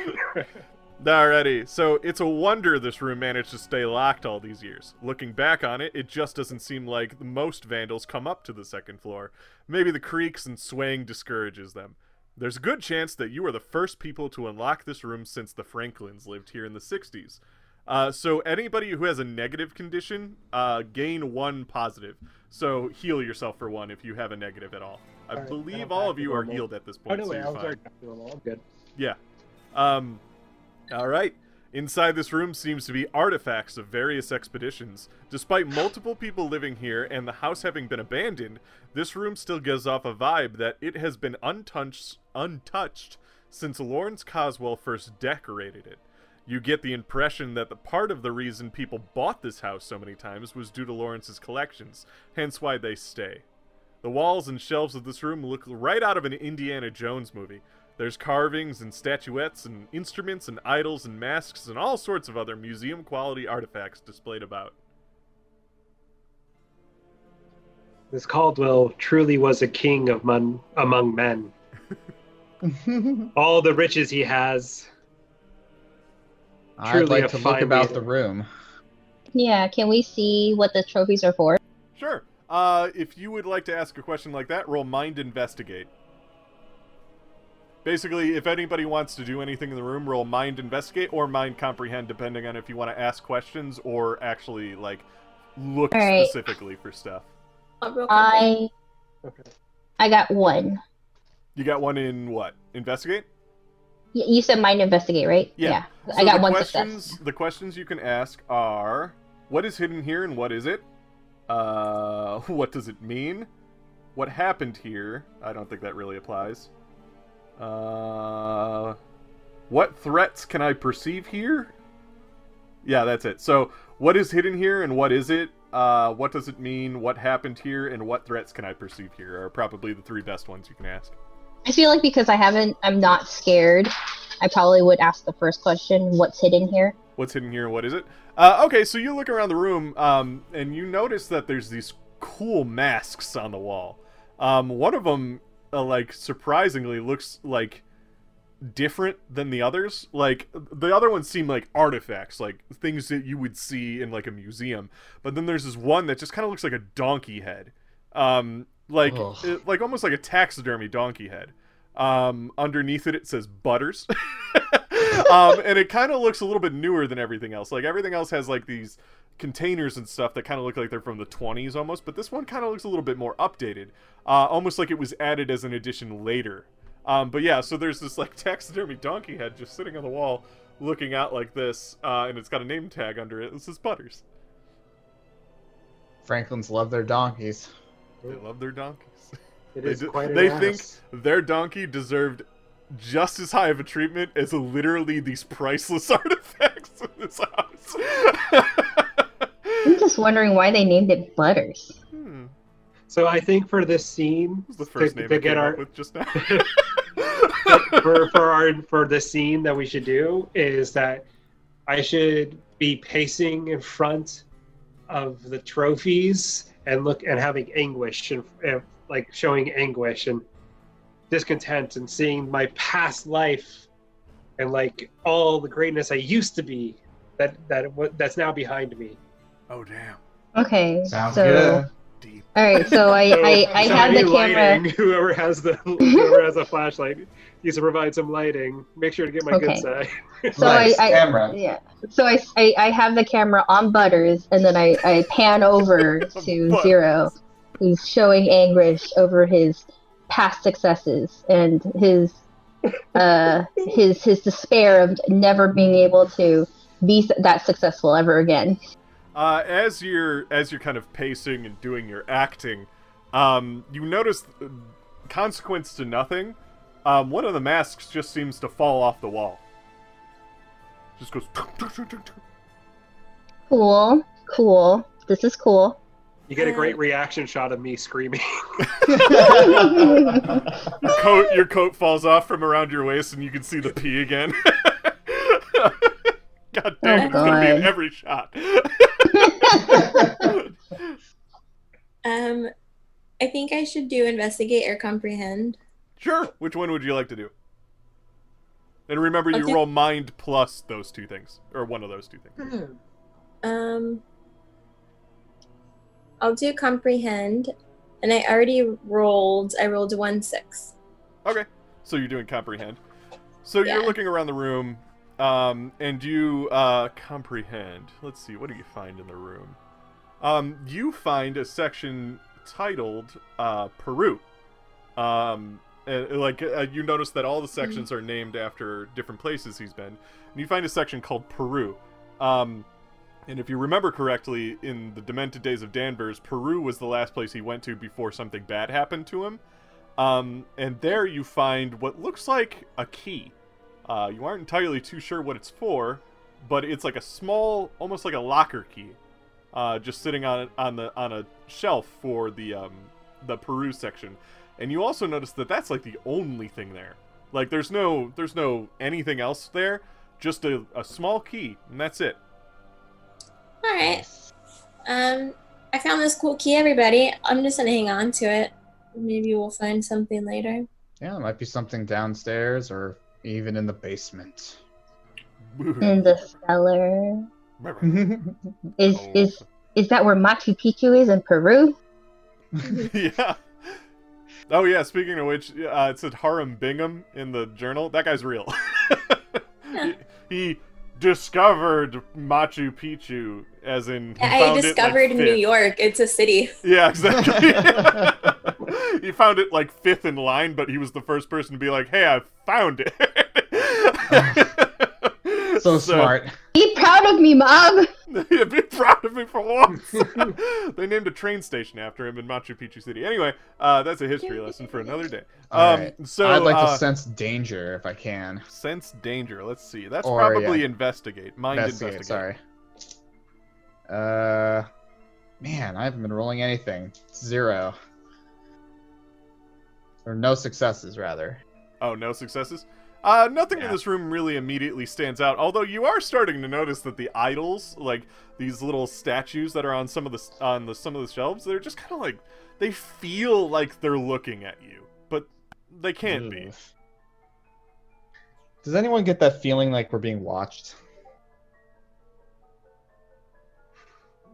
Alrighty, so it's a wonder this room managed to stay locked all these years. Looking back on it, it just doesn't seem like most vandals come up to the second floor. Maybe the creaks and swaying discourages them. There's a good chance that you are the first people to unlock this room since the Franklins lived here in the 60s. Uh, so anybody who has a negative condition, uh, gain one positive. So heal yourself for one if you have a negative at all. I believe all of you are normal. healed at this point. Oh no so you're I was fine. to normal. I'm good. Yeah. Um all right. Inside this room seems to be artifacts of various expeditions. Despite multiple people living here and the house having been abandoned, this room still gives off a vibe that it has been untouched untouched since Lawrence Coswell first decorated it. You get the impression that the part of the reason people bought this house so many times was due to Lawrence's collections, hence why they stay. The walls and shelves of this room look right out of an Indiana Jones movie. There's carvings and statuettes and instruments and idols and masks and all sorts of other museum quality artifacts displayed about. This Caldwell truly was a king of mon- among men. All the riches he has. I'd Truly like to look about leader. the room. Yeah, can we see what the trophies are for? Sure. Uh, if you would like to ask a question like that, roll Mind Investigate. Basically, if anybody wants to do anything in the room, roll Mind Investigate or Mind Comprehend, depending on if you want to ask questions or actually, like, look Alright. specifically for stuff. I'll roll something. I Okay. I got one. You got one in what? Investigate? Y- You said mind investigate, right? Yeah. I So got the one questions, success. The questions you can ask are what is hidden here and what is it? Uh, what does it mean? What happened here? I don't think that really applies. Uh, what threats can I perceive here? Yeah, that's it. So, what is hidden here and what is it? Uh, what does it mean? What happened here and what threats can I perceive here are probably the three best ones you can ask. I feel like because I haven't, I'm not scared. I probably would ask the first question, "What's hidden here?" what's hidden here what is it uh, okay so you look around the room um, and you notice that there's these cool masks on the wall um, one of them uh, like surprisingly looks like different than the others. Like the other ones seem like artifacts like things that you would see in like a museum. But then there's this one that just kind of looks like a donkey head. Um like it- like almost like a taxidermy donkey head. Um underneath it it says butters. Um and it kind of looks a little bit newer than everything else. Like everything else has like these containers and stuff that kind of look like they're from the 20s almost but this one kind of looks a little bit more updated uh almost like it was added as an addition later um but yeah so there's this like taxidermy donkey head just sitting on the wall looking out like this uh and it's got a name tag under it this is butters Franklins love their donkeys. they love their donkeys It They is do- quite an they ass. think their donkey deserved just as high of a treatment as literally these priceless artifacts in this house. I'm just wondering why they named it Butters. hmm. So I think for this scene, What the first to, name to I get came our up with just now? for for our for the scene that we should do is that I should be pacing in front of the trophies and look and having anguish and, and like showing anguish and discontent and seeing my past life and like all the greatness I used to be that that that's now behind me. Oh damn, Okay, Sounds so good. deep. all right, so I So- I, I so have the camera. lighting, whoever has the whoever has a flashlight needs to provide some lighting. Make sure to get my Okay. good side. So Lights, I, I camera. yeah. So I, I I have the camera on Butters, and then I I pan over to Butters. Zero, who's showing anguish over his past successes and his uh his his despair of never being able to be that successful ever again. Uh, as you're as you're kind of pacing and doing your acting, um, you notice, uh, consequence to nothing, um, one of the masks just seems to fall off the wall. Just goes. Cool, cool. This is cool. You get a great reaction shot of me screaming. Your coat, your coat falls off from around your waist, and you can see the pee again. God damn it! It's gonna be in every shot. Um, I think I should do investigate or comprehend. sure. Which one would you like to do? And remember, I'll you do- roll mind plus those two things, or one of those two things. Um, I'll do comprehend, and I already rolled. I rolled one six. Okay, so you're doing comprehend. So you're looking around the room, um, and you uh, comprehend. Let's see, what do you find in the room? Um, you find a section titled uh, Peru. Um, uh, like uh, you notice that all the sections are named after different places he's been, and you find a section called Peru. Um, and if you remember correctly, in the demented days of Danvers, Peru was the last place he went to before something bad happened to him. Um, and there you find what looks like a key. Uh, you aren't entirely too sure what it's for, but it's like a small, almost like a locker key, uh, just sitting on on the on a shelf for the um, the Peru section. And you also notice that that's like the only thing there. Like there's no there's no anything else there, just a, a small key, and that's it. All right. Um, I found this cool key, everybody. I'm just gonna hang on to it. Maybe we'll find something later. Yeah, there might be something downstairs or even in the basement. In the cellar. Is Oh. is is that where Machu Picchu is in Peru? yeah. Oh yeah. Speaking of which, uh, it said Hiram Bingham in the journal. That guy's real. he, he discovered Machu Picchu, as in he I found it, like, discovered New. York. It's a city. Yeah, exactly. he found it like fifth in line, but he was the first person to be like, "Hey, I found it." so smart. Be proud of me, mom. Yeah, be proud of me for once. they named a train station after him in Machu Picchu City. Anyway, uh, that's a history lesson for another day. All Um, right. so I'd like uh, to sense danger if I can. sense danger. Let's see. That's Or, probably yeah. investigate. Mind Investigate, investigate. sorry. Uh, man, I haven't been rolling anything. Zero. Or no successes, rather. Oh, no successes. Uh, nothing in this room really immediately stands out. Although you are starting to notice that the idols, like these little statues that are on some of the on the some of the shelves, they're just kind of like they feel like they're looking at you, but they can't be. Does anyone get that feeling like we're being watched?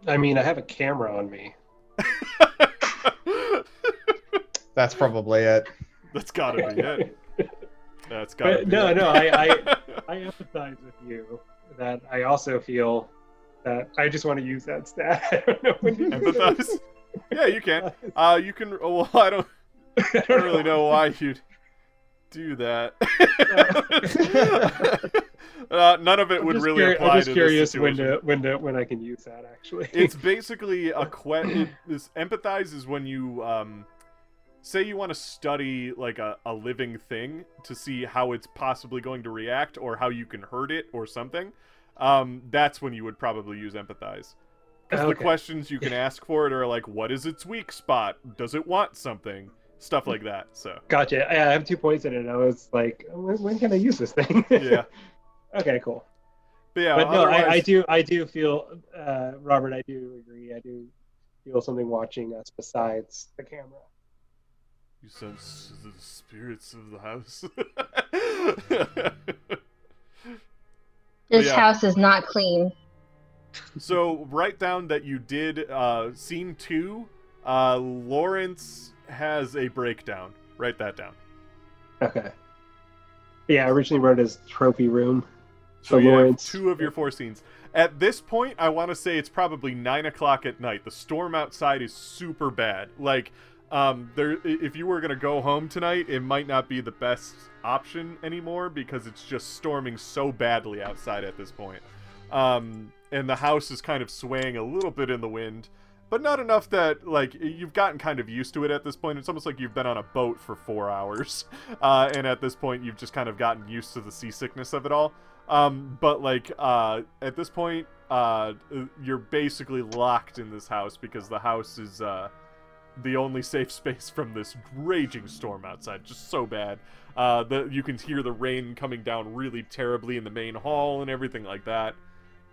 I mean, I have a camera on me. That's probably it. That's gotta be it. That's But no, no, I, I, I empathize with you. That I also feel that I just want to use that stat. I don't know when to empathize. Yeah, you can. Uh, you can. Oh, well, I don't. I don't really know why you'd do that. uh, none of it would really apply I'm just to curious this when to, when to, when I can use that actually. it's basically a que- it, this empathize is when you um say you want to study like a, a living thing to see how it's possibly going to react or how you can hurt it or something, um, that's when you would probably use empathize. Because the questions you can ask for it are like, what is its weak spot? Does it want something? Stuff like that. So Gotcha. I I have two points in it. I was like, when, when can I use this thing? yeah, okay, cool. but yeah. but no, I, I do, I do feel, uh, Robert, I do agree. I do feel something watching us besides the camera. You sense the spirits of the house. This Yeah. house is not clean. so write down that you did uh, scene two. Uh, Lawrence has a breakdown. Write that down. Okay. Yeah, I originally wrote it as trophy room. So So you Lawrence- two of your four scenes. At this point, I want to say it's probably nine o'clock at night. The storm outside is super bad. Like, um, there. If you were gonna go home tonight, it might not be the best option anymore because it's just storming so badly outside at this point. Um, and the house is kind of swaying a little bit in the wind, but not enough that like you've gotten kind of used to it at this point. It's almost like you've been on a boat for four hours, uh, and at this point you've just kind of gotten used to the seasickness of it all. Um, but like uh, at this point, uh, you're basically locked in this house because the house is uh, the only safe space from this raging storm outside. Just so bad. Uh, the you can hear the rain coming down really terribly in the main hall and everything like that.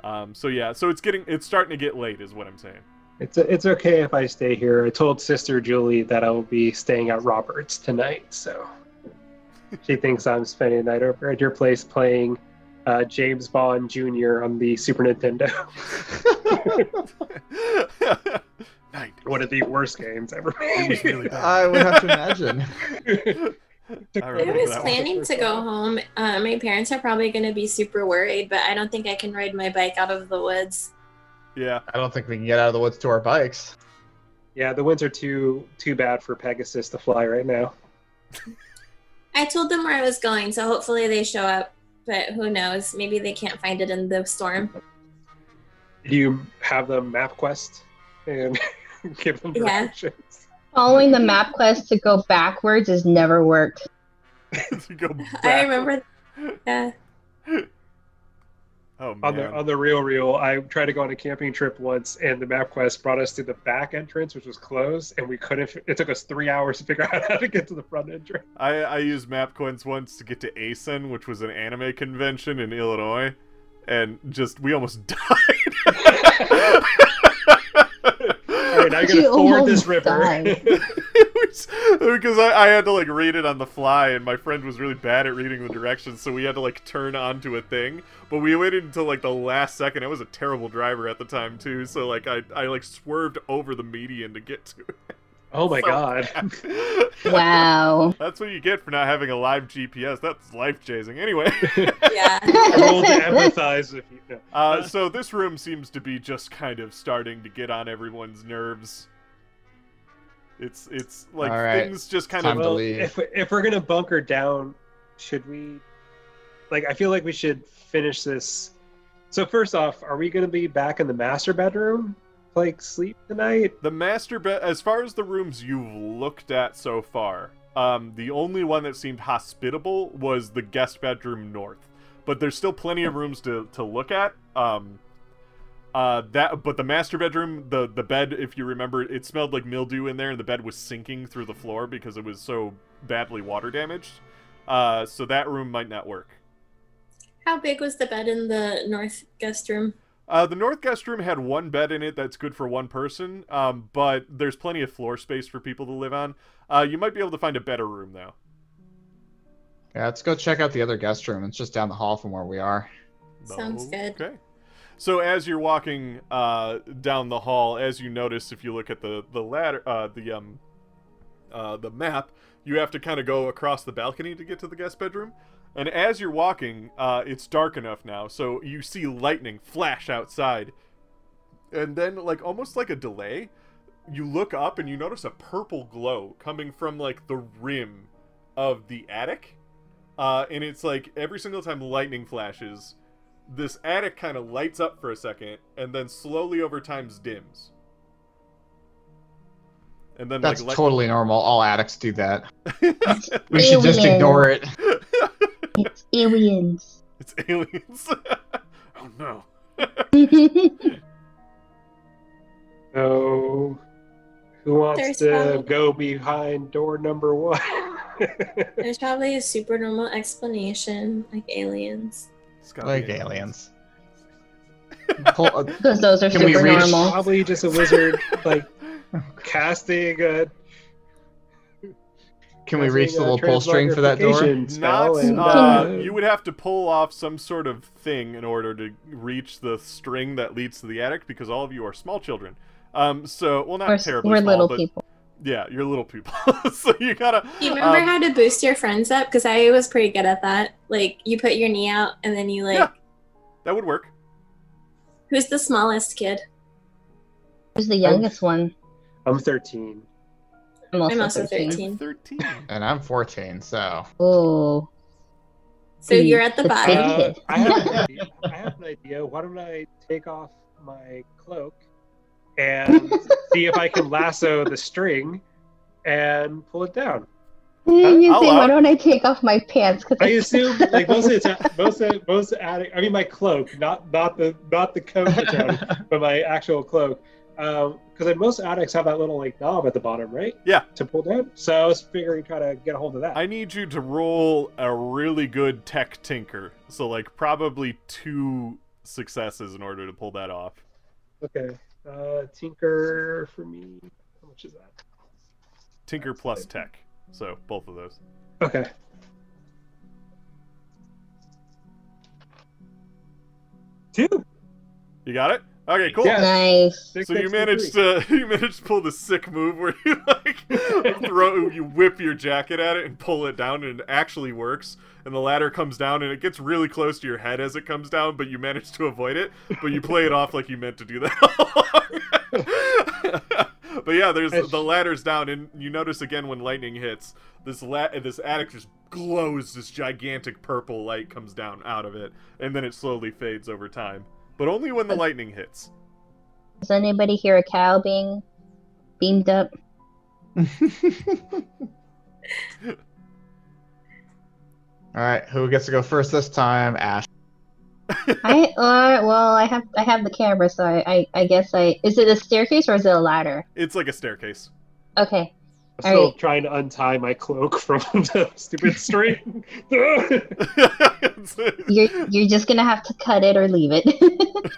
Um, so yeah, so it's getting it's starting to get late, is what I'm saying. It's it's okay if I stay here. I told Sister Julie that I will be staying at Roberts tonight, so she thinks I'm spending the night over at your place playing uh, James Bond Jr. on the Super Nintendo. Night. One of the worst games ever It was made. really bad. I would have to imagine. I I was planning to go home. Uh, my parents are probably going to be super worried, but I don't think I can ride my bike out of the woods. Yeah, I don't think we can get out of the woods to our bikes. yeah, the winds are too too bad for Pegasus to fly right now. I told them where I was going, so hopefully they show up. But who knows? Maybe they can't find it in the storm. Do you have the MapQuest and give them Yeah. directions? Following the MapQuest to go backwards has never worked. to go I remember. Yeah. Oh On the man. on the real real, I tried to go on a camping trip once, and the MapQuest brought us to the back entrance, which was closed, and we couldn't. It took us three hours to figure out how to get to the front entrance. I, I used MapQuest once to get to ACEN, which was an anime convention in Illinois, and just we almost died. All right, You gonna ford this river. was because I, I had to like read it on the fly, and my friend was really bad at reading the directions, so we had to like turn onto a thing. But we waited until like the last second. I was a terrible driver at the time too, so like I I like swerved over the median to get to it. Oh my So god! Wow. That's what you get for not having a live GPS. That's life chasing. Anyway. Yeah. Roll to empathize if you. No. Uh, so this room seems to be just kind of starting to get on everyone's nerves. It's it's like All right. things just kind Time of to Well, leave. if if we're gonna bunker down, should we? Like, I feel like we should finish this. So first off, are we gonna be back in the master bedroom, like sleep tonight? the master bed. As far as the rooms you've looked at so far, um, the only one that seemed hospitable was the guest bedroom north. But there's still plenty of rooms to to look at. Um, uh, that but the master bedroom, the the bed, if you remember, it smelled like mildew in there, and the bed was sinking through the floor because it was so badly water damaged. Uh, so that room might not work. How big was the bed in the north guest room? Uh, the north guest room had one bed in it that's good for one person, um, but there's plenty of floor space for people to live on. Uh, you might be able to find a better room though. Yeah, let's go check out the other guest room. It's just down the hall from where we are. Sounds good. Okay. So as you're walking uh, down the hall, as you notice, if you look at the the ladder, uh, the um, uh, the map, you have to kind of go across the balcony to get to the guest bedroom. And as you're walking, uh, it's dark enough now, so you see lightning flash outside, and then like almost like a delay, you look up and you notice a purple glow coming from like the rim of the attic. Uh, and it's like every single time lightning flashes, this attic kind of lights up for a second and then slowly over time dims. And then That's like totally normal. All attics do that. We should just ignore it. It's aliens. it's aliens. oh no. So, who wants There's to probably- go behind door number one? There's probably a super normal explanation, like aliens. Like aliens. Because those are Can super normal. Probably just a wizard, like casting a. can we reach the little pull string for that door? Not. Uh, you would have to pull off some sort of thing in order to reach the string that leads to the attic because all of you are small children. Um. So well, not We're, terribly we're small, little but people. yeah, you're little people. so you gotta. Do you remember um, how to boost your friends up? Because I was pretty good at that. Like you put your knee out and then you like Yeah. That would work. who's the smallest kid? Who's the youngest one? I'm 13. I'm also, I'm also 13. 13. I'm Thirteen. And I'm 14, so Oh, So you're at the the bottom. Uh. I, have an idea. I have an idea. Why don't I take off my cloak and see if I can lasso the string and pull it down? you I'll say, why don't I take off my pants? Cause I assume like most of the time, most of, most attic, I mean my cloak, not not the not the coat that's on but my actual cloak. Because like most attics have that little like knob at the bottom, right? Yeah. To pull down. So I was figuring try to get a hold of that. I need you to roll a really good tech tinker. So like probably two successes in order to pull that off. Okay. Uh, tinker for me. How much is that? Tinker plus tech. So both of those. Okay. Two. You got it? Okay, cool. Yeah. nice. So you six, managed to you managed to pull the sick move where you like throw you whip your jacket at it and pull it down and it actually works and the ladder comes down and it gets really close to your head as it comes down but you manage to avoid it but you play it off like you meant to do that. but yeah, there's the ladder's down and you notice again when lightning hits this la- this attic just glows this gigantic purple light comes down out of it and then it slowly fades over time but only when the lightning hits. Does anybody hear a cow being beamed up? All right, who gets to go first this time? Ash. I uh, well, I have I have the camera, so I, I I guess I is it a staircase or is it a ladder? It's like a staircase. Okay, I'm still Alright. trying to untie my cloak from the stupid string. you're you're just gonna have to cut it or leave it.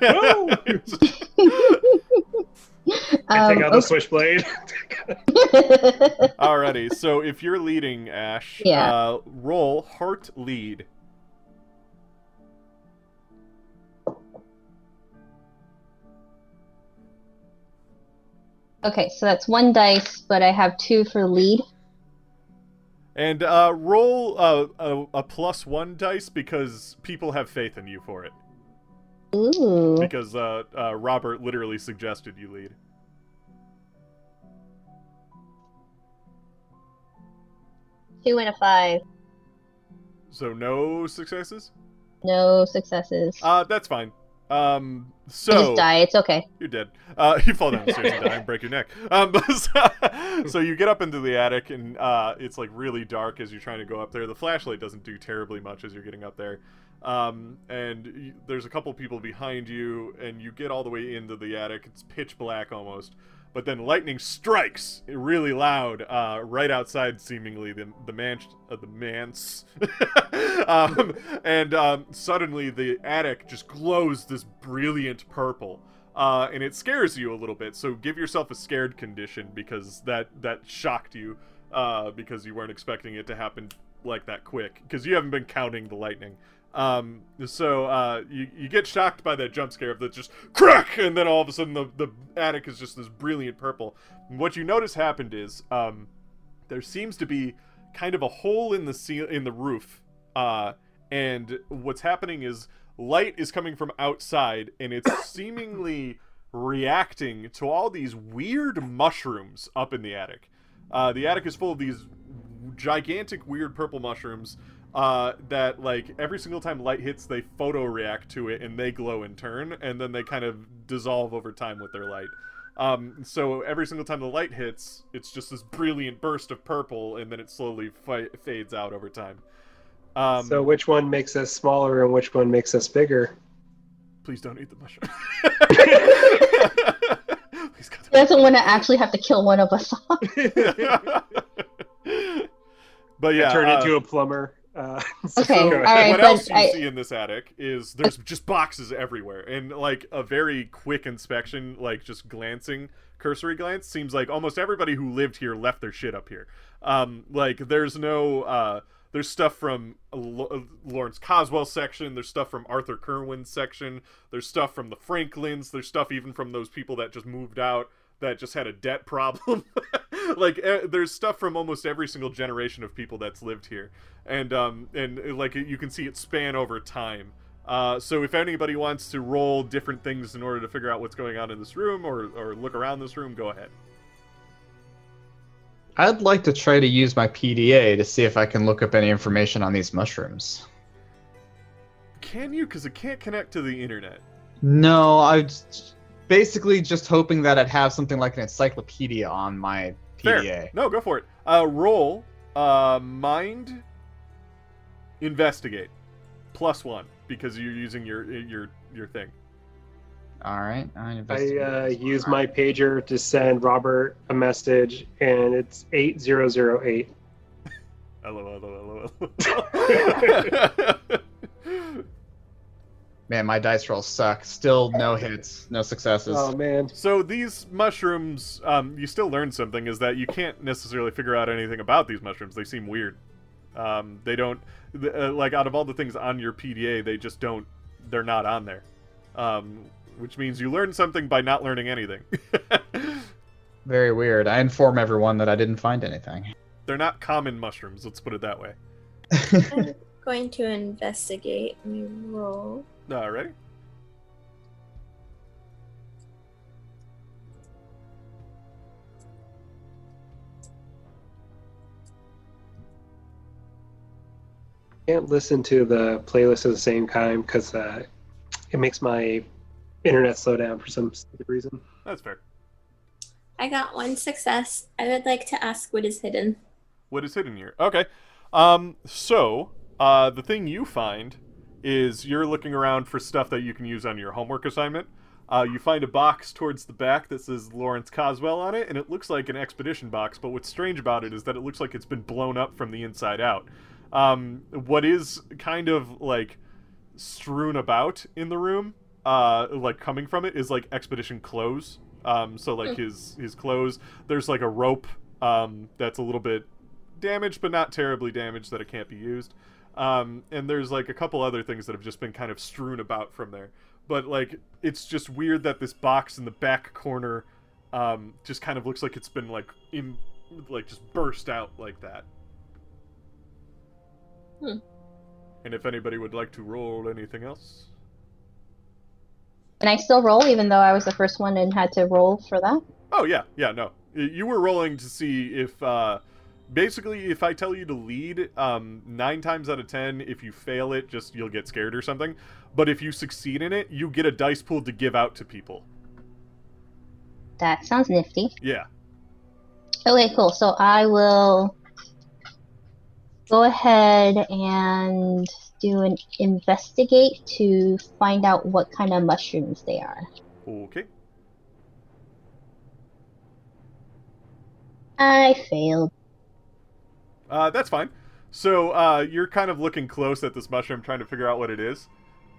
I take um, out the switchblade. Alrighty, so if you're leading Ash, Yeah. uh, roll heart lead. Okay, so that's one dice, but I have two for lead. And uh, roll uh, a, a plus one dice because people have faith in you for it. Ooh. Because uh, uh, Robert literally suggested you lead. Two and a five. So no successes? No successes. Uh, that's fine. Um, so just die. It's okay. You're dead. Uh, you fall down the stairs and die and break your neck. Um, so, so you get up into the attic and uh, it's like really dark as you're trying to go up there. The flashlight doesn't do terribly much as you're getting up there. Um, and you, there's a couple people behind you, and you get all the way into the attic. It's pitch black almost. But then lightning strikes really loud uh, right outside, seemingly the the man uh, the manse, um, and um, suddenly the attic just glows this brilliant purple, uh, and it scares you a little bit. So give yourself a scared condition because that that shocked you uh, because you weren't expecting it to happen like that quick because you haven't been counting the lightning. Um, so uh, you you get shocked by that jump scare of the just crack, and then all of a sudden the the attic is just this brilliant purple. And what you notice happened is um, there seems to be kind of a hole in the seal in the roof, uh, and what's happening is light is coming from outside, and it's seemingly reacting to all these weird mushrooms up in the attic. Uh, the attic is full of these gigantic, weird purple mushrooms uh, that like every single time light hits, they photo react to it and they glow in turn, and then they kind of dissolve over time with their light. Um, so every single time the light hits, it's just this brilliant burst of purple, and then it slowly fi- fades out over time. Um, so which one makes us smaller and which one makes us bigger? please don't eat the mushroom. please God, He doesn't want to actually have to kill one of us off. but yeah, Turn uh, into a plumber. Uh, so Okay, go all ahead. right, what else you I- see in this attic is there's just boxes everywhere, and like a very quick inspection, like just glancing, cursory glance, seems like almost everybody who lived here left their shit up here. Um, like there's no, uh, there's stuff from L- Lawrence Coswell section, there's stuff from Arthur Kerwin's section, there's stuff from the Franklins, there's stuff even from those people that just moved out that just had a debt problem. like eh, there's stuff from almost every single generation of people that's lived here, and um and eh, like you can see it span over time. Uh, so if anybody wants to roll different things in order to figure out what's going on in this room or or look around this room, go ahead. I'd like to try to use my PDA to see if I can look up any information on these mushrooms. Can you? Because it can't connect to the internet. No, I was basically just hoping that I'd have something like an encyclopedia on my Fair. PDA. No, go for it. Uh, roll. Uh, mind. Investigate. Plus one because you're using your your your thing. All right. I, I uh, use my pager to send Robert a message, and it's eight zero zero eight. Hello, hello, hello, hello. Man, my dice rolls suck. Still no hits, no successes. Oh man, so these mushrooms, um, you still learn something is that you can't necessarily figure out anything about these mushrooms. They seem weird. Um, they don't th- uh, like out of all the things on your PDA, they just don't. They're not on there. Um, which means you learn something by not learning anything. Very weird. I inform everyone that I didn't find anything. They're not common mushrooms. Let's put it that way. I'm going to investigate. Let me roll. Alrighty. can't listen to the playlist at the same time because uh, it makes my internet slow down for some stupid reason. That's fair. I got one success. I would like to ask what is hidden. What is hidden here? Okay. Um, so, uh, the thing you find is you're looking around for stuff that you can use on your homework assignment. Uh, you find a box towards the back that says Lawrence Coswell on it, and it looks like an expedition box, but what's strange about it is that it looks like it's been blown up from the inside out. Um, what is kind of like strewn about in the room, uh, like coming from it, is like expedition clothes. Um, so like his his clothes. There's like a rope um, that's a little bit damaged, but not terribly damaged that it can't be used. Um, and there's like a couple other things that have just been kind of strewn about from there. But like, it's just weird that this box in the back corner um, just kind of looks like it's been like in, like just burst out like that. Hmm. And if anybody would like to roll anything else, Can I still roll even though I was the first one and had to roll for that? Oh yeah, yeah, no. You were rolling to see if uh basically if I tell you to lead, um 9 times out of 10 if you fail it just you'll get scared or something. But if you succeed in it, you get a dice pool to give out to people. That sounds nifty. Yeah. Okay, cool. So I will go ahead and do an investigate to find out what kind of mushrooms they are. Okay. I failed. Uh that's fine. So uh you're kind of looking close at this mushroom trying to figure out what it is.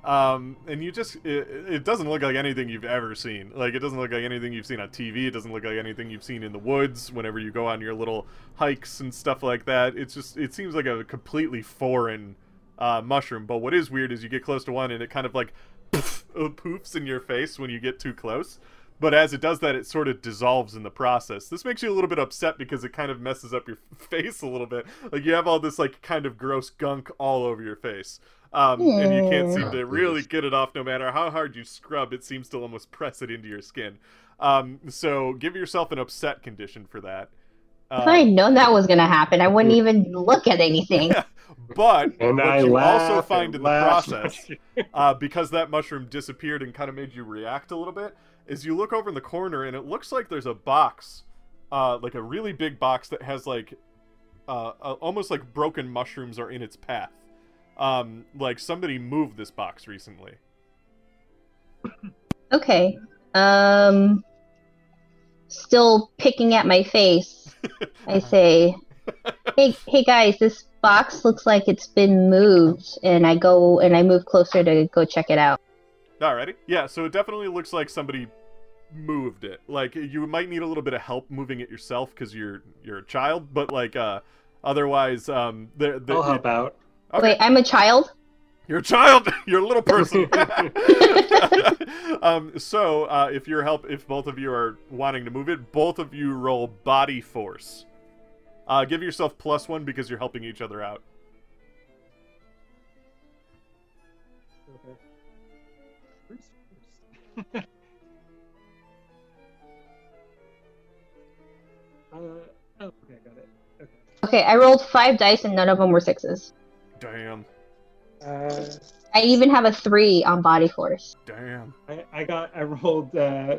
Um, and you just, it, it doesn't look like anything you've ever seen. Like, it doesn't look like anything you've seen on TV. It doesn't look like anything you've seen in the woods whenever you go on your little hikes and stuff like that. It's just, it seems like a completely foreign uh, mushroom. But what is weird is you get close to one and it kind of like poofs in your face when you get too close. But as it does that, it sort of dissolves in the process. This makes you a little bit upset because it kind of messes up your face a little bit. Like you have all this like kind of gross gunk all over your face. Um, and you can't seem to really get it off no matter how hard you scrub. It seems to almost press it into your skin. Um, so give yourself an upset condition for that. If I had Um, known that was gonna happen, I wouldn't even look at anything. but And what I you laugh also find in the process, uh, because that mushroom disappeared and kind of made you react a little bit, is you look over in the corner and it looks like there's a box, uh, like a really big box that has like, uh, uh, almost like broken mushrooms are in its path. Um, like somebody moved this box recently. Okay. Um. Still picking at my face. I say, "Hey, hey guys, this box looks like it's been moved." And I go and I move closer to go check it out. Alrighty. Yeah, so it definitely looks like somebody moved it. Like you might need a little bit of help moving it yourself because you're you're a child, but like uh otherwise um the, the I'll help out. Okay. Wait, I'm a child. You're a child. You're a little person. um, so, uh, if you're help, if both of you are wanting to move it, both of you roll body force. Uh, give yourself plus one because you're helping each other out. uh, oh, okay, got it. Okay. Okay, I rolled five dice and none of them were sixes. Damn. Uh, I even have a three on body force. Damn. I, I got I rolled uh,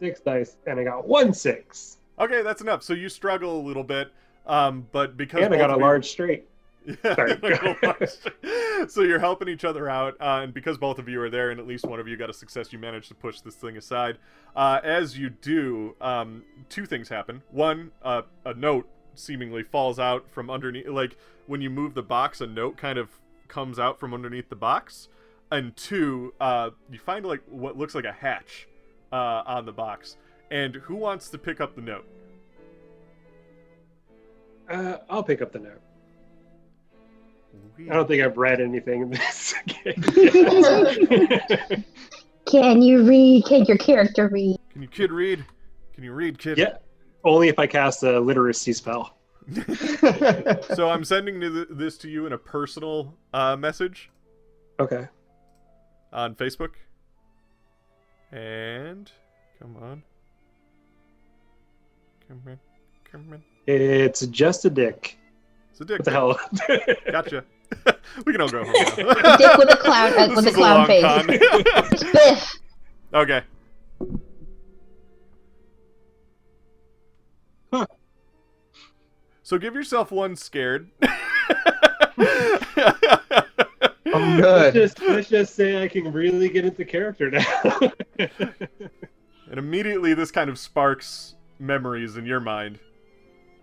six dice and I got one six. Okay, that's enough. So you struggle a little bit, um, but because And I got a large straight. Yeah, Sorry. like a large- so you're helping each other out, uh, and because both of you are there, and at least one of you got a success, you manage to push this thing aside. Uh, as you do, um, two things happen. One, uh, a note seemingly falls out from underneath. Like when you move the box, a note kind of comes out from underneath the box. And two, uh, you find like what looks like a hatch uh, on the box. And who wants to pick up the note? Uh, I'll pick up the note. I don't think I've read anything in this game. Can you read? Can your character read? Can you kid read? Can you read, kid? yeah, only if I cast a literacy spell. so I'm sending this to you in a personal uh, message Okay. on Facebook. And come on, come on, come on. It's just a dick. It's a dick. What the hell? Gotcha. we can all go home now. Dick with a clown- uh, This with a is clown long face. con. Biff. okay. Huh. So give yourself one scared. I'm let's, good. just, let's just say I can really get into character now. And immediately this kind of sparks memories in your mind.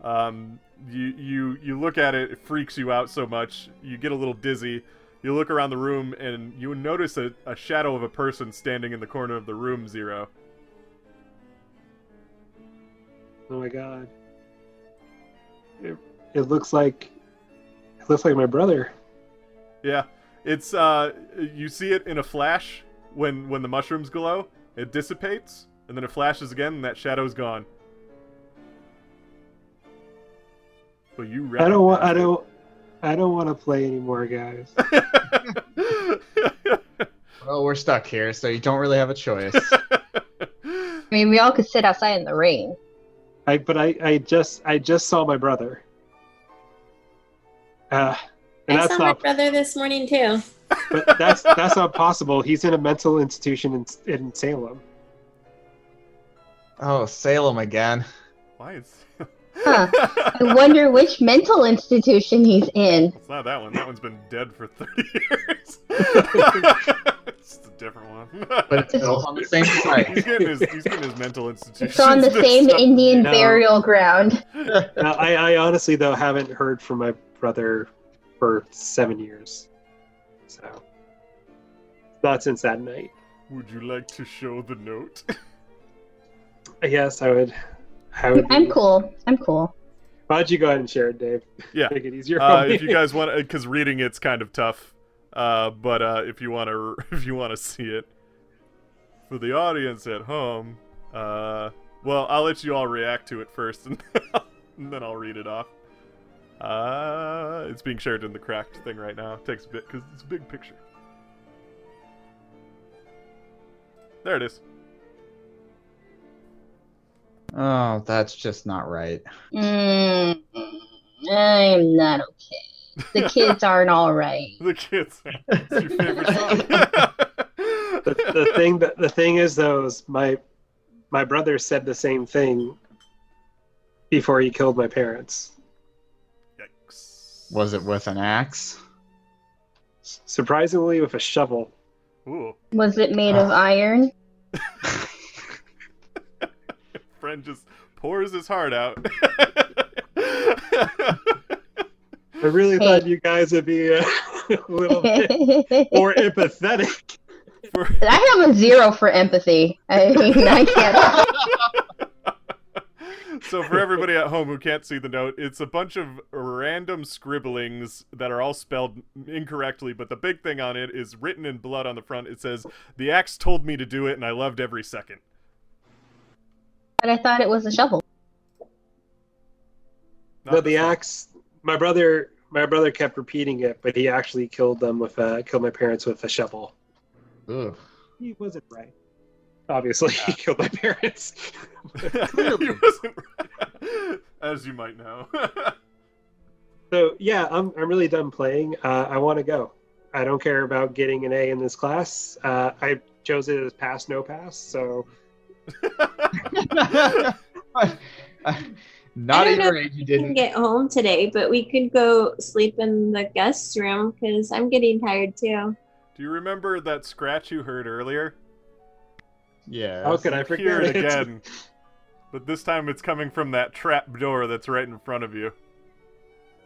Um, you you you look at it, it freaks you out so much. You get a little dizzy. You look around the room and you notice a, a shadow of a person standing in the corner of the room, Zero. oh my god. It, it looks like it looks like my brother. Yeah, it's uh, you see it in a flash when when the mushrooms glow. It dissipates, and then it flashes again, and that shadow's gone. But you I don't want I don't I don't want to play anymore, guys. well, we're stuck here, so you don't really have a choice. I mean, we all could sit outside in the rain. I but I I just I just saw my brother. Uh, and I that's saw my not brother this morning too. but that's that's not possible. He's in a mental institution in in Salem. oh, Salem again. Why is? Huh. I wonder which mental institution he's in. It's not that one. That one's been dead for thirty years. it's a different one. But it's still on the same he's site. getting his he's getting his mental institution. It's on the same Indian No. burial ground. Now, I I honestly though haven't heard from my brother for seven years, so not since that night. Would you like to show the note? Yes, I would. I would. I'm be- cool. I'm cool. Why don't you go ahead and share it, Dave? Yeah. Make it easier. Uh, me. if you guys want, because reading it's kind of tough. Uh, but uh, if you want to, if you want to see it for the audience at home, uh, well, I'll let you all react to it first, and, and then I'll read it off. Uh, it's being shared in the cracked thing right now. It takes a bit because it's a big picture. There it is. Oh, that's just not right. Mm, I'm not okay. The kids aren't all right. The kids. It's your favorite song. The, the thing that the thing is though is my my brother said the same thing before he killed my parents. Yikes. Was it with an axe? Surprisingly, with a shovel. Ooh. Was it made of iron? Friend just pours his heart out. I really thought you guys would be uh, a little bit more empathetic. For- I have a zero for empathy. I mean, I can't. so for everybody at home who can't see the note, it's a bunch of random scribblings that are all spelled incorrectly, but the big thing on it is written in blood on the front. It says, "The axe told me to do it, and I loved every second." But I thought it was a shovel. Not No, the axe. My brother, my brother kept repeating it, but he actually killed them with a killed my parents with a shovel. Ugh. He wasn't right. Obviously, he killed my parents. he wasn't right, as you might know. So yeah, I'm I'm really done playing. Uh, I want to go. I don't care about getting an A in this class. Uh, I chose it as pass no pass. So Not I at don't your know age, you didn't. get home today, but we could go sleep in the guest room because I'm getting tired too. Do you remember that scratch you heard earlier? Yeah. how could I forget hear it it? again. But this time it's coming from that trap door that's right in front of you.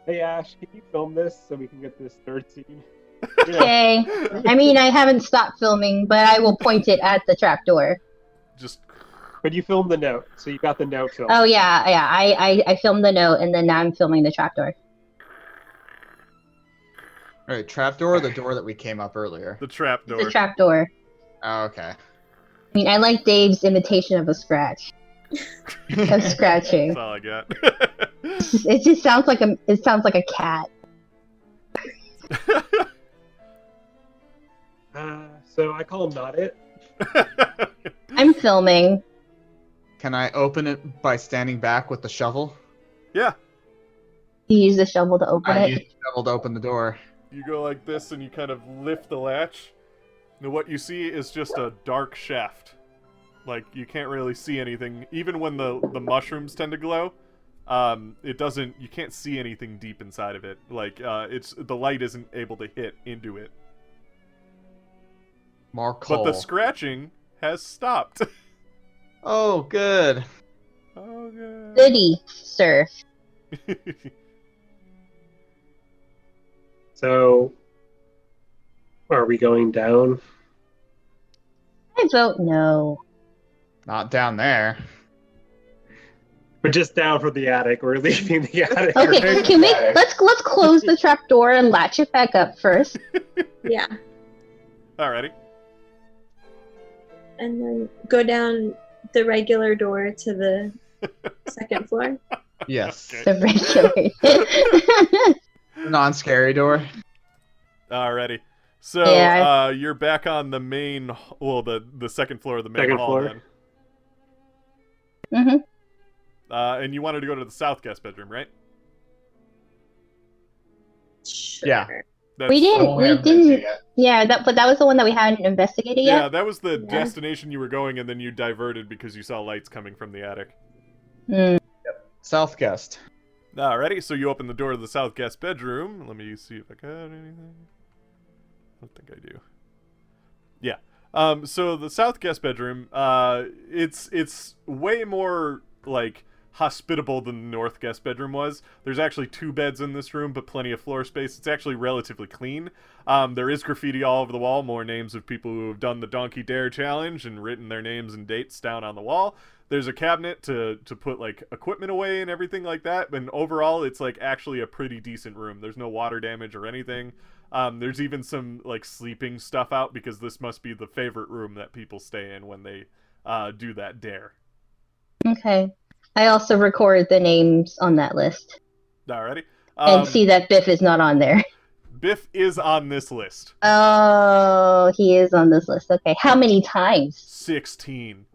Hey Ash, can you film this so we can get this third scene? Okay. I mean, I haven't stopped filming, but I will point it at the trap door. Just But you filmed the note, so you got the note filmed. Oh yeah, yeah. I, I I filmed the note, and then now I'm filming the trapdoor. All right, trapdoor or the door that we came up earlier? the trap The door. trapdoor. Oh, okay. I mean, I like Dave's imitation of a scratch. Of scratching. That's all I got. It just sounds like a. It sounds like a cat. Uh, so I call him not it. I'm filming. Can I open it by standing back with the shovel? yeah, You use the shovel to open I it. used the shovel to open the door. you go like this and you kind of lift the latch. And what you see is just a dark shaft. Like you can't really see anything, even when the the mushrooms tend to glow. Um, it doesn't. You can't see anything deep inside of it. Like uh, it's the light isn't able to hit into it. More But the scratching has stopped. oh, good. oh god. Goody, sir. So are we going down? I vote no. Not down there. We're just down from the attic. We're leaving the attic. Okay, can we let's let's close the trap door and latch it back up first. Yeah. Alrighty. And then go down the regular door to the second floor. Yes. Okay. The regular. Non-scary door. Alrighty. So Yeah. uh, you're back on the main, well, the the second floor of the main Second hall floor. then. hmm Uh, and you wanted to go to the south guest bedroom, right? Yeah. Sure. That's, We didn't- we haven't been to didn't- Yeah, that but that was the one that we hadn't investigated yet. Yeah, that was the Yeah. destination you were going, and then you diverted because you saw lights coming from the attic. Hmm. South guest. Alrighty, so you open the door to the south guest bedroom. Let me see if I got anything. I don't think I do. Yeah. Um, so the south guest bedroom, uh, it's it's way more like hospitable than the north guest bedroom was. There's actually two beds in this room, but plenty of floor space. It's actually relatively clean. Um, there is graffiti all over the wall, more names of people who have done the Donkey Dare challenge and written their names and dates down on the wall. There's a cabinet to to put like equipment away and everything like that. And overall, it's like actually a pretty decent room. There's no water damage or anything. Um, there's even some like sleeping stuff out because this must be the favorite room that people stay in when they uh, do that dare. Okay. I also record the names on that list Alrighty. and Um, see that Biff is not on there. Biff is on this list. Oh, he is on this list. Okay. How many times? 16.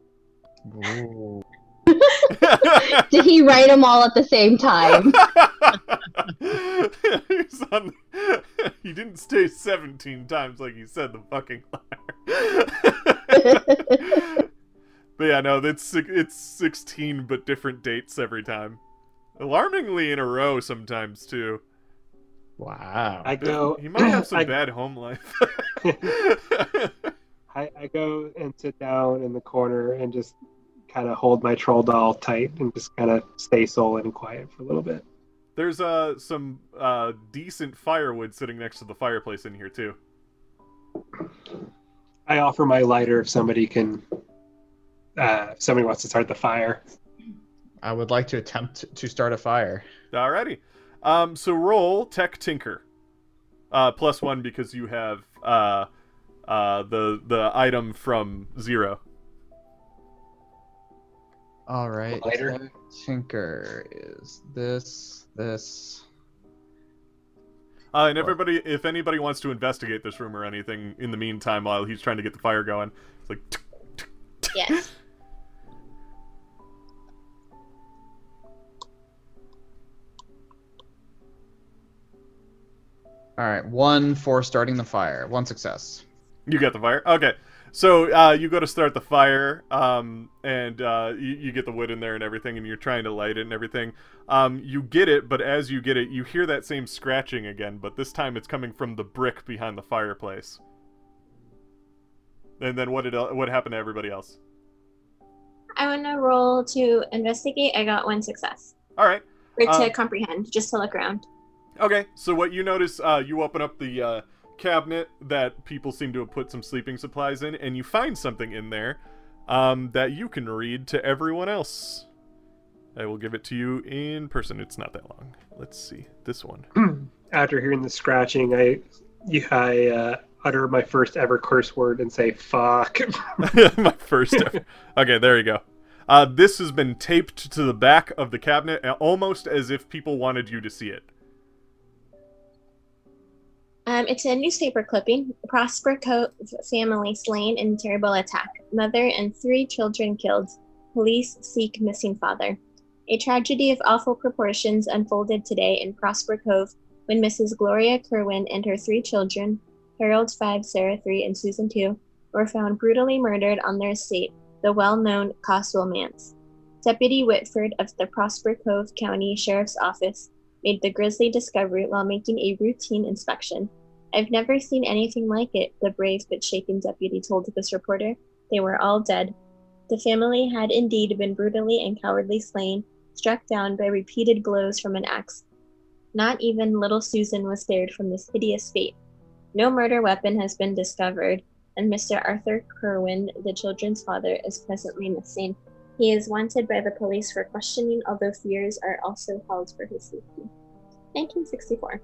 Did he write them all at the same time? He's on- he didn't stay 17 times like he said the fucking liar. But yeah, no, it's it's 16 but different dates every time. Alarmingly in a row sometimes too. Wow. I go. He might have some I, bad home life. I, I go and sit down in the corner and just kind of hold my troll doll tight and just kind of stay sullen and quiet for a little bit. There's uh some uh decent firewood sitting next to the fireplace in here too. I offer my lighter if somebody can. Uh, if somebody wants to start the fire. I would like to attempt to start a fire. Alrighty. Um, so roll Tech Tinker. Uh, plus one because you have uh, uh, the the item from zero. All right. Lighter. Tinker is this, this. Uh, and everybody, if anybody wants to investigate this room or anything in the meantime while he's trying to get the fire going, it's like Yes. All right. One for starting the fire. One success. you get the fire. Okay, so uh, you go to start the fire, um, and uh, you, you get the wood in there and everything, and you're trying to light it and everything. Um, you get it, but as you get it, you hear that same scratching again, but this time it's coming from the brick behind the fireplace. And then what did what happened to everybody else? I want to roll to investigate. I got one success. All right. Or to Um, comprehend, just to look around. Okay, so what you notice, uh, you open up the uh, cabinet that people seem to have put some sleeping supplies in, and you find something in there um, that you can read to everyone else. I will give it to you in person. It's not that long. Let's see this one. After hearing the scratching, I, you, I uh, utter my first ever curse word and say "fuck." My first ever. Okay, there you go. Uh, this has been taped to the back of the cabinet, almost as if people wanted you to see it. Um, it's a newspaper clipping. Prosper Cove family slain in terrible attack. Mother and three children killed. Police seek missing father. A tragedy of awful proportions unfolded today in Prosper Cove when Mrs. Gloria Kerwin and her three children, Harold 5, Sarah 3, and Susan 2, were found brutally murdered on their estate, the well known Coswell Manse. Deputy Whitford of the Prosper Cove County Sheriff's Office made the grisly discovery while making a routine inspection. I've never seen anything like it, the brave but shaken deputy told this reporter. They were all dead. The family had indeed been brutally and cowardly slain, struck down by repeated blows from an axe. Not even little Susan was spared from this hideous fate. No murder weapon has been discovered, and Mr. Arthur Kerwin, the children's father, is presently missing. He is wanted by the police for questioning, although fears are also held for his safety. 1964.